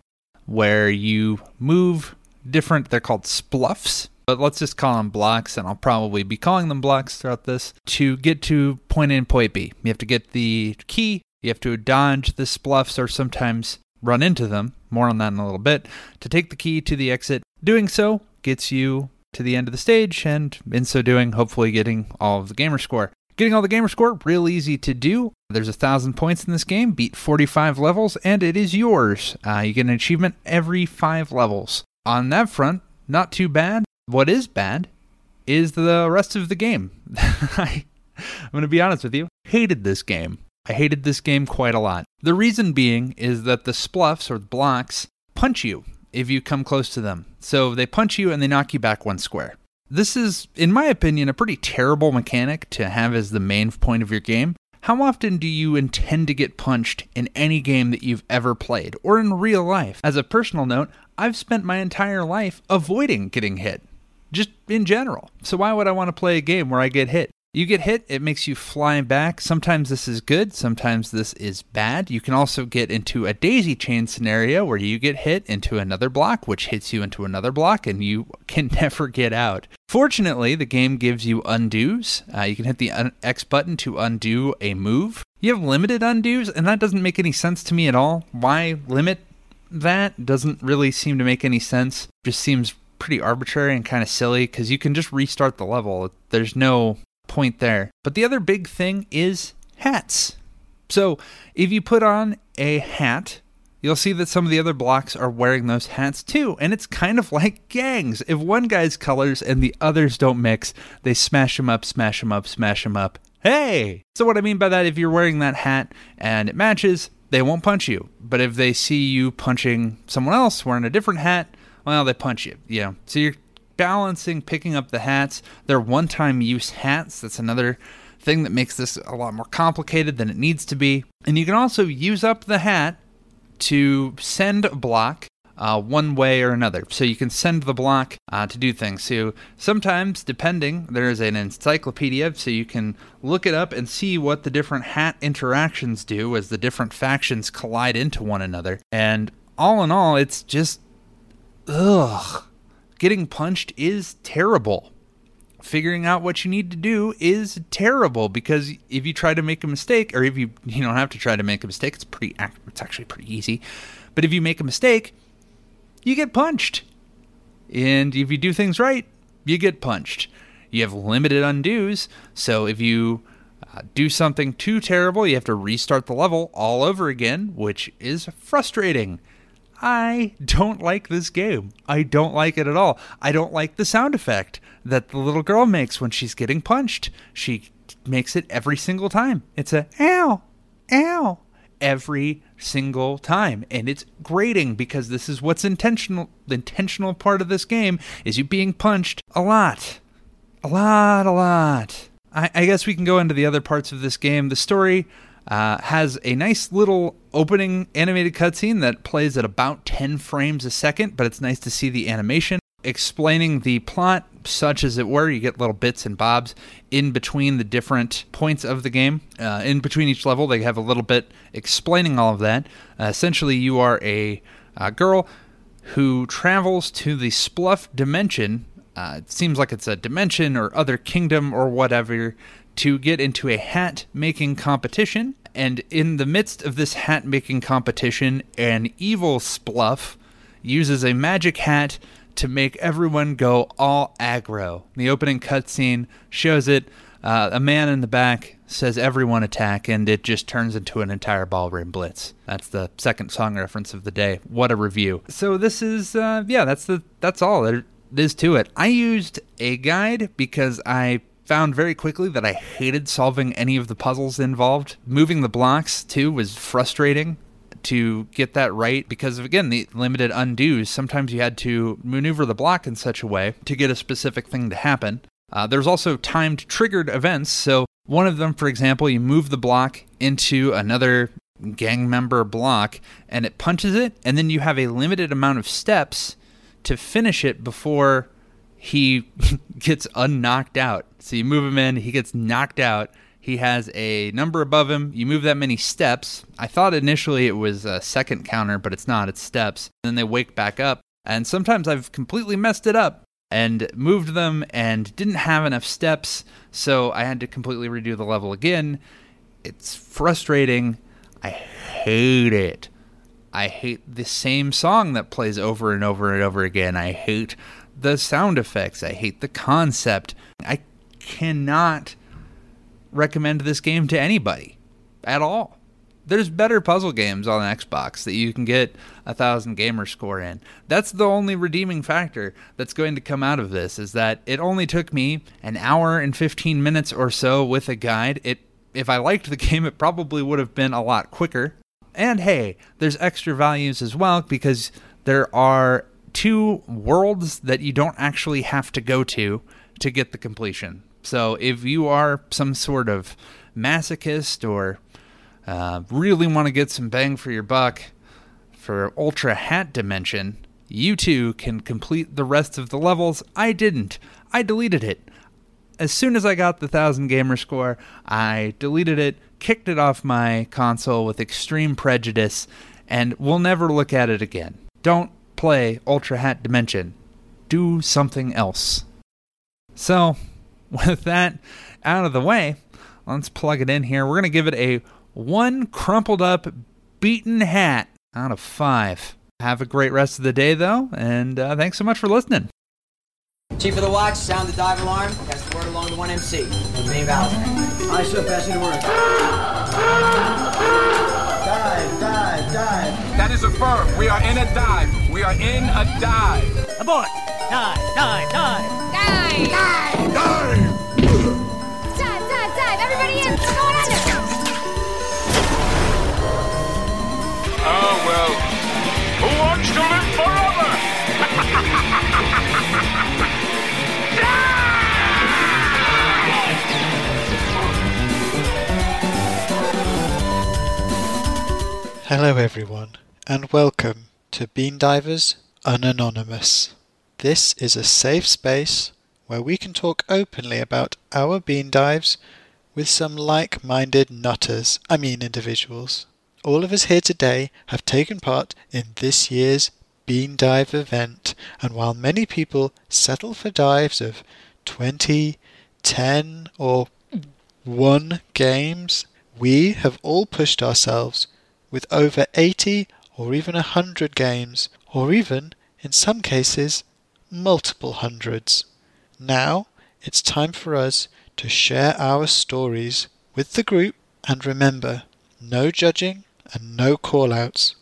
where you move different, they're called spluffs, but let's just call them blocks, and I'll probably be calling them blocks throughout this, to get to point A and point B. You have to get the key, you have to dodge the spluffs or sometimes run into them. More on that in a little bit. To take the key to the exit, doing so gets you to the end of the stage, and in so doing, hopefully getting all of the gamer score. Getting all the gamer score, real easy to do. There's a thousand points in this game, beat 45 levels, and it is yours. Uh, you get an achievement every five levels. On that front, not too bad. What is bad is the rest of the game. *laughs* I'm going to be honest with you, hated this game. I hated this game quite a lot. The reason being is that the spluffs or blocks punch you if you come close to them. So they punch you and they knock you back one square. This is, in my opinion, a pretty terrible mechanic to have as the main point of your game. How often do you intend to get punched in any game that you've ever played or in real life? As a personal note, I've spent my entire life avoiding getting hit, just in general. So why would I want to play a game where I get hit? You get hit, it makes you fly back. Sometimes this is good, sometimes this is bad. You can also get into a daisy chain scenario where you get hit into another block, which hits you into another block, and you *laughs* can never get out. Fortunately, the game gives you undos. Uh, you can hit the un- X button to undo a move. You have limited undos, and that doesn't make any sense to me at all. Why limit that? Doesn't really seem to make any sense. Just seems pretty arbitrary and kind of silly because you can just restart the level. There's no point there. But the other big thing is hats. So if you put on a hat, you'll see that some of the other blocks are wearing those hats too. And it's kind of like gangs. If one guy's colors and the others don't mix, they smash them up, smash them up, smash them up. Hey! So, what I mean by that, if you're wearing that hat and it matches, they won't punch you. But if they see you punching someone else wearing a different hat, well, they punch you. Yeah. so you're balancing picking up the hats. They're one time use hats. That's another thing that makes this a lot more complicated than it needs to be. And you can also use up the hat to send a block uh, one way or another. So you can send the block uh, to do things. So sometimes, depending, there is an encyclopedia, so you can look it up and see what the different hat interactions do as the different factions collide into one another. And all in all, it's just ugh. Getting punched is terrible. Figuring out what you need to do is terrible because if you try to make a mistake, or if you you don't have to try to make a mistake, it's pretty it's actually pretty easy. But if you make a mistake, you get punched. And if you do things right, you get punched. You have limited undos, so if you uh, do something too terrible, you have to restart the level all over again, which is frustrating. I don't like this game. I don't like it at all. I don't like the sound effect that the little girl makes when she's getting punched. She makes it every single time. It's a ow, ow, every single time. And it's grating because this is what's intentional. The intentional part of this game is you being punched a lot. A lot, a lot. I, I guess we can go into the other parts of this game. The story uh, has a nice little opening animated cutscene that plays at about 10 frames a second, but it's nice to see the animation explaining the plot, such as it were. You get little bits and bobs in between the different points of the game. Uh, in between each level, they have a little bit explaining all of that. Uh, essentially, you are a, a girl who travels to the Spluff dimension. Uh, it seems like it's a dimension or other kingdom or whatever to get into a hat making competition. And in the midst of this hat making competition, an evil Spluff uses a magic hat to make everyone go all aggro. The opening cutscene shows it. Uh, a man in the back says everyone attack, and it just turns into an entire ballroom blitz. That's the second song reference of the day. What a review! So this is, uh, yeah, that's the that's all there is to it. I used a guide because I found very quickly that I hated solving any of the puzzles involved. Moving the blocks too was frustrating to get that right because of again the limited undos. Sometimes you had to maneuver the block in such a way to get a specific thing to happen. Uh, there's also timed triggered events. So one of them, for example, you move the block into another gang member block and it punches it, and then you have a limited amount of steps to finish it before he *laughs* gets unknocked out. So you move him in, he gets knocked out. He has a number above him. You move that many steps. I thought initially it was a second counter, but it's not. It's steps. then they wake back up. And sometimes I've completely messed it up and moved them and didn't have enough steps. So I had to completely redo the level again. It's frustrating. I hate it. I hate the same song that plays over and over and over again. I hate the sound effects. I hate the concept. I cannot recommend this game to anybody at all. There's better puzzle games on Xbox that you can get a thousand gamer score in. That's the only redeeming factor that's going to come out of this is that it only took me an hour and 15 minutes or so with a guide. It if I liked the *laughs* game, it probably would have been a lot quicker. And hey, there's extra values as well because there are two worlds that you don't actually have to go to to get the completion. So if you are some sort of masochist or uh, really want to get some bang for your buck for Ultra Hat Dimension, you too can complete the rest of the levels. I didn't. I deleted it. As soon as I got the 1000 gamer score, I deleted it, kicked it off my console with extreme prejudice, and will never look at it again. Don't play Ultra Hat Dimension. Do something else. So, *laughs* with that out of the way, let's plug it in here. We're going to give it a one crumpled up, beaten hat out of five. Have a great rest of the day, though, and uh, thanks so much for listening. Chief of the watch, sound the dive alarm. Pass the word along to 1MC. Main Valentine. I sir, passing the word. Dive, dive, dive. That is affirmed. We are in a dive. We are in a dive. Abort. Dive, dive, dive. Dive! Dive! Dive! Dive, dive, dive! Everybody in! We're going under! Oh, well. Who wants to live forever? Hello, everyone, and welcome to Bean Divers Unanonymous. This is a safe space where we can talk openly about our bean dives with some like minded nutters, I mean individuals. All of us here today have taken part in this year's Bean Dive event, and while many people settle for dives of 20, 10, or 1 games, we have all pushed ourselves with over 80 or even 100 games, or even, in some cases, multiple hundreds. Now it's time for us to share our stories with the group and remember no judging and no call outs.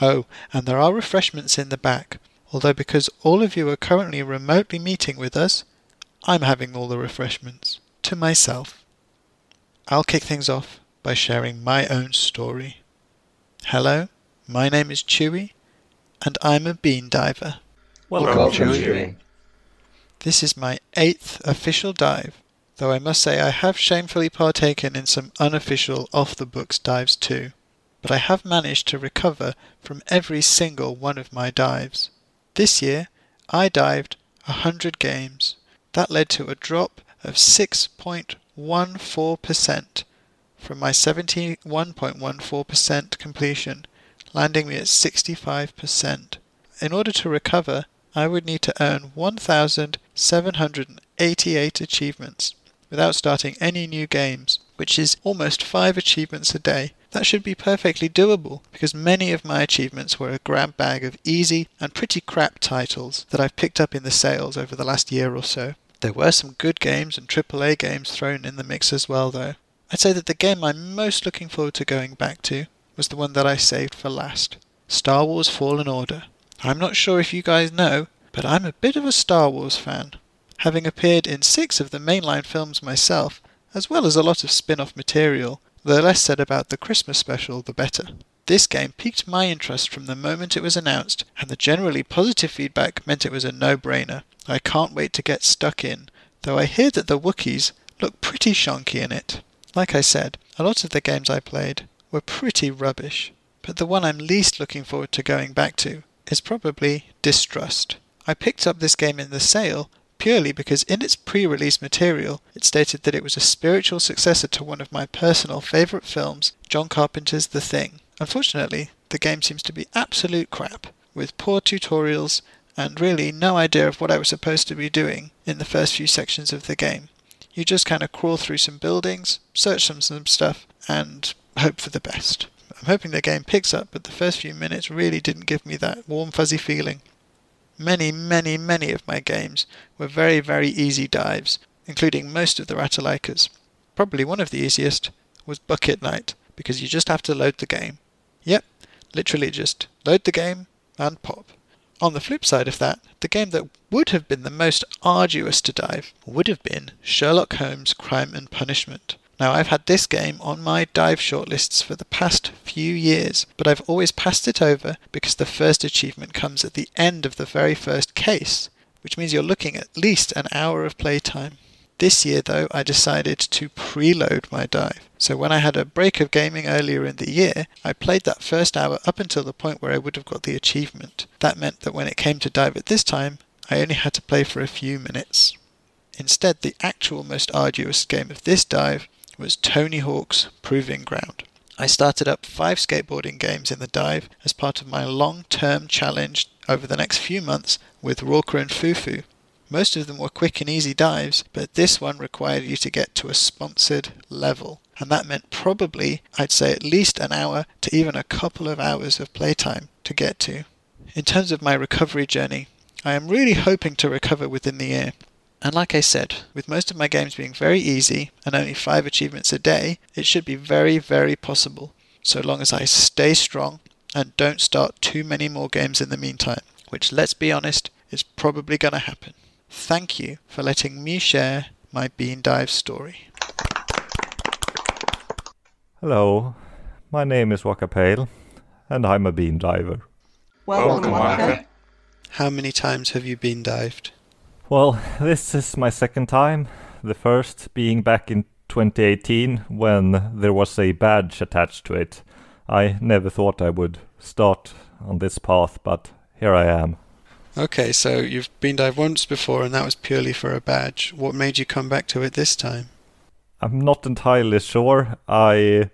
Oh, and there are refreshments in the back, although because all of you are currently remotely meeting with us, I'm having all the refreshments to myself. I'll kick things off by sharing my own story. Hello, my name is Chewy, and I'm a bean diver. Welcome, Chewy. This is my eighth official dive, though I must say I have shamefully partaken in some unofficial off the books dives too. But I have managed to recover from every single one of my dives. This year, I dived 100 games. That led to a drop of 6.14% from my 71.14% completion, landing me at 65%. In order to recover, I would need to earn 1,788 achievements without starting any new games, which is almost 5 achievements a day. That should be perfectly doable because many of my achievements were a grab bag of easy and pretty crap titles that I've picked up in the sales over the last year or so. There were some good games and AAA games thrown in the mix as well, though. I'd say that the game I'm most looking forward to going back to was the one that I saved for last Star Wars Fallen Order. I'm not sure if you guys know, but I'm a bit of a Star Wars fan. Having appeared in six of the mainline films myself, as well as a lot of spin off material, the less said about the Christmas special, the better. This game piqued my interest from the moment it was announced, and the generally positive feedback meant it was a no brainer. I can't wait to get stuck in, though I hear that the Wookiees look pretty shonky in it. Like I said, a lot of the games I played were pretty rubbish, but the one I'm least looking forward to going back to is probably Distrust. I picked up this game in the sale purely because in its pre release material it stated that it was a spiritual successor to one of my personal favourite films, John Carpenter's The Thing. Unfortunately, the game seems to be absolute crap, with poor tutorials and really no idea of what I was supposed to be doing in the first few sections of the game. You just kind of crawl through some buildings, search some, some stuff, and hope for the best. I'm hoping the game picks up, but the first few minutes really didn't give me that warm, fuzzy feeling. Many, many, many of my games were very, very easy dives, including most of the Ratalaikas. Probably one of the easiest was Bucket Knight, because you just have to load the game. Yep, literally just load the game and pop. On the flip side of that, the game that would have been the most arduous to dive would have been Sherlock Holmes Crime and Punishment. Now, I've had this game on my dive shortlists for the past few years, but I've always passed it over because the first achievement comes at the end of the very first case, which means you're looking at least an hour of playtime. This year, though, I decided to preload my dive. So when I had a break of gaming earlier in the year, I played that first hour up until the point where I would have got the achievement. That meant that when it came to dive at this time, I only had to play for a few minutes. Instead, the actual most arduous game of this dive was Tony Hawk's Proving Ground. I started up five skateboarding games in the dive as part of my long term challenge over the next few months with Rorker and Fufu. Most of them were quick and easy dives, but this one required you to get to a sponsored level. And that meant probably, I'd say, at least an hour to even a couple of hours of playtime to get to. In terms of my recovery journey, I am really hoping to recover within the year. And like I said, with most of my games being very easy and only 5 achievements a day, it should be very, very possible, so long as I stay strong and don't start too many more games in the meantime, which, let's be honest, is probably going to happen. Thank you for letting me share my Bean Dive story. Hello, my name is Waka Pale, and I'm a bean diver. Welcome, Waka. How many times have you been dived? Well, *laughs* this is my second time. The first being back in 2018 when there was a badge attached to it. I never thought I would start on this path, but here I am. Okay, so you've been dive once before, and that was purely for a badge. What made you come back to it this time? I'm not entirely sure. I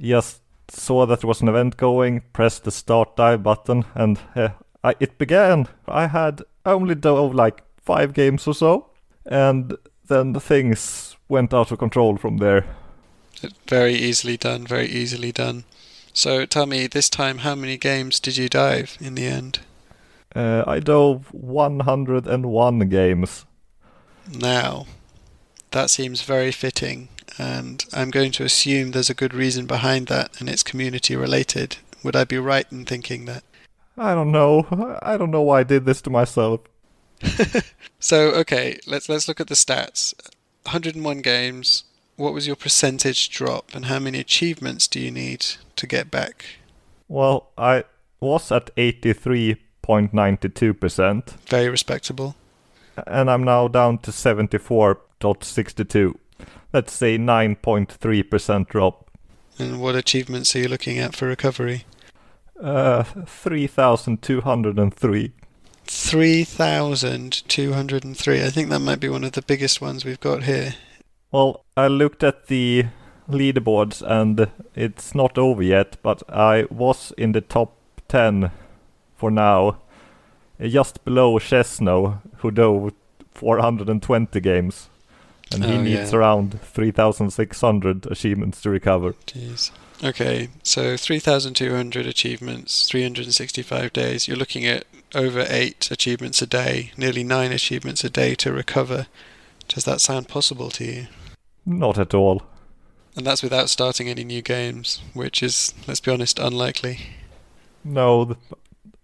just saw that there was an event going, pressed the start dive button, and uh, I, it began. I had only dove like five games or so, and then the things went out of control from there. Very easily done, very easily done. So tell me, this time, how many games did you dive in the end? Uh, I dove 101 games. Now, that seems very fitting, and I'm going to assume there's a good reason behind that, and it's community related. Would I be right in thinking that? I don't know. I don't know why I did this to myself. *laughs* so okay, let's let's look at the stats. 101 games. What was your percentage drop, and how many achievements do you need to get back? Well, I was at 83.92%. Very respectable. And I'm now down to 74.62. Let's say 9.3% drop. And what achievements are you looking at for recovery? Uh, 3,203. 3,203. I think that might be one of the biggest ones we've got here. Well, I looked at the leaderboards and it's not over yet, but I was in the top 10 for now, just below Chesno, who dove 420 games. And he Oh, needs yeah. around 3,600 achievements to recover. Jeez. Okay, so 3,200 achievements, 365 days. You're looking at over eight achievements a day, nearly nine achievements a day to recover. Does that sound possible to you? Not at all. And that's without starting any new games, which is, let's be honest, unlikely. No,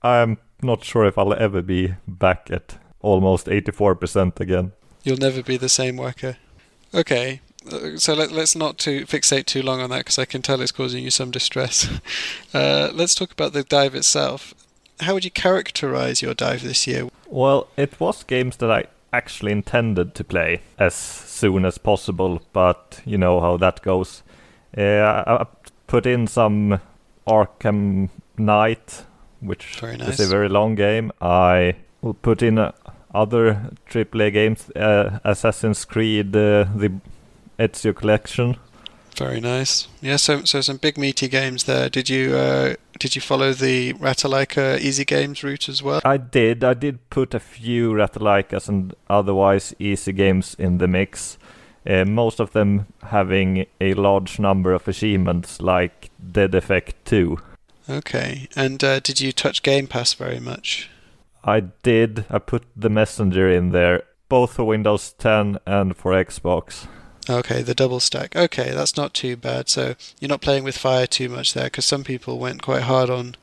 I'm not sure if I'll ever be back at almost 84% again. You'll never be the same worker. Okay, uh, so let, let's not to fixate too long on that because I can tell it's causing you some distress. *laughs* uh, let's talk about the dive itself. How would you characterize your dive this year? Well, it was games that I actually intended to play as soon as possible, but you know how that goes. Uh, I put in some Arkham Knight, which Very is a very long game. I will put in uh, other AAA games, uh, Assassin's Creed, uh, the Ezio Collection. Very nice. Yeah, so so some big meaty games there. Did you uh, did you follow the Ratalaika easy games route as well? I did. I did put a few Ratalaikas and otherwise easy games in the mix. Uh, most of them having a large number of achievements, like Dead Effect 2. Okay. And uh, did you touch Game Pass very much? I did. I put the Messenger in there, both for Windows 10 and for Xbox. Okay, the double stack. Okay, that's not too bad. So you're not playing with fire too much there, because some people went quite hard on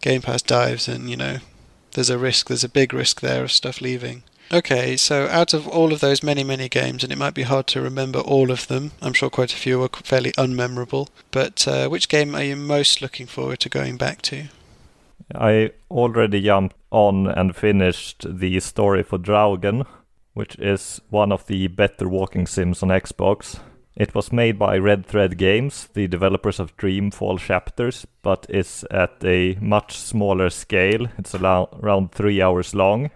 Game Pass dives, and you know, there's a risk. There's a big risk there of stuff leaving. Okay, so out of all of those many, many games, and it might be hard to remember all of them, I'm sure quite a few were fairly unmemorable, but uh, which game are you most looking forward to going back to? I already jumped on and finished the story for Draugen, which is one of the better walking sims on Xbox. It was made by Red Thread Games, the developers of Dreamfall Chapters, but it's at a much smaller scale. It's around three hours long.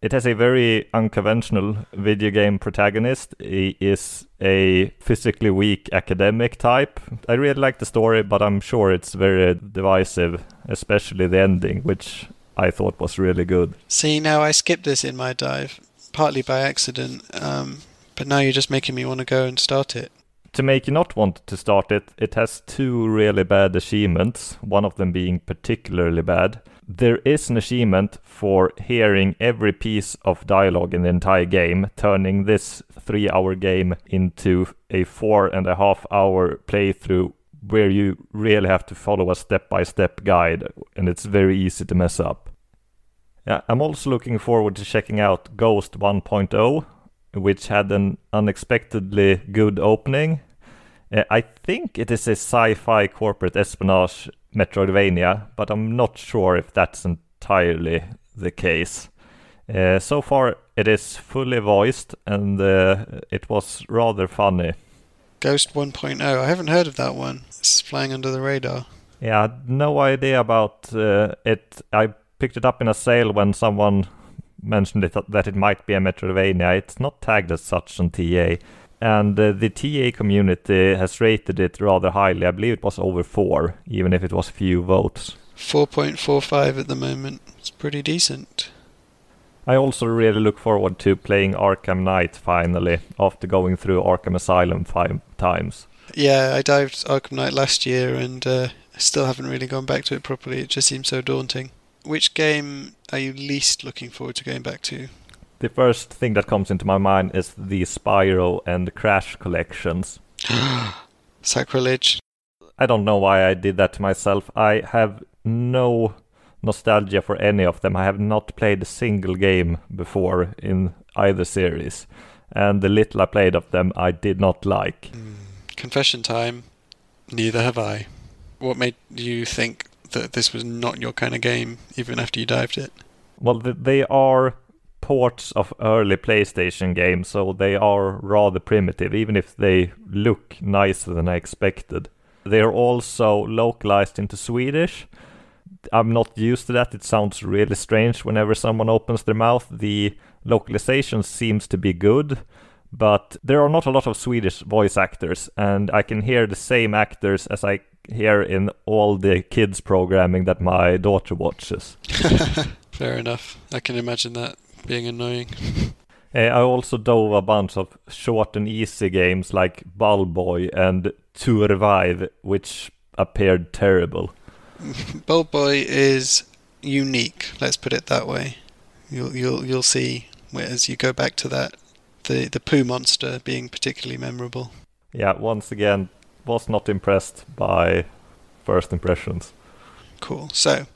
It has a very unconventional video game protagonist. He is a physically weak academic type. I really like the story, but I'm sure it's very divisive, especially the ending, which I thought was really good. See, now I skipped this in my dive, partly by accident, um, but now you're just making me want to go and start it. To make you not want to start it, it has two really bad achievements, one of them being particularly bad. There is an achievement for hearing every piece of dialogue in the entire game, turning this three hour game into a four and a half hour playthrough where you really have to follow a step by step guide, and it's very easy to mess up. Yeah, I'm also looking forward to checking out Ghost 1.0, which had an unexpectedly good opening. Uh, I think it is a sci-fi corporate espionage Metroidvania, but I'm not sure if that's entirely the case. Uh, so far, it is fully voiced, and uh, it was rather funny. Ghost 1.0. I haven't heard of that one. It's flying under the radar. Yeah, no idea about uh, it. I picked it up in a sale when someone mentioned it that it might be a Metroidvania. It's not tagged as such on TA, and uh, the TA community has rated it rather highly. I believe it was over four, even if it was few votes. 4.45 at the moment. It's pretty decent. I also really look forward to playing Arkham Knight finally, after going through Arkham Asylum five times. Yeah, I dived Arkham Knight last year and uh, I still haven't really gone back to it properly. It just seems so daunting. Which game are you least looking forward to going back to? The first thing that comes into my mind is the Spyro and Crash collections. *gasps* Sacrilege. I don't know why I did that to myself. I have no nostalgia for any of them. I have not played a single game before in either series. And the little I played of them, I did not like. Mm. Confession time. Neither have I. What made you think that this was not your kind of game, even after you dived it? Well, they are ports of early PlayStation games, so they are rather primitive, even if they look nicer than I expected. They are also localized into Swedish. I'm not used to that. It sounds really strange whenever someone opens their mouth. The localization seems to be good, but there are not a lot of Swedish voice actors, and I can hear the same actors as I hear in all the kids programming that my daughter watches. *laughs* Fair enough. I can imagine that being annoying. Uh, I also dove a bunch of short and easy games like Ball Boy and To Revive, which appeared terrible. *laughs* Ball Boy is unique. Let's put it that way. You'll you'll you'll see as you go back to that the the poo monster being particularly memorable. Yeah, once again, was not impressed by first impressions. Cool. So,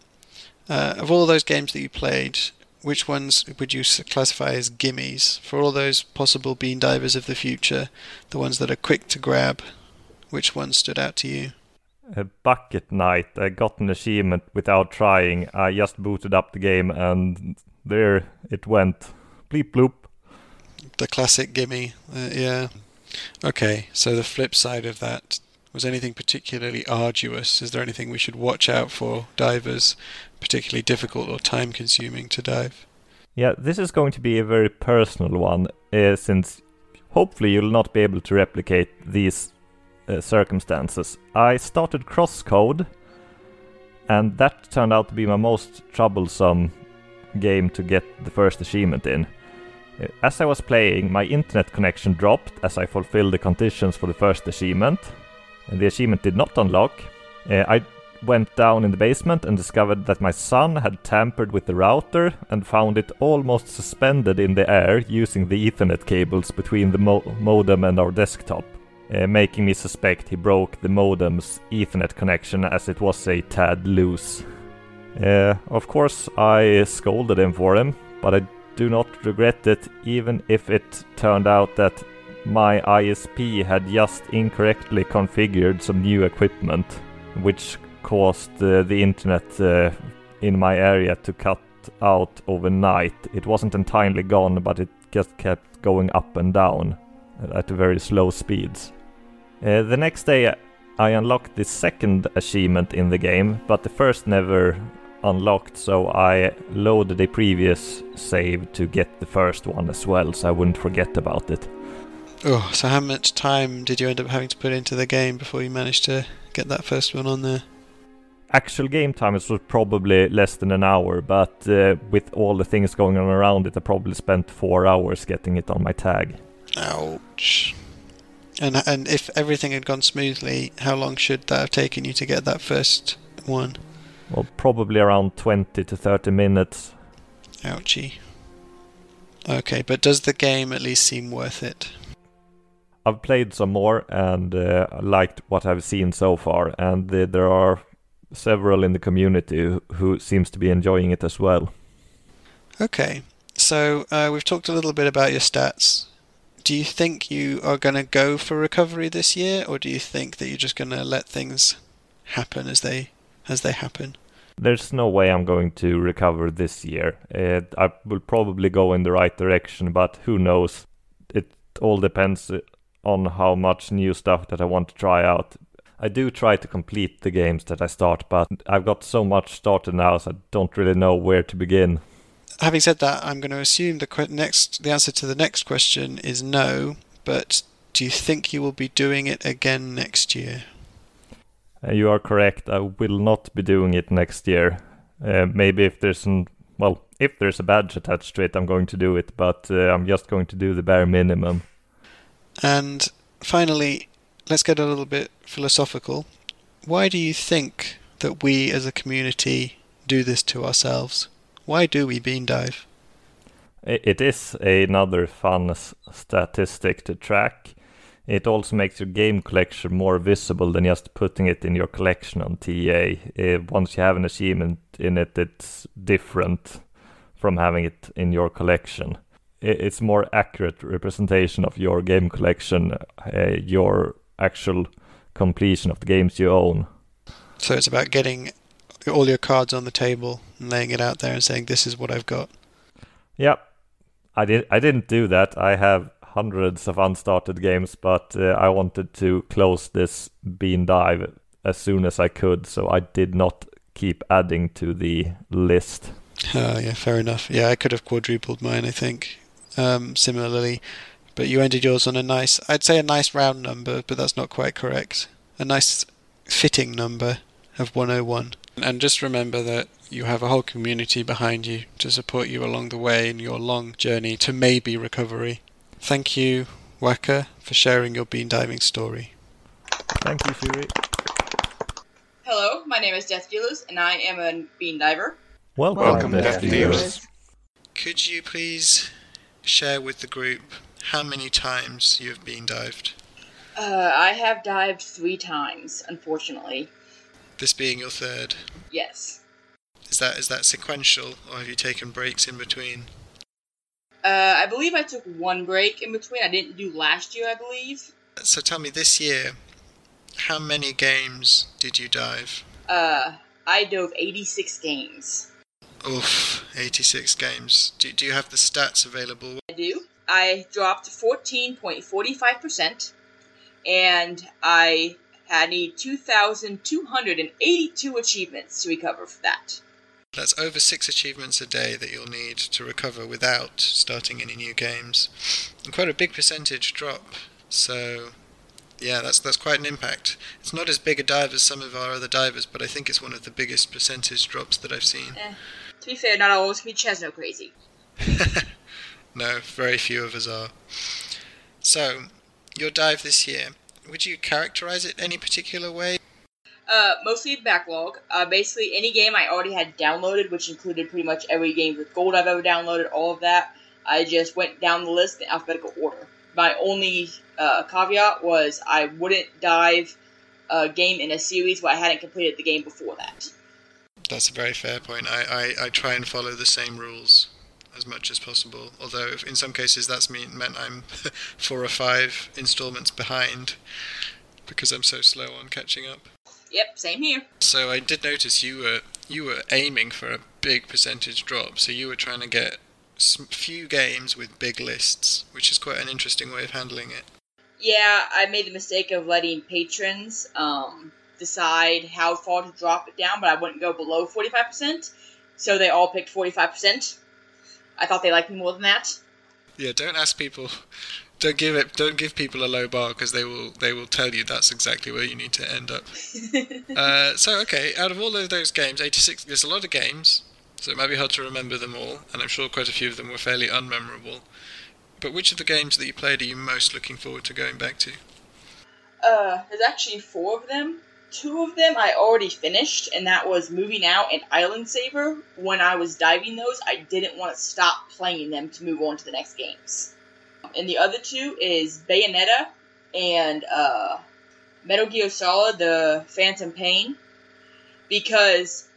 uh, of all those games that you played, which ones would you classify as gimmies for all those possible bean divers of the future? The ones that are quick to grab. Which ones stood out to you? A Bucket Knight. I got an achievement without trying. I just booted up the game and there it went. Bleep bloop. The classic gimme. Uh, yeah. Okay, so the flip side of that was anything particularly arduous? Is there anything we should watch out for divers, particularly difficult or time consuming to dive? Yeah, this is going to be a very personal one, uh, since hopefully you'll not be able to replicate these uh, circumstances. I started CrossCode, and that turned out to be my most troublesome game to get the first achievement in. Uh, as I was playing, my internet connection dropped as I fulfilled the conditions for the first achievement. And the achievement did not unlock. Uh, I went down in the basement and discovered that my son had tampered with the router and found it almost suspended in the air using the Ethernet cables between the mo modem and our desktop, uh, making me suspect he broke the modem's Ethernet connection as it was a tad loose. Uh, of course, I scolded him for him, but I do not regret it, even if it turned out that my ISP had just incorrectly configured some new equipment, which caused uh, the internet uh, in my area to cut out overnight. It wasn't entirely gone, but it just kept going up and down at very slow speeds. Uh, the next day, I unlocked the second achievement in the game, but the first never unlocked, so I loaded a previous save to get the first one as well, so I wouldn't forget about it. Oh, so how much time did you end up having to put into the game before you managed to get that first one on there? Actual game time it was probably less than an hour, but uh, with all the things going on around it, I probably spent four hours getting it on my tag. Ouch. And and if everything had gone smoothly, how long should that have taken you to get that first one? Well, probably around 20 to 30 minutes. Ouchie. Okay, but does the game at least seem worth it? I've played some more and uh, liked what I've seen so far, and uh, there are several in the community who, who, seems to be enjoying it as well. Okay, so uh, we've talked a little bit about your stats. Do you think you are going to go for recovery this year, or do you think that you're just going to let things happen as they as they happen? There's no way I'm going to recover this year. Uh, I will probably go in the right direction, but who knows? It all depends on how much new stuff that I want to try out. I do try to complete the games that I start, but I've got so much started now, so I don't really know where to begin. Having said that, I'm going to assume the que- next the answer to the next question is no. But do you think you will be doing it again next year? Uh, you are correct. I will not be doing it next year. Uh, maybe if there's an well, if there's a badge attached to it, I'm going to do it. But uh, I'm just going to do the bare minimum. And finally, let's get a little bit philosophical. Why do you think that we as a community do this to ourselves? Why do we bean dive? It is another fun statistic to track. It also makes your game collection more visible than just putting it in your collection on TA. Uh, once you have an achievement in it, it's different from having it in your collection. It's more accurate representation of your game collection, uh, your actual completion of the games you own. So it's about getting all your cards on the table and laying it out there and saying, "This is what I've got." Yep. I did. I didn't do that. I have hundreds of unstarted games, but uh, I wanted to close this bean dive as soon as I could, so I did not keep adding to the list. Oh, yeah, fair enough. Yeah, I could have quadrupled mine, I think, um, similarly. But you ended yours on a nice, I'd say a nice round number, but that's not quite correct. A nice fitting number of 101. And just remember that you have a whole community behind you to support you along the way in your long journey to maybe recovery. Thank you, Waka, for sharing your bean diving story. Thank you, Fury. Hello, my name is Death Dealers, and I am a bean diver. Welcome, Welcome, Death Death Dealers. Dealers. Could you please share with the group how many times you have been dived? Uh, I have dived three times, unfortunately. This being your third. Yes. Is that is that sequential, or have you taken breaks in between? Uh, I believe I took one break in between. I didn't do last year, I believe. So tell me, this year, how many games did you dive? Uh, I dove 86 games. Oof, 86 games. Do, do you have the stats available? I do. I dropped 14.45%, and I had need 2,282 achievements to recover for that. That's over six achievements a day that you'll need to recover without starting any new games, and quite a big percentage drop. So, yeah, that's that's quite an impact. It's not as big a dive as some of our other divers, but I think it's one of the biggest percentage drops that I've seen. Eh, to be fair, not all of us can be Chesno crazy. *laughs* No, very few of us are. So, your dive this year, would you characterize it any particular way? Uh, mostly backlog. Uh, basically, any game I already had downloaded, which included pretty much every game with gold I've ever downloaded, all of that. I just went down the list in alphabetical order. My only uh, caveat was I wouldn't dive a game in a series where I hadn't completed the game before that. That's a very fair point. I, I, I try and follow the same rules as much as possible. Although in some cases that's mean, meant I'm *laughs* four or five installments behind because I'm so slow on catching up. Yep, same here. So I did notice you were you were aiming for a big percentage drop. So you were trying to get few games with big lists, which is quite an interesting way of handling it. Yeah, I made the mistake of letting patrons um, decide how far to drop it down, but I wouldn't go below 45%. So they all picked 45%. I thought they liked me more than that. Yeah, don't ask people. Don't give it. Don't give people a low bar because they will. They will tell you that's exactly where you need to end up. *laughs* uh, so okay, out of all of those games, eighty-six. There's a lot of games, so it might be hard to remember them all, and I'm sure quite a few of them were fairly unmemorable. But which of the games that you played are you most looking forward to going back to? Uh, there's actually four of them. Two of them I already finished, and that was Moving Out and Island Saver. When I was diving those, I didn't want to stop playing them to move on to the next games. And the other two is Bayonetta and uh, Metal Gear Solid: The Phantom Pain, because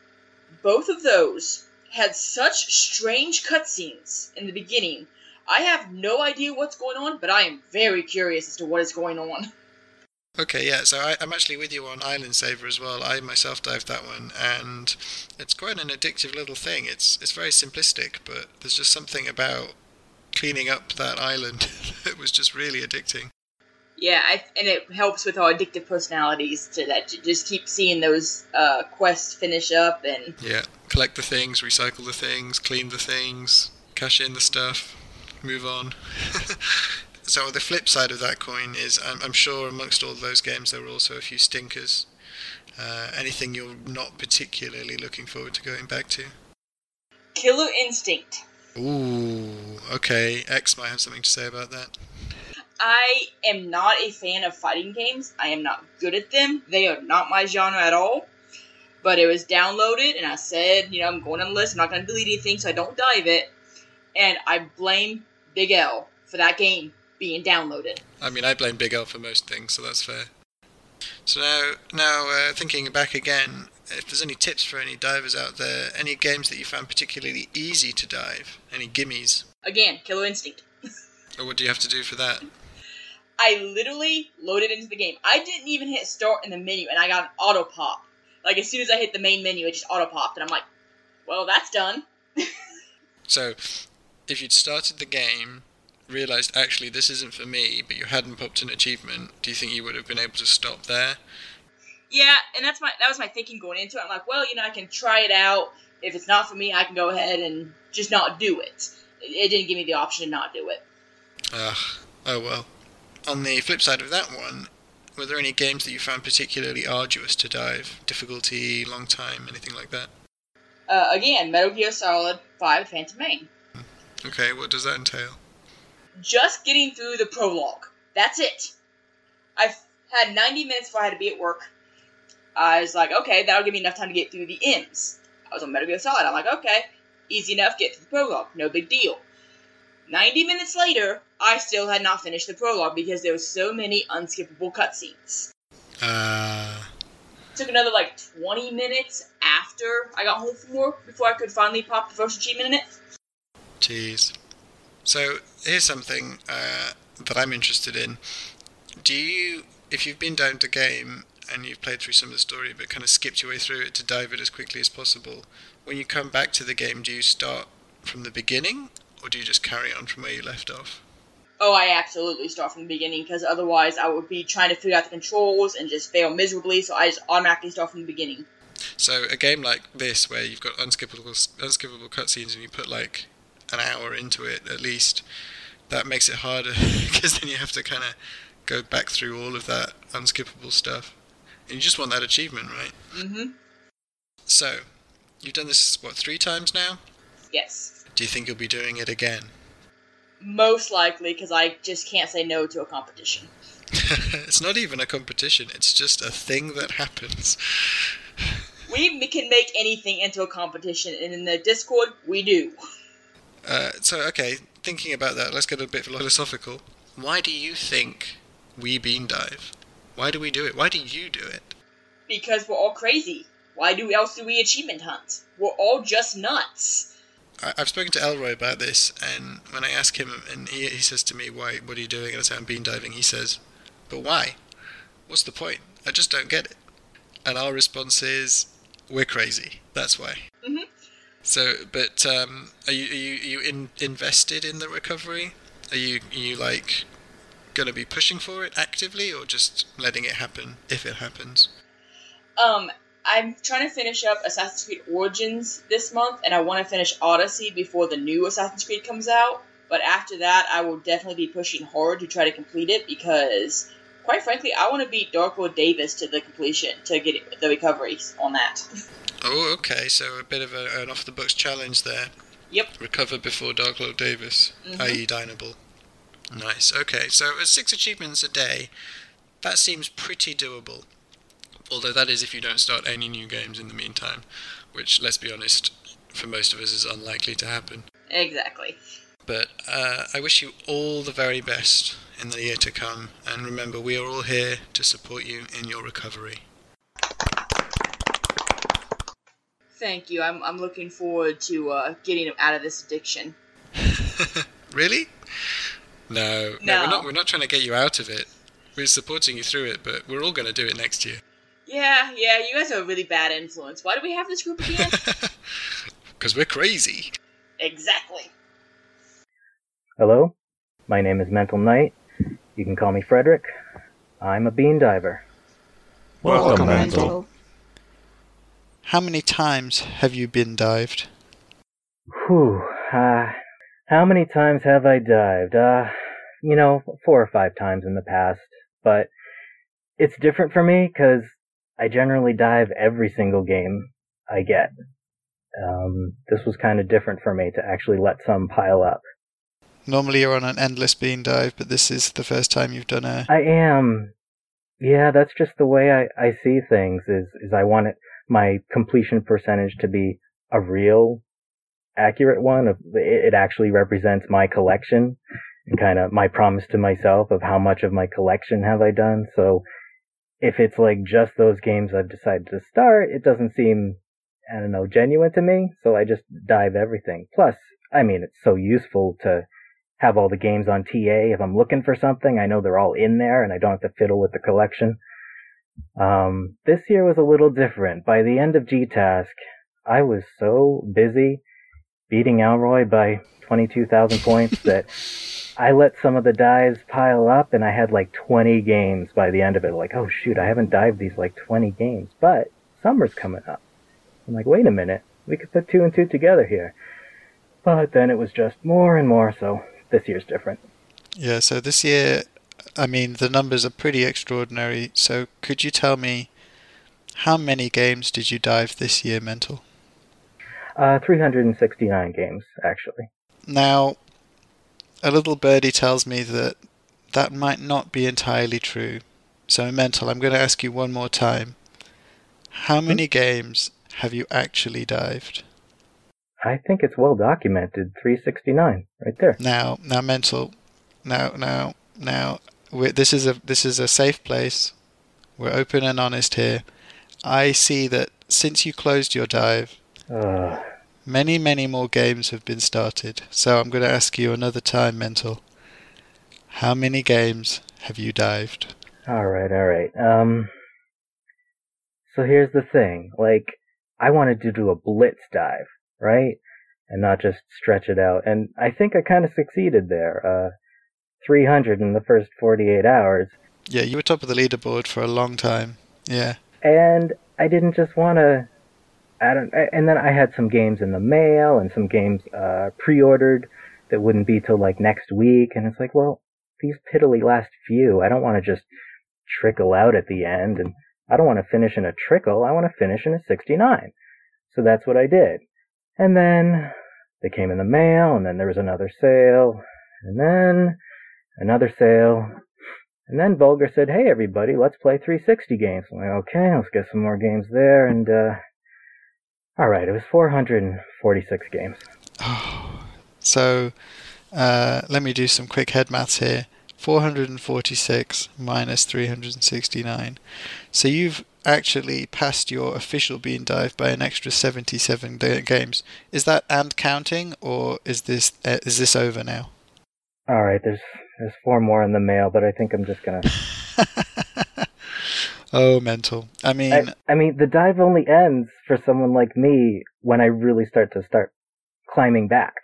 both of those had such strange cutscenes in the beginning. I have no idea what's going on, but I am very curious as to what is going on. *laughs* Okay, yeah. So I, I'm actually with you on Island Saver as well. I myself dived that one, and it's quite an addictive little thing. It's it's very simplistic, but there's just something about cleaning up that island *laughs* that was just really addicting. Yeah, I, and it helps with our addictive personalities to that. To just keep seeing those uh, quests finish up and Yeah, collect the things, recycle the things, clean the things, cash in the stuff, move on. *laughs* so the flip side of that coin is, I'm, I'm sure amongst all those games there were also a few stinkers. Uh, anything you're not particularly looking forward to going back to? Killer Instinct. Ooh, okay. X might have something to say about that. I am not a fan of fighting games. I am not good at them. They are not my genre at all. But it was downloaded, and I said, you know, I'm going on the list. I'm not going to delete anything, so I don't dive it. And I blame Big L for that game being downloaded. I mean, I blame Big L for most things, so that's fair. So now, now uh, thinking back again, if there's any tips for any divers out there, any games that you found particularly easy to dive, any gimmies, Again, Killer Instinct. or what do you have to do for that? I literally loaded into the game. I didn't even hit start in the menu, and I got an auto pop. Like as soon as I hit the main menu, it just auto popped, and I'm like, "Well, that's done." *laughs* So, if you'd started the game, realized actually this isn't for me, but you hadn't popped an achievement, do you think you would have been able to stop there? Yeah, and that's my that was my thinking going into it. I'm like, well, you know, I can try it out. If it's not for me, I can go ahead and just not do it. It, it didn't give me the option to not do it. Ugh. Oh well. On the flip side of that one, were there any games that you found particularly arduous to dive? Difficulty, long time, anything like that? Uh, again, Metal Gear Solid Five: Phantom Pain. Okay, what does that entail? Just getting through the prologue. That's it. I've had 90 minutes before I had to be at work. I was like, okay, that'll give me enough time to get through the M's. I was on Metal Gear Solid. I'm like, okay, easy enough, get through the prologue, no big deal. 90 minutes later, I still had not finished the prologue because there was so many unskippable cutscenes. Uh, took another like 20 minutes after I got home from work before I could finally pop the first achievement in it. Jeez. So here's something uh, that I'm interested in. Do you, if you've been down to game and you've played through some of the story, but kind of skipped your way through it to dive it as quickly as possible, when you come back to the game, do you start from the beginning, or do you just carry on from where you left off? Oh, I absolutely start from the beginning because otherwise I would be trying to figure out the controls and just fail miserably. So I just automatically start from the beginning. So a game like this, where you've got unskippable unskippable cutscenes and you put like an hour into it at least, that makes it harder *laughs* because then you have to kind of go back through all of that unskippable stuff, and you just want that achievement, right? Mm-hmm. So, you've done this what three times now? Yes. Do you think you'll be doing it again? Most likely because I just can't say no to a competition. *laughs* it's not even a competition; it's just a thing that happens. *laughs* We can make anything into a competition, and in the Discord, we do. Uh, so, okay, thinking about that, let's get a bit philosophical. Why do you think we bean dive? Why do we do it? Why do you do it? Because we're all crazy. Why do else do we achievement hunt? We're all just nuts. I, I've spoken to Elroy about this, and when I ask him, and he, he says to me, "Why? What are you doing?" and I say, "I'm bean diving," he says, "But why? What's the point? I just don't get it." And our response is, "We're crazy. That's why." Mhm. So, but um, are you are you, are you in, invested in the recovery? Are you are you like going to be pushing for it actively, or just letting it happen if it happens? Um, I'm trying to finish up Assassin's Creed Origins this month, and I want to finish Odyssey before the new Assassin's Creed comes out. But after that, I will definitely be pushing hard to try to complete it because, quite frankly, I want to beat Dark Lord Davis to the completion to get the recoveries on that. Oh, okay. So a bit of a, an off the books challenge there. Yep. Recover before Dark Lord Davis, Mhm. i.e. Dynable. Nice. Okay, so six achievements a day, that seems pretty doable. Although that is if you don't start any new games in the meantime, which, let's be honest, for most of us is unlikely to happen. Exactly. But uh, I wish you all the very best in the year to come, and remember, we are all here to support you in your recovery. Thank you. I'm, I'm looking forward to uh, getting out of this addiction. *laughs* Really? No, no, No. we're not. We're not trying to get you out of it. We're supporting you through it, but we're all going to do it next year Yeah, yeah, you guys are a really bad influence. Why do we have this group again? *laughs* because we're crazy. exactly. Hello, my name is Mental Knight, You can call me Frederick. I'm a bean diver. Welcome, Mental. How many times have you been dived? Whew. Uh, how many times have I dived? Uh, you know, four or five times in the past. But it's different for me because I generally dive every single game I get. Um, this was kind of different for me to actually let some pile up. Normally you're on an endless bean dive, but this is the first time you've done a. I am. Yeah, that's just the way I, I see things. Is is I want it, my completion percentage to be a real, accurate one. Of it, it actually represents my collection and kind of my promise to myself of how much of my collection have I done. So if it's like just those games I've decided to start, it doesn't seem I don't know genuine to me. So I just dive everything. Plus, I mean, it's so useful to have all the games on TA. If I'm looking for something, I know they're all in there and I don't have to fiddle with the collection. Um, this year was a little different. By the end of GTask, I was so busy beating Alroy by 22,000 points that I let some of the dives pile up and I had like 20 games by the end of it. Like, oh shoot, I haven't dived these like 20 games, but summer's coming up. I'm like, wait a minute, we could put two and two together here. But then it was just more and more, so this year's different. Yeah, so this year, I mean, the numbers are pretty extraordinary. So could you tell me how many games did you dive this year, Mental? Uh, 369 games, actually. Now, a little birdie tells me that that might not be entirely true. So, Mental, I'm going to ask you one more time. How many games have you actually dived? I think it's well documented. 369, right there. Now, now, mental. Now, now, now. this is a this is a safe place. We're open and honest here. I see that since you closed your dive, uh. many, many more games have been started. So I'm going to ask you another time, mental. How many games have you dived? All right, all right. Um. So here's the thing. Like, I wanted to do a blitz dive right? And not just stretch it out. And I think I kind of succeeded there. Uh, 300 in the first 48 hours. Yeah, you were top of the leaderboard for a long time. Yeah. And I didn't just want to. I don't. And then I had some games in the mail and some games uh, pre-ordered that wouldn't be till like next week. And it's like, well, these piddly last few, I don't want to just trickle out at the end, and I don't want to finish in a trickle. I want to finish in a 69. So that's what I did. And then they came in the mail, and then there was another sale, and then another sale. And then Vulgar said, hey, everybody, let's play 360 games. I'm like, okay, let's get some more games there. And, uh, all right, it was 446 games. Oh, *sighs* so, uh, let me do some quick head maths here. 446 minus 369. So you've actually passed your official bean dive by an extra 77 games. Is that and counting, or is this uh, is this over now? All right, there's there's four more in the mail, but I think I'm just gonna. *laughs* oh, mental. I mean, I, I, mean, the dive only ends for someone like me when I really start to start climbing back,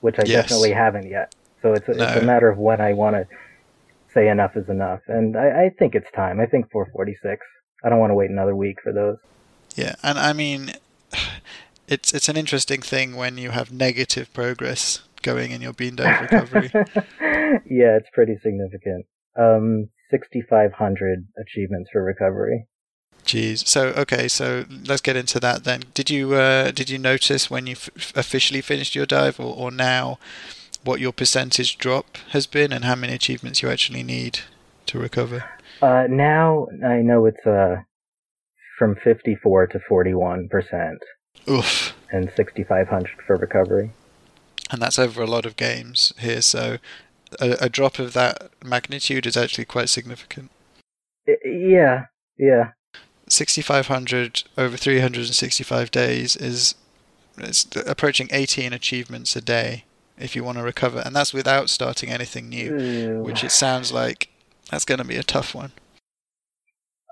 which I yes. definitely haven't yet. So it's a, no. it's a matter of when I want to say enough is enough, and I, I think it's time. I think 446. I don't want to wait another week for those. Yeah, and I mean, it's it's an interesting thing when you have negative progress going in your bean dive recovery. *laughs* yeah, it's pretty significant. Um, 6,500 achievements for recovery. Jeez. So okay, so let's get into that then. Did you uh, did you notice when you f- officially finished your dive, or, or now, what your percentage drop has been, and how many achievements you actually need to recover? Uh, now I know it's uh from 54 to 41 percent. Oof. And 6,500 for recovery. And that's over a lot of games here, so a, a drop of that magnitude is actually quite significant. yeah, yeah. 6,500 over 365 days is it's approaching 18 achievements a day if you want to recover, and that's without starting anything new, Ew. which it sounds like that's going to be a tough one.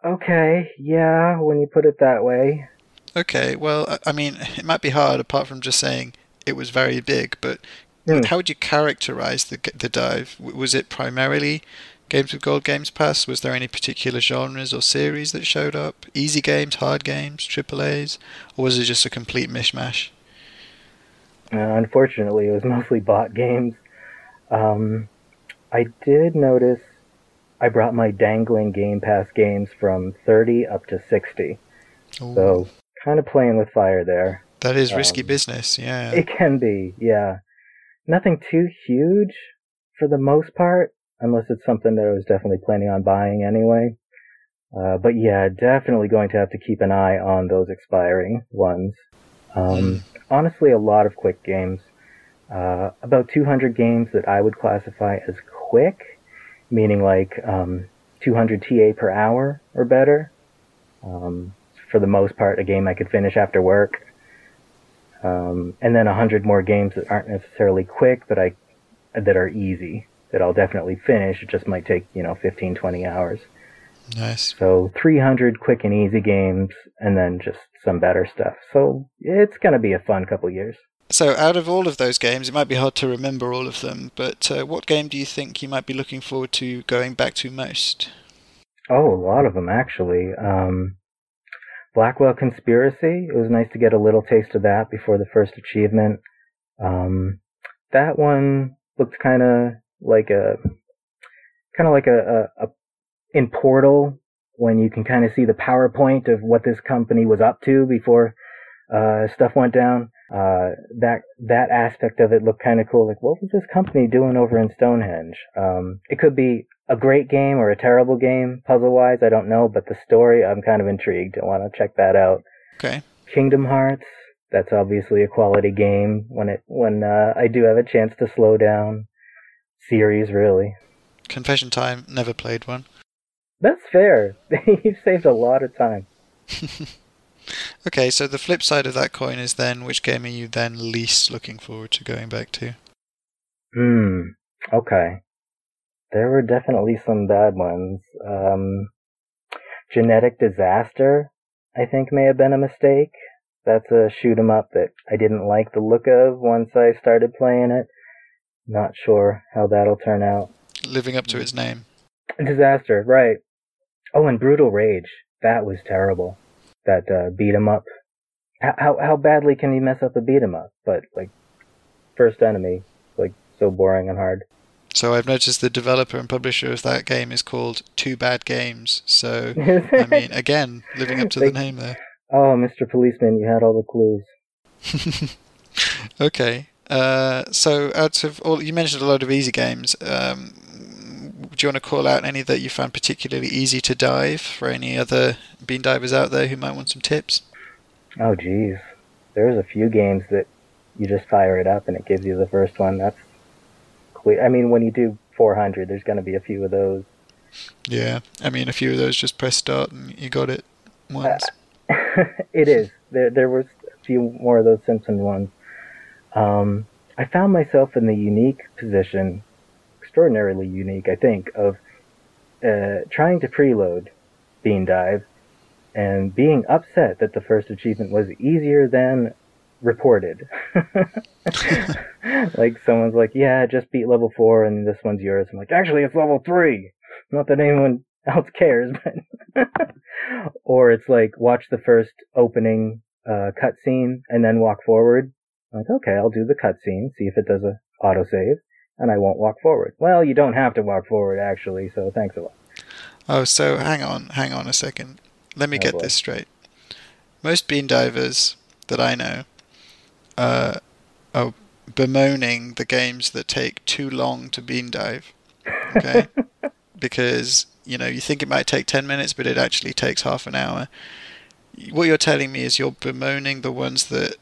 Okay, yeah, when you put it that way. Okay, well, I mean, it might be hard apart from just saying it was very big, but mm. how would you characterize the the dive? Was it primarily games with Gold Games Pass? Was there any particular genres or series that showed up? Easy games, hard games, triple A's, or was it just a complete mishmash? Uh, unfortunately, it was *laughs* mostly bot games. Um, I did notice I brought my dangling Game Pass games from 30 up to 60. Ooh. So, kind of playing with fire there. That is risky Um, business, yeah. It can be, yeah. Nothing too huge for the most part, unless it's something that I was definitely planning on buying anyway. Uh, but yeah, definitely going to have to keep an eye on those expiring ones. Um, honestly, a lot of quick games. Uh, about 200 games that I would classify as quick, meaning like um, 200 TA per hour or better. Um, for the most part, a game I could finish after work. Um, and then a 100 more games that aren't necessarily quick, but I that are easy that I'll definitely finish. It just might take you know 15, 20 hours. Nice. So 300 quick and easy games, and then just some better stuff. So it's gonna be a fun couple years. So, out of all of those games, it might be hard to remember all of them, but uh, what game do you think you might be looking forward to going back to most? Oh, a lot of them actually. Um, Blackwell Conspiracy. It was nice to get a little taste of that before the first achievement. Um, that one looked kind of like a, kind of like a, a, a in Portal when you can kind of see the PowerPoint of what this company was up to before uh, stuff went down. Uh, that that aspect of it looked kind of cool. Like, what was this company doing over in Stonehenge? Um, it could be a great game or a terrible game, puzzle wise. I don't know, but the story, I'm kind of intrigued. I want to check that out. Okay. Kingdom Hearts. That's obviously a quality game when it when uh, I do have a chance to slow down. Series really. Confession time, never played one. That's fair. *laughs* You've saved a lot of time. *laughs* Okay, so the flip side of that coin is then which game are you then least looking forward to going back to? Hmm. Okay. There were definitely some bad ones. Um, genetic disaster, I think, may have been a mistake. That's a shoot 'em up that I didn't like the look of once I started playing it. Not sure how that'll turn out. Living up to its name. Disaster, right? Oh, and brutal rage. That was terrible. That uh, beat 'em up. How, how how badly can you mess up a beat 'em up? But like, first enemy, like so boring and hard. So I've noticed the developer and publisher of that game is called Two Bad Games. So I *laughs* mean, again, living up to the name there. Oh, Mr. Policeman, you had all the clues. *laughs* Okay. Uh, so out of all, you mentioned a lot of easy games. Um, do you want to call out any that you found particularly easy to dive for any other bean divers out there who might want some tips? Oh, geez. There's a few games that you just fire it up and it gives you the first one. That's clear. I mean, when you do 400, there's going to be a few of those. Yeah, I mean, a few of those just press start and you got it once. *laughs* it is. There, there was a few more of those Simpson ones. Um, I found myself in the unique position, extraordinarily unique, I think, of uh, trying to preload Bean Dive and being upset that the first achievement was easier than reported. *laughs* like someone's like, "Yeah, just beat level four, and this one's yours." I'm like, "Actually, it's level three. Not that anyone *laughs* else cares, but." *laughs* or it's like, watch the first opening uh, cutscene and then walk forward. I'm like, okay, I'll do the cutscene, see if it does a autosave, and I won't walk forward. Well, you don't have to walk forward actually, so thanks a lot. Oh, so hang on, hang on a second. Let me Oh, get boy. this straight. Most bean divers that I know uh, are bemoaning the games that take too long to bean dive. Okay? *laughs* because, you know, you think it might take 10 minutes, but it actually takes half an hour. What you're telling me is you're bemoaning the ones that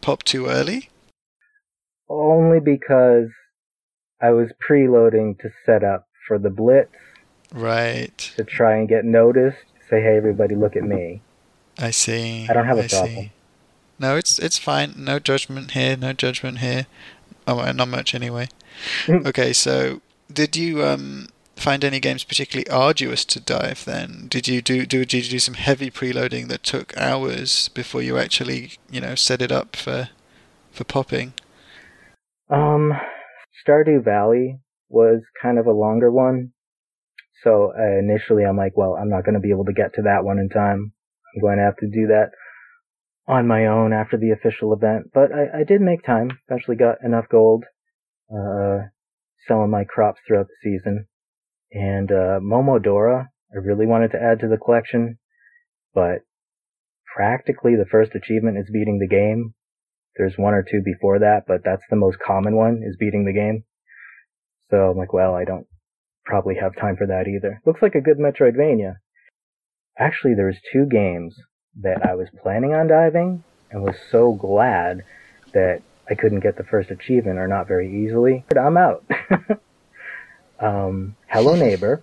pop too early? Only because I was preloading to set up for the blitz Right. to try and get noticed. Say, hey, everybody, look at me. I see. I don't have a I problem. See. No, it's it's fine. No judgment here. No judgment here. Oh, not much anyway. okay, so did you um find any games particularly arduous to dive? Then did you do do did you do some heavy preloading that took hours before you actually you know set it up for for popping? Um, Stardew Valley was kind of a longer one. So uh, initially I'm like, well, I'm not going to be able to get to that one in time. I'm going to have to do that on my own after the official event. But I, I did make time. Eventually got enough gold, uh, selling my crops throughout the season. And, uh, Momodora, I really wanted to add to the collection, but practically the first achievement is beating the game. There's one or two before that, but that's the most common one is beating the game. So I'm like, well, I don't probably have time for that either. Looks like a good Metroidvania. Actually, there's two games that I was planning on diving and was so glad that I couldn't get the first achievement or not very easily. But I'm out. *laughs* um, Hello Neighbor.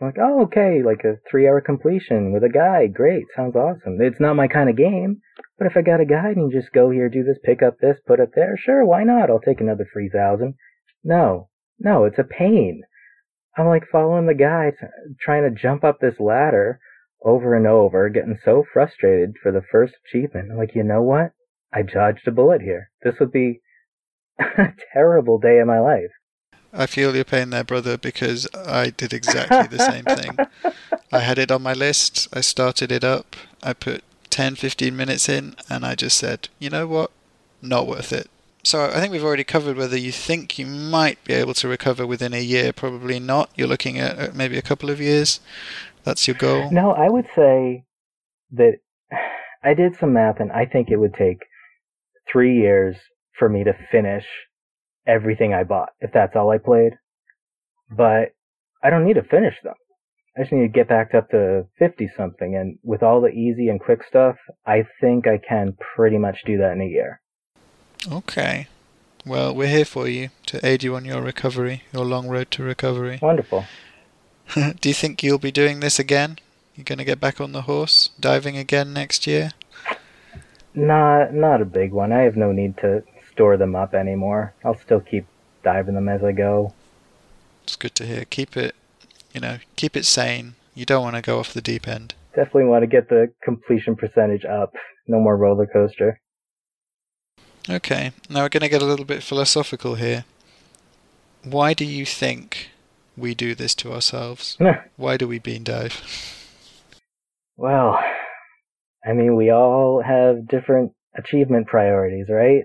I'm like, oh, okay, like a three hour completion with a guide. Great. Sounds awesome. It's not my kind of game, but if I got a guide and you just go here, do this, pick up this, put it there, sure, why not? I'll take another 3000. No, no, it's a pain. I'm like following the guy, trying to jump up this ladder over and over, getting so frustrated for the first achievement. Like, you know what? I dodged a bullet here. This would be *laughs* a terrible day in my life. I feel your pain there, brother, because I did exactly the same thing. I had it on my list, I started it up, I put 10, 15 minutes in, and I just said, you know what? Not worth it. So I think we've already covered whether you think you might be able to recover within a year. Probably not. You're looking at maybe a couple of years. That's your goal? No, I would say that *sighs* I did some math and I think it would take three years for me to finish everything I bought, if that's all I played. But I don't need to finish them. I just need to get back up to 50 something. And with all the easy and quick stuff, I think I can pretty much do that in a year. Okay. Well, we're here for you to aid you on your recovery, your long road to recovery. Wonderful. *laughs* Do you think you'll be doing this again? You're going to get back on the horse, diving again next year? Not, not a big one. I have no need to store them up anymore. I'll still keep diving them as I go. It's good to hear. Keep it, you know, keep it sane. You don't want to go off the deep end. Definitely want to get the completion percentage up. No more roller coaster. Okay, now we're going to get a little bit philosophical here. Why do you think we do this to ourselves? Why do we bean dive? Well, I mean, we all have different achievement priorities, right?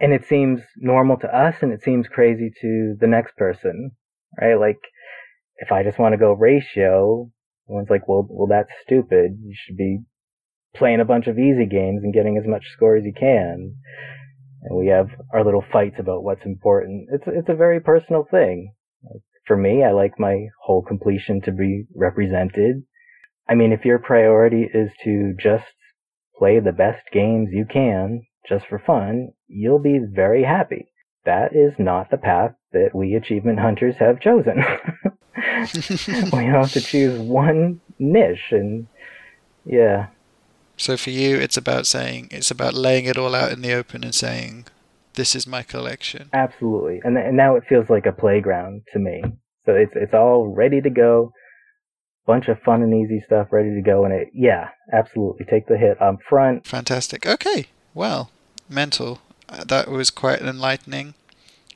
And it seems normal to us and it seems crazy to the next person, right? Like, if I just want to go ratio, one's like, well, well, that's stupid. You should be playing a bunch of easy games and getting as much score as you can. And we have our little fights about what's important. It's, it's a very personal thing. For me, I like my whole completion to be represented. I mean, if your priority is to just play the best games you can just for fun, you'll be very happy. That is not the path that we achievement hunters have chosen. *laughs* we have to choose one niche and yeah. So for you it's about saying it's about laying it all out in the open and saying this is my collection. Absolutely. And and now it feels like a playground to me. So it's it's all ready to go. Bunch of fun and easy stuff ready to go and it yeah, absolutely. Take the hit up front. Fantastic. Okay. Well, mental. Uh, that was quite enlightening.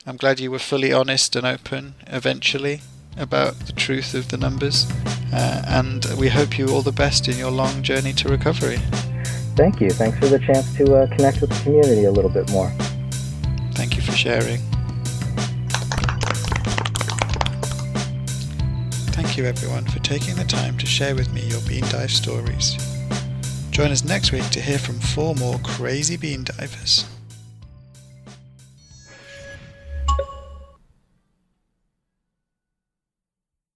I'm glad you were fully honest and open eventually about the truth of the numbers. Uh, and we hope you all the best in your long journey to recovery. Thank you. Thanks for the chance to uh, connect with the community a little bit more. Thank you for sharing. Thank you, everyone, for taking the time to share with me your bean dive stories. Join us next week to hear from four more crazy bean divers.